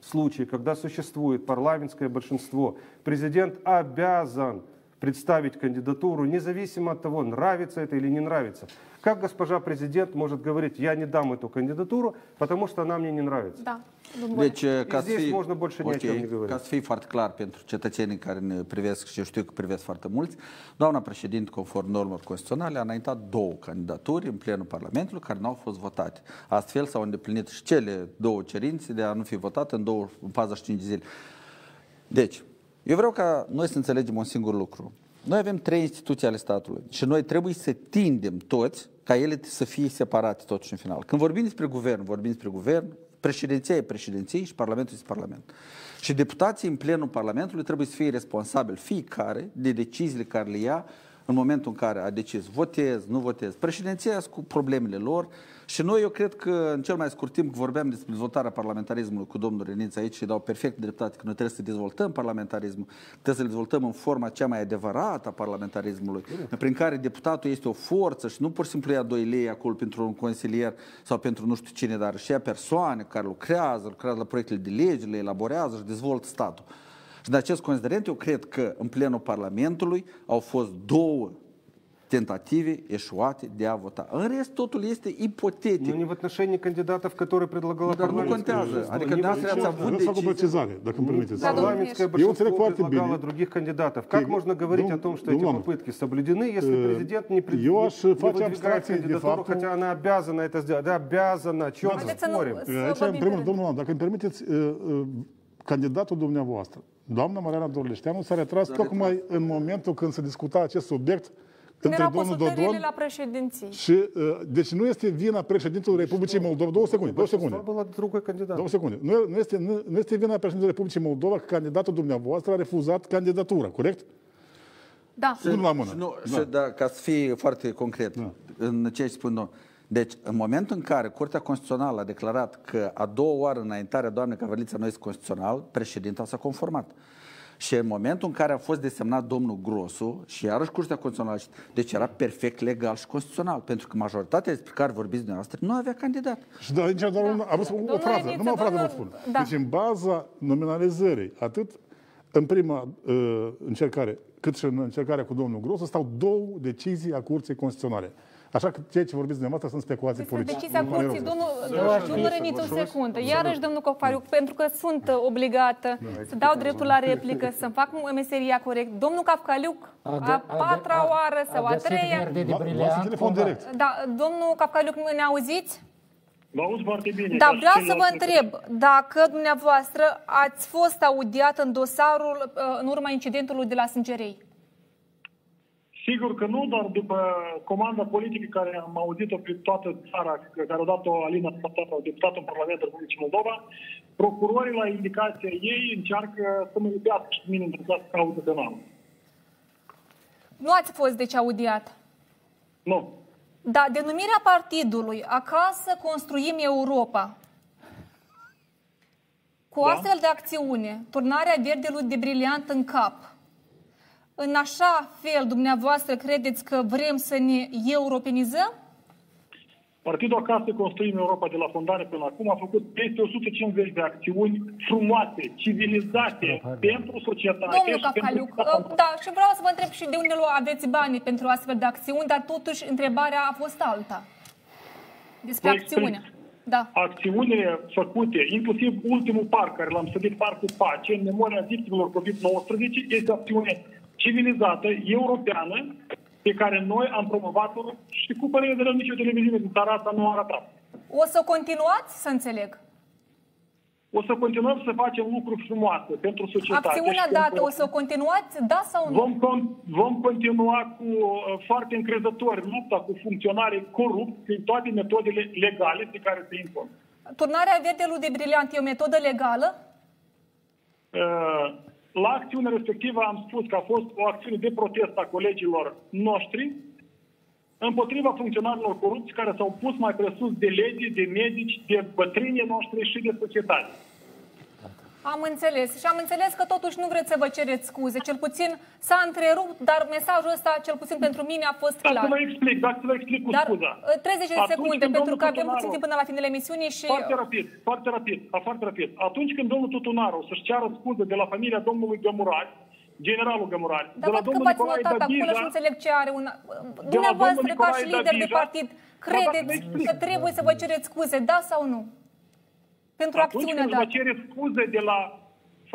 случаи, когда существует парламентское большинство, президент обязан представить кандидатуру, независимо от того, нравится это или не нравится. Как госпожа президент может говорить, я не дам эту кандидатуру, потому что она мне не нравится? Da, domnul Bălea. Deci, ca să здесь fii, можно больше ни о чем не ok, говорить. ca să fii foarte clar pentru cetățenii care ne privesc și eu știu că privesc foarte mulți, doamna președinte, conform normelor constituționale, a înaintat două candidaturi în plenul Parlamentului care nu au fost votate. Astfel s-au îndeplinit și cele două cerințe de a nu fi votate în, două, în 45 de zile. Deci, eu vreau ca noi să înțelegem un singur lucru. Noi avem trei instituții ale statului și noi trebuie să tindem toți ca ele să fie separate totuși în final. Când vorbim despre guvern, vorbim despre guvern, președinția e președinție și Parlamentul este Parlament. Și deputații în plenul Parlamentului trebuie să fie responsabili fiecare de deciziile care le ia în momentul în care a decis votez, nu votez. Președinția cu problemele lor și noi eu cred că în cel mai scurt timp vorbeam despre dezvoltarea parlamentarismului cu domnul Reniț aici și dau perfect dreptate că noi trebuie să dezvoltăm parlamentarismul, trebuie să-l dezvoltăm în forma cea mai adevărată a parlamentarismului, prin care deputatul este o forță și nu pur și simplu ia 2 lei acolo pentru un consilier sau pentru nu știu cine, dar și ia persoane care lucrează, lucrează la proiectele de lege, le elaborează și dezvoltă statul. Și în acest considerent, eu cred că în plenul Parlamentului au fost două тентативе эшуати для вота. Арест тотул есть ипотетик. Ну не в отношении кандидатов, которые предлагала да, парламент. Ну, контяжа. А рекомендация будет... Вы согласовали, да, компрометизм. Парламентское большинство предлагало других кандидатов. Как можно говорить о том, что эти попытки соблюдены, если президент не выдвигает кандидатуру, хотя она обязана это сделать? Да, обязана. Чего мы спорим? Domnul Lam, dacă îmi candidatul dumneavoastră, doamna Mariana Dorleșteanu, s-a retras s-a tocmai retras. în momentul când se discuta acest subiect când între domnul Dodon la președinții. Și, uh, deci nu este vina președintelui deci Republicii Moldova. Două secunde, două secunde. Două secunde. Nu, nu, este, nu, este vina președintelui Republicii Moldova că candidatul dumneavoastră a refuzat candidatura, corect? Da. Să, la mână. Nu, da. Să, da, ca să fie foarte concret da. în ceea ce spun domnul. Deci, în momentul în care Curtea Constituțională a declarat că a doua oară înaintarea doamnei Cavărlița nu este constituțional, președinta s-a conformat. Și în momentul în care a fost desemnat domnul Grosu și iarăși Curtea Constituțională, deci era perfect legal și constituțional, pentru că majoritatea despre care vorbiți dumneavoastră nu avea candidat. Și de aici doar un, am văzut o Domnule frază, Niță, numai o frază vă domnul- spun. da. Deci în baza nominalizării, atât în prima uh, încercare, cât și în încercarea cu domnul Grosu, stau două decizii a Curții Constituționale. Așa că ceea ce vorbiți dumneavoastră sunt speculații politice. Decizia Nu mai curții, rău. domnul, Da, domnul da, Reniță, da, o da, secundă. da, Iarăși, domnul Cofariu, pentru că sunt uh, obligată să dau dreptul la replică, să-mi fac meseria corect. Domnul Cafcaliuc, A a gă- a gă- patra a- oară sau a a găsit treia... verde de Luați briliant, telefon cumva. direct. Da, domnul Cafcaliuc, ne auziți? Vă auzi foarte bine. Da, dar vreau să vă ceilalți- întreb dacă dumneavoastră ați fost audiat în dosarul uh, în urma incidentului de la Sângerei. Sigur că nu, dar după comanda politică care am auzit-o pe toată țara, care a dat-o Alina Tatapa, deputatul în Parlamentul Republicii Moldova, procurorii la indicația ei încearcă să mă iubească și pe mine într-o clasă caută penală. Nu ați fost deci audiat. Nu. Da, denumirea partidului Acasă construim Europa. Cu Da. astfel de acțiune, turnarea verdelui de briliant în cap, în așa fel dumneavoastră credeți că vrem să ne europenizăm? Partidul Acasă Construim Europa de la fondare până acum a făcut peste 150 de acțiuni frumoase, civilizate, pentru societate. Domnul și pentru Cafcaliuc, stat. uh, da, și vreau să vă întreb și de unde lu- aveți banii pentru astfel de acțiuni, dar totuși întrebarea a fost alta. Despre Vă explic. acțiunea. Da. acțiunile făcute, inclusiv ultimul parc care l-am sădit, Parcul Pace, în memoria victimelor COVID-19, este o acțiune civilizată, europeană, pe care noi am promovat-o și cu părere de rău nicio televiziune din țara asta nu a arătat. O să continuați să înțeleg. O să continuăm să facem lucruri frumoase pentru societate. Acțiunea și dată pentru- o să o continuați, da sau nu? Vom, con- vom continua cu uh, foarte încrezători lupta cu funcționarii corupți prin toate metodele legale pe care se impun. Turnarea verdelui de briliant e o metodă legală? Uh, La acțiunea respectivă am spus că a fost o acțiune de protest a colegilor noștri împotriva funcționarilor corupți care s-au pus mai presus de legi, de medici, de bătrânii noștri și de societate. Am înțeles. Și am înțeles că totuși nu vreți să vă cereți scuze. Cel puțin s-a întrerupt, dar mesajul ăsta, cel puțin pentru mine, a fost Dar clar. să vă explic, dacă să vă explic cu Dar scuza. uh, 30 de Atunci secunde, când pentru domnul că avem Tutunaru- puțin timp până la finele emisiunii și... Foarte rapid, foarte rapid, a, foarte rapid. Atunci când domnul Tutunaru să-și ceară scuze de la familia domnului Gămurari, generalul Gămurari, Dar de la văd că domnul v-ați Nicolae notat acolo și Dabija, nu înțeleg ce are un... domnul Dumneavoastră, ca Nicolae și lider de Dabija- partid, Mă, dacă credeți vă explic. că trebuie să vă cereți scuze, da sau nu? Pentru Atunci acțiunea când vă dată. cere scuze de la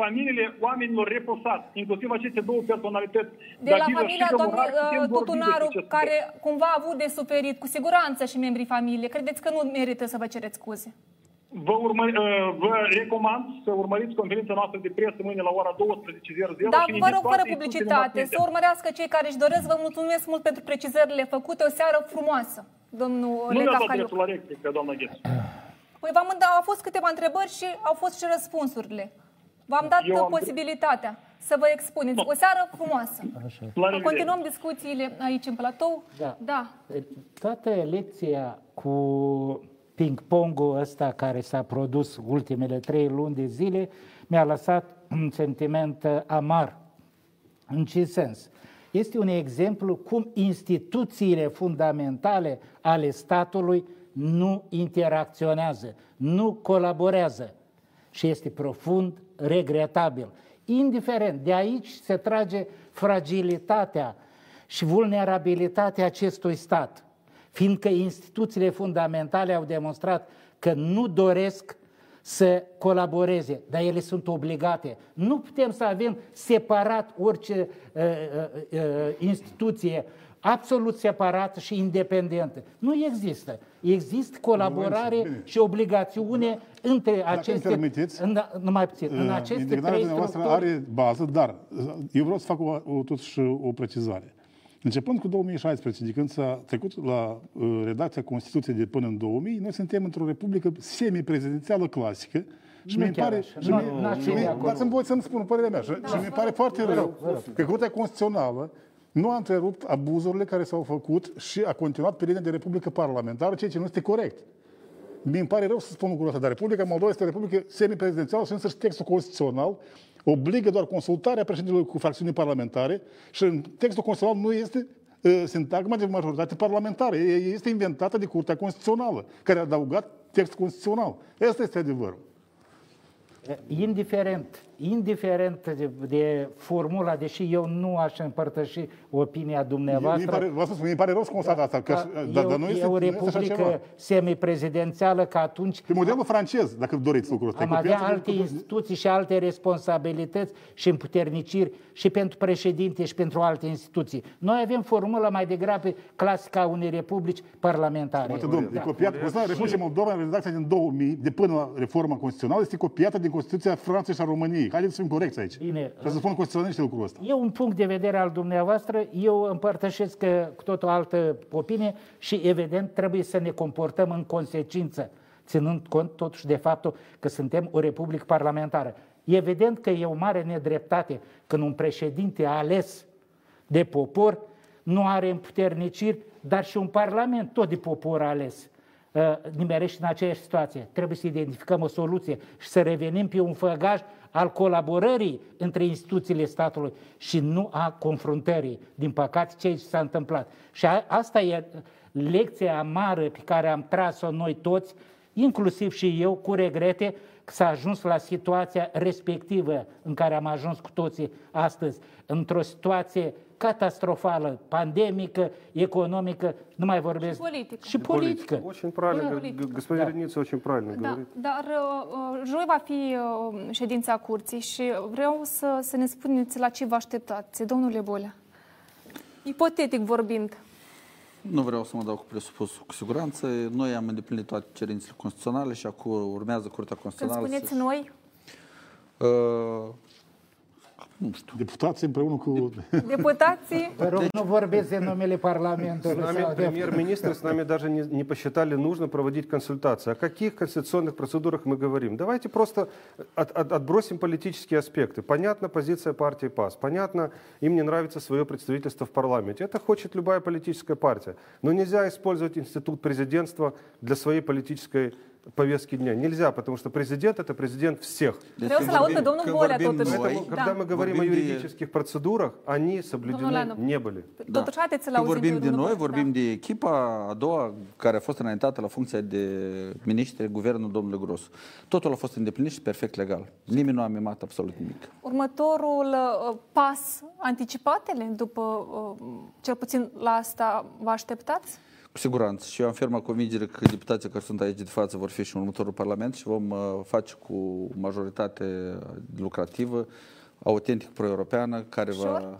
familiile oamenilor reposați, inclusiv aceste două personalități, De la Dabija familia și domnului Gămurari, putem uh, vorbi Tutunaru, despre acest care subiect. cumva a avut de suferit, cu siguranță și membrii familiei, credeți că nu merită să vă cereți scuze? Vă, urmări, uh, vă recomand să urmăriți conferința noastră de presă mâine la ora 12.00 Dar și vă rog, indicați fără instrucțiile publicitate, mass să media. urmărească cei care își doresc. Vă mulțumesc mult pentru precizările făcute. O seară frumoasă, domnul Nu mi-a dat Lecafaliuc. dreptul la replică, doamna Ghețu. Păi v-am dat, au fost câteva întrebări și au fost și răspunsurile. V-am dat Eu am- posibilitatea să vă expuneți. O seară frumoasă. revedere. Continuăm discuțiile aici în platou. Da. da. Toată lecția cu ping-pongul ăsta care s-a produs ultimele trei luni de zile mi-a lăsat un sentiment uh, amar. În ce sens? Este un exemplu cum instituțiile fundamentale ale statului nu interacționează, nu colaborează și este profund regretabil. Indiferent, de aici se trage fragilitatea și vulnerabilitatea acestui stat, fiindcă instituțiile fundamentale au demonstrat că nu doresc să colaboreze, dar ele sunt obligate. Nu putem să avem separat orice uh, uh, uh, instituție absolut separată și independentă. Nu există. Există colaborare Bine. și obligațiune între Dacă aceste... permiteți, în, numai puțin. În Uh, aceste Indignarea trei dumneavoastră structuri... are bază, dar uh, eu vreau să fac o, o, totuși o precizare. Începând cu 2016, de când s-a trecut la uh, redacția Constituției de până în 2000, noi suntem într-o republică semiprezidențială clasică și Nu mi chiar pare... așa. și Nu- mi- n-aș și fi mi- de acord. Dați-mi voi să-mi spun părerea mea. Și, și mi pare foarte Vă rog, rău vă rog. că Curtea Constituțională nu a întrerupt abuzurile care s-au făcut și a continuat pe linia de republică parlamentară, ceea ce nu este corect. Mi îmi pare rău să spun lucrul ăsta, dar Republica Moldova este o republică semiprezidențială și însăși textul constituțional obligă doar consultarea președintelui cu fracțiuni parlamentare și în textul constituțional nu este uh, sintagma de majoritate parlamentară. E- Este inventată de Curtea Constituțională, care a adăugat textul constituțional. Asta este adevărul. Indiferent, indiferent de, de formula, deși eu nu aș împărtăși opinia Mi dumneavoastră, pare, vă spun, mi pare rău să constat asta, că, că dar, e, dar nu este, e o nu este așa ceva. republică semiprezidențială, că atunci Pe modelul francez, dacă doriți lucrul ăsta. am e avea copiat alte de- instituții și alte responsabilități și împuterniciri și pentru președinte și pentru alte instituții. Noi avem formula mai degrabă clasică a unei republici parlamentare. Uite, domnule, e copiat, Constituția Republicii Moldova, în redacția din 2000, de până la reforma constituțională, este copiată din Constituția Franței și a României. Haideți să fim corecți aici. Bine. Trebuie să spun constituționaliști lucrul ăsta. E un punct de vedere al dumneavoastră, eu împărtășesc uh, cu tot o altă opinie și evident trebuie să ne comportăm în consecință, ținând cont totuși de faptul că suntem o republică parlamentară. Evident că e o mare nedreptate când un președinte ales de popor nu are împuterniciri, dar și un parlament tot de popor ales uh, nimerește în aceeași situație. Trebuie să identificăm o soluție și să revenim pe un făgaș al colaborării între instituțiile statului și nu a confruntării. Din păcate, ce s-a întâmplat. Și a, asta e lecția amară pe care am tras-o noi toți, inclusiv și eu, cu regrete, că s-a ajuns la situația respectivă în care am ajuns cu toții astăzi, într-o situație catastrofală, pandemică, economică, nu mai vorbesc. Și politică. Și politică. Очень правильно, Да. г- г- господин Да. Реница очень правильно Da, говорит. dar uh, uh, joi va fi uh, ședința curții și vreau să, să ne spuneți la ce vă așteptați, domnule Bolea. Ipotetic vorbind. Nu vreau să mă dau cu presupusul cu siguranță. Noi am îndeplinit toate cerințele constituționale și acum urmează Curtea Când Constituțională spuneți să... noi, Uh, nu știu. Deputații împreună cu... deputații, Vă rog, nu vorbesc în numele С Parlamentului. нами sau de- премьер-министр с нами даже не, не посчитали нужно проводить консультации. О каких конституционных процедурах мы говорим? Давайте просто от- от- отбросим политические аспекты. Понятна позиция партии ПАС, понятно, им не нравится свое представительство в парламенте. Это хочет любая политическая партия. Но нельзя использовать институт президентства для своей политической повестки дня. Нельзя, потому что президент это президент всех. vreau să-l aud pe domnul Bolea totuși. Поэтому, когда Da. мы говорим о Vorbim de- юридических процедурах, они соблюдены Lanov. не были. Totuși, haideți să-l Când auzim vorbim pe de domnul noi, Bolea. vorbim de echipa a doua care a fost înaintată la funcția de ministru guvernul domnului Gros. Totul a fost îndeplinit și perfect legal. Nimeni nu a mimat absolut nimic. Următorul uh, pas, anticipatele, după, uh, cel puțin la asta vă așteptați? Cu siguranță. Și eu am fermă convingere că deputații care sunt aici de față vor fi și în următorul Parlament și vom uh, face cu majoritate lucrativă, autentic pro-europeană, care va... Ușor?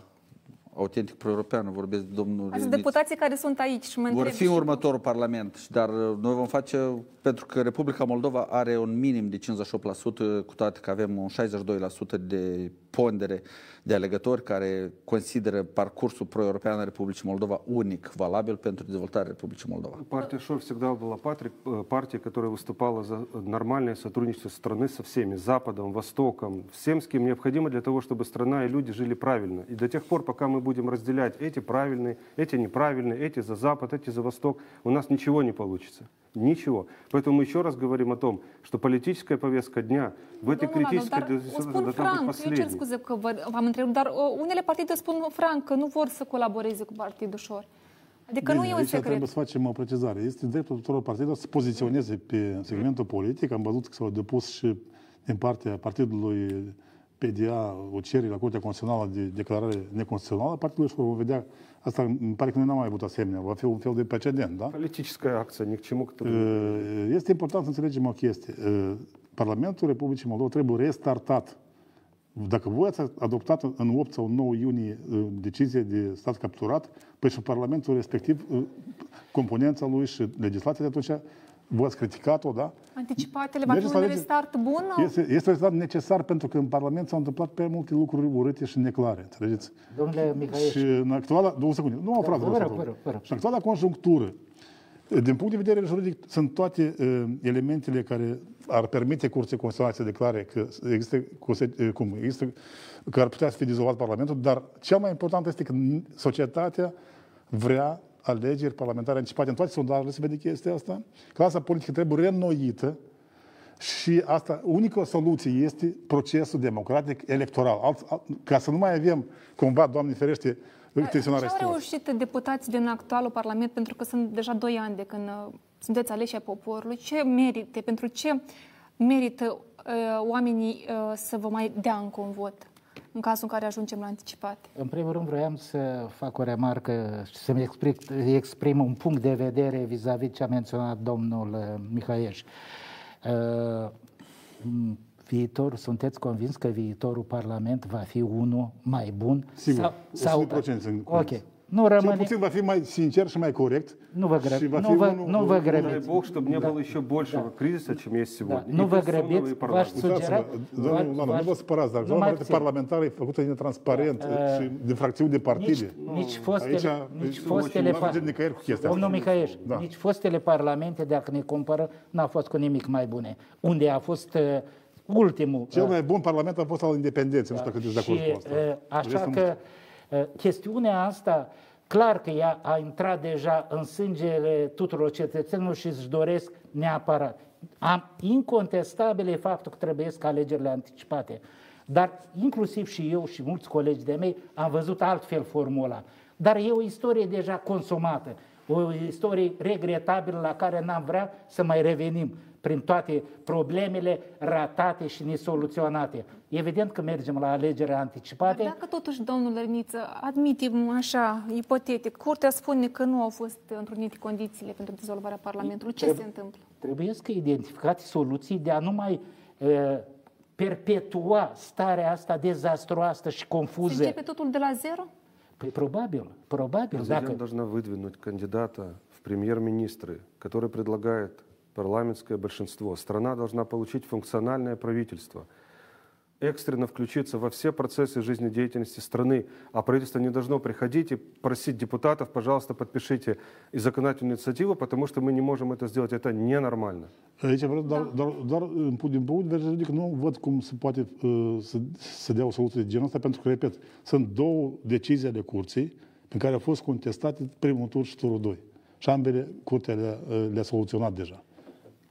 Autentic pro-europeană, vorbesc de domnul Ați Reniță. deputații care sunt aici și mă Vor întreb fi în și- următorul Parlament, și- dar uh, noi vom face, pentru că Republica Moldova are un minim de 58%, cu toate că avem un 62% de pondere de alegători care consideră parcursul pro-european al Republicii Moldova unic, valabil pentru dezvoltarea Republicii Moldova. Партия ШОР всегда была э, партией, которая выступала за нормальное сотрудничество страны со всеми, Западом, Востоком, всем, с кем необходимо для того, чтобы страна и люди жили правильно. И до тех пор, пока мы будем разделять эти правильные, эти неправильные, эти за Запад, эти за Восток, у нас ничего не получится. Ничего. Поэтому мы еще раз говорим о том, что политическая повестка дня в этой Domnul Lanov, критической dar spun franc, eu cer последней. scuze că vă, v-am întrebat, dar uh, unele partide spun franc că nu vor să colaboreze cu Partidul Șor. Adică nu e un aici secret. trebuie să facem o precizare. Este dreptul tuturor partidelor să se poziționeze pe segmentul politic. Am văzut că s-au depus și din partea partidului PDA o cerere la Curtea Constituțională de declarare neconstituțională. Partidul și vom vedea, asta îmi pare că noi n-am mai avut asemenea, va fi un fel de precedent, da? Политическая акция ни к чему, который... Uh, Este important să înțelegem o chestie. Uh, Parlamentul Republicii Moldova trebuie restartat. dacă voi ați adoptat în 8 sau 9 iunie uh, decizie de stat capturat, păi și Parlamentul respectiv, uh, componența lui și legislația de atunci voi ați criticat-o, da? Anticipatele, va fi un restart bun? Este, este un restart necesar pentru că în Parlament s-au întâmplat prea multe lucruri urâte și neclare, înțelegeți? Domnule Mihail. Și în actuala, două secunde, nu o frază, vă rog, vă rog, vă rog. Și în actuala conjunctură, din punct de vedere juridic, sunt toate uh, elementele care ar permite Curții Constituționale să declare că există, uh, cum, există, că ar putea să fie dizolvat Parlamentul, dar cel mai important este că societatea vrea alegeri parlamentare anticipate. În toate sondajele se vede chestia asta. Clasa politică trebuie reînnoită și asta, unica soluție este procesul democratic electoral. Alt, alt, ca să nu mai avem, cumva, Doamne ferește, tensionarea Ce au reușit deputații din actualul Parlament, pentru că sunt deja doi ani de când uh, sunteți aleși ai poporului, ce merite, pentru ce merită uh, oamenii uh, să vă mai dea încă un vot? în cazul în care ajungem la anticipate? În primul rând vreau să fac o remarcă și să-mi exprim, exprim un punct de vedere vis-a-vis ce a menționat domnul uh, Mihaieș Uh, viitor, sunteți convins că viitorul Parlament va fi unul mai bun? Sigur, sau, 100% sau, Ok, nu rămâne... Cel puțin va fi mai sincer și mai corect. Nu vă, grăb... nu vă, unul, nu vă grăbiți. Бог, чтобы не было еще большего кризиса, чем есть сегодня. Да. Nu vă grăbiți, v-aș sugera... Domnul, nu vă supărați, dar doamna parlamentară e făcută netransparent și din fracțiuni de partide. Nici fostele... Nici fostele... Domnul Mihaieș, nici fostele parlamente, dacă ne compară, n-au fost cu nimic mai bune. Unde a fost ultimul... Cel mai bun parlament a fost al independenței, nu știu dacă sunteți de acord cu asta. Așa că chestiunea asta Clar că ea a intrat deja în sângele tuturor cetățenilor și își doresc neapărat. Am incontestabil e faptul că trebuie să alegerile anticipate. Dar inclusiv și eu și mulți colegi de mei am văzut altfel formula. Dar e o istorie deja consumată, o istorie regretabilă la care n-am vrea să mai revenim prin toate problemele ratate și nesoluționate. Evident că mergem la alegeri anticipate. Dar dacă totuși, domnul Lărniță, admitem așa, ipotetic, Curtea spune că nu au fost întrunite condițiile pentru dizolvarea Parlamentului, ce trebuie, se întâmplă? Trebuie să identificate soluții de a nu mai uh, perpetua starea asta dezastroasă și confuză. Se începe totul de la zero? Păi probabil, probabil. Президент dacă... должна выдвинуть кандидата в премьер-министры, который предлагает парламентское большинство. Страна должна получить функциональное правительство, экстренно включиться во все процессы жизнедеятельности страны, а правительство не должно приходить и просить депутатов, пожалуйста, подпишите и законодательную инициативу, потому что мы не можем это сделать. Это ненормально. Doar din punct de vedere nu văd cum se poate să, să dea o soluție de genul ăsta, pentru că, repet, sunt două decizii ale curții în care au fost contestate primul tur și turul 2. Și ambele curtea le-a, le soluționat deja.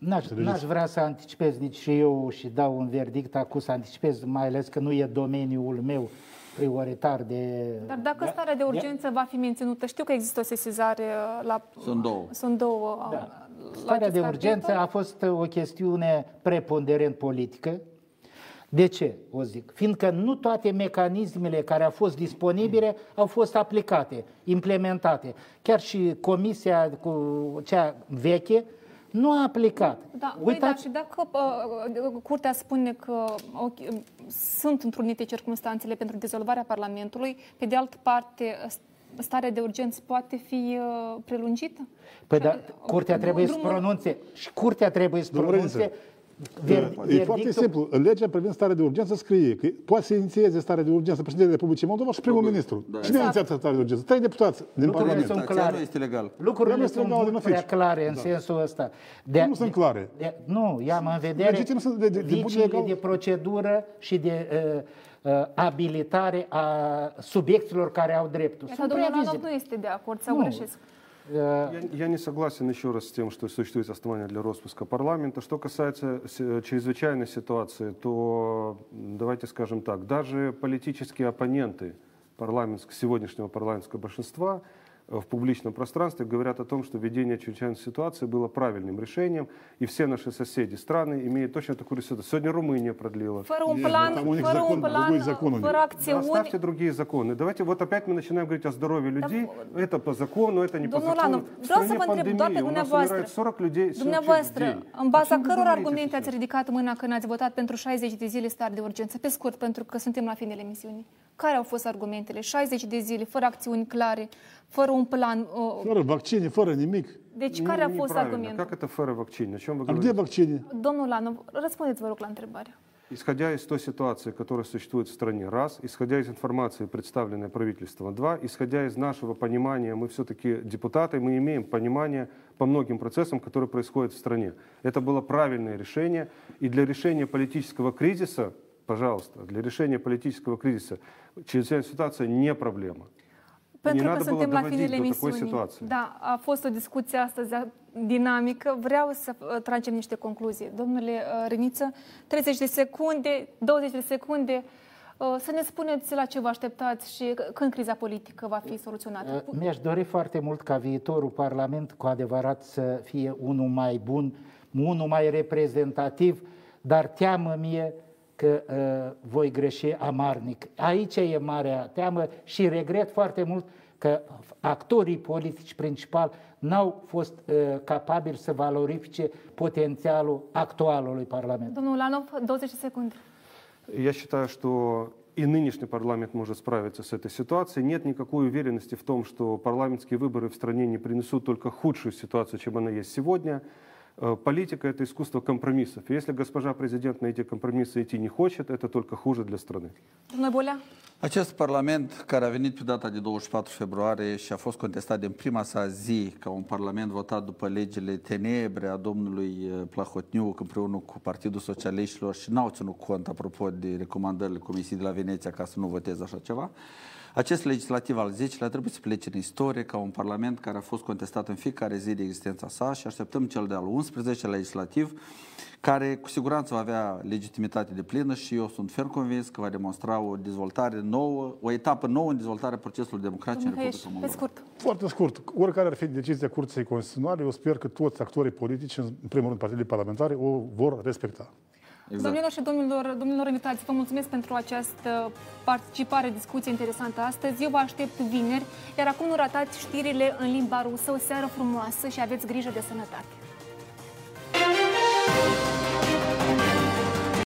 N-aș, n-aș vrea să anticipez nici și eu și dau un verdict acum să anticipez, mai ales că nu e domeniul meu prioritar de... Dar dacă starea de urgență va fi menținută, știu că există o sesizare uh, la... Sunt două. Sunt două. Uh, da. Starea de urgență a fost o chestiune preponderent politică. De ce, o zic? Fiindcă nu toate mecanismele care au fost disponibile au fost aplicate, implementate. Chiar și comisia cu cea veche, nu a aplicat. Da, Uitați... da, și dacă uh, Curtea spune că okay, sunt întrunite circunstanțele pentru dizolvarea Parlamentului, pe de altă parte, starea de urgență poate fi uh, prelungită? Păi da, Curtea trebuie să pronunțe și Curtea trebuie să pronunțe Ver, e foarte simplu. În legea privind starea de urgență scrie că poate să inițieze starea de urgență președintele Republicii Moldova și primul ministru. Da. Cine exact. inițiază starea de urgență? Trei deputați din Parlament. Sunt clare. Nu este legal. Lucrurile nu sunt mult prea clare în da. sensul ăsta. De, nu sunt clare. De, nu, i-am în vedere de, de, de, de, de procedură și de uh, uh, abilitare a subiecților care au dreptul. Iată, domnul nu este de acord, sau greșesc? Я, я не согласен еще раз с тем, что существует основание для распуска парламента. Что касается чрезвычайной ситуации, то давайте скажем так, даже политические оппоненты парламентск, сегодняшнего парламентского большинства в публичном пространстве говорят о том, что введение чрезвычайной ситуации было правильным решением, и все наши соседи страны имеют точно такую ситуацию. Сегодня Румыния продлила. Фără un plan, fără un plan, fără acțiuni. Оставьте другие законы. Давайте вот опять мы начинаем говорить о здоровье людей. Да. Это по закону, это не по закону. Să vă întreb, doamne dumneavoastră, 40 людей dumneavoastră, în baza căror argumente ați ridicat mâna când ați votat pentru 60 de zile stare de urgență? Pe scurt, pentru că suntem la finele emisiunii. Care au fost argumentele? 60 de zile, fără acțiuni clare, fără un plan. Fără vaccine, fără nimic. Deci care a fost argumentul? Как это фера вакцины? О чем вы А где говорите? vaccine? Domnul Lanov, răspundeți, vă rog, la întrebare. Исходя из той ситуации, которая существует в стране, раз, исходя из информации, представленной правительством, два, исходя из нашего понимания, мы все-таки депутаты, мы имеем понимание по многим процессам, которые происходят в стране. Это было правильное решение, и для решения политического кризиса, пожалуйста, для решения политического кризиса чрезвычайная ситуация не проблема. И не Pentru că надо было suntem la доводить finele до такой emisiunii. ситуации. Da, a fost o discuție astăzi a- dinamică. Vreau să uh, tragem niște concluzii. Domnule uh, Reniță, 30 de secunde, 20 de secunde, uh, să ne spuneți la ce vă așteptați și când criza politică va fi soluționată. Uh, Mi-aș dori foarte mult ca viitorul Parlament cu adevărat să fie unul mai bun, unul mai reprezentativ, dar teamă mie că uh, voi greși amarnic. Aici e marea teamă și regret foarte mult că actorii politici principali n-au fost uh, capabili să valorifice potențialul actualului Parlament. Domnul Lanov, 20 de secunde. Я считаю, что и нынешний парламент может справиться с этой ситуацией. Нет никакой уверенности в том, что парламентские выборы в стране не принесут только худшую ситуацию, чем она есть сегодня. Э, Политика – это искусство компромиссов. Если госпожа президент на эти компромиссы идти не хочет, это только хуже для страны. Bolea? Acest parlament care a venit pe data de 24 februarie și a fost contestat din prima sa zi ca un parlament votat după legile tenebre a domnului eh, Plahotniuc împreună cu Partidul Socialiștilor și n-au ținut cont, apropo de recomandările Comisiei de la Veneția ca să nu voteze așa ceva. Acest legislativ al 10-lea trebuie să plece în istorie ca un parlament care a fost contestat în fiecare zi de existența sa și așteptăm cel de-al 11 legislativ care cu siguranță va avea legitimitate de plină și eu sunt ferm convins că va demonstra o dezvoltare nouă, o etapă nouă în dezvoltarea procesului democratic în Domnul Republica Hăieș, pe Moldova. scurt. Foarte scurt. Oricare ar fi decizia Curții Constituționale, eu sper că toți actorii politici, în primul rând partidele parlamentare, o vor respecta. Exact. Domnilor și domnilor, domnilor invitați, vă mulțumesc pentru această participare, discuție interesantă astăzi. Eu vă aștept vineri, iar acum nu ratați știrile în limba rusă. O seară frumoasă și aveți grijă de sănătate.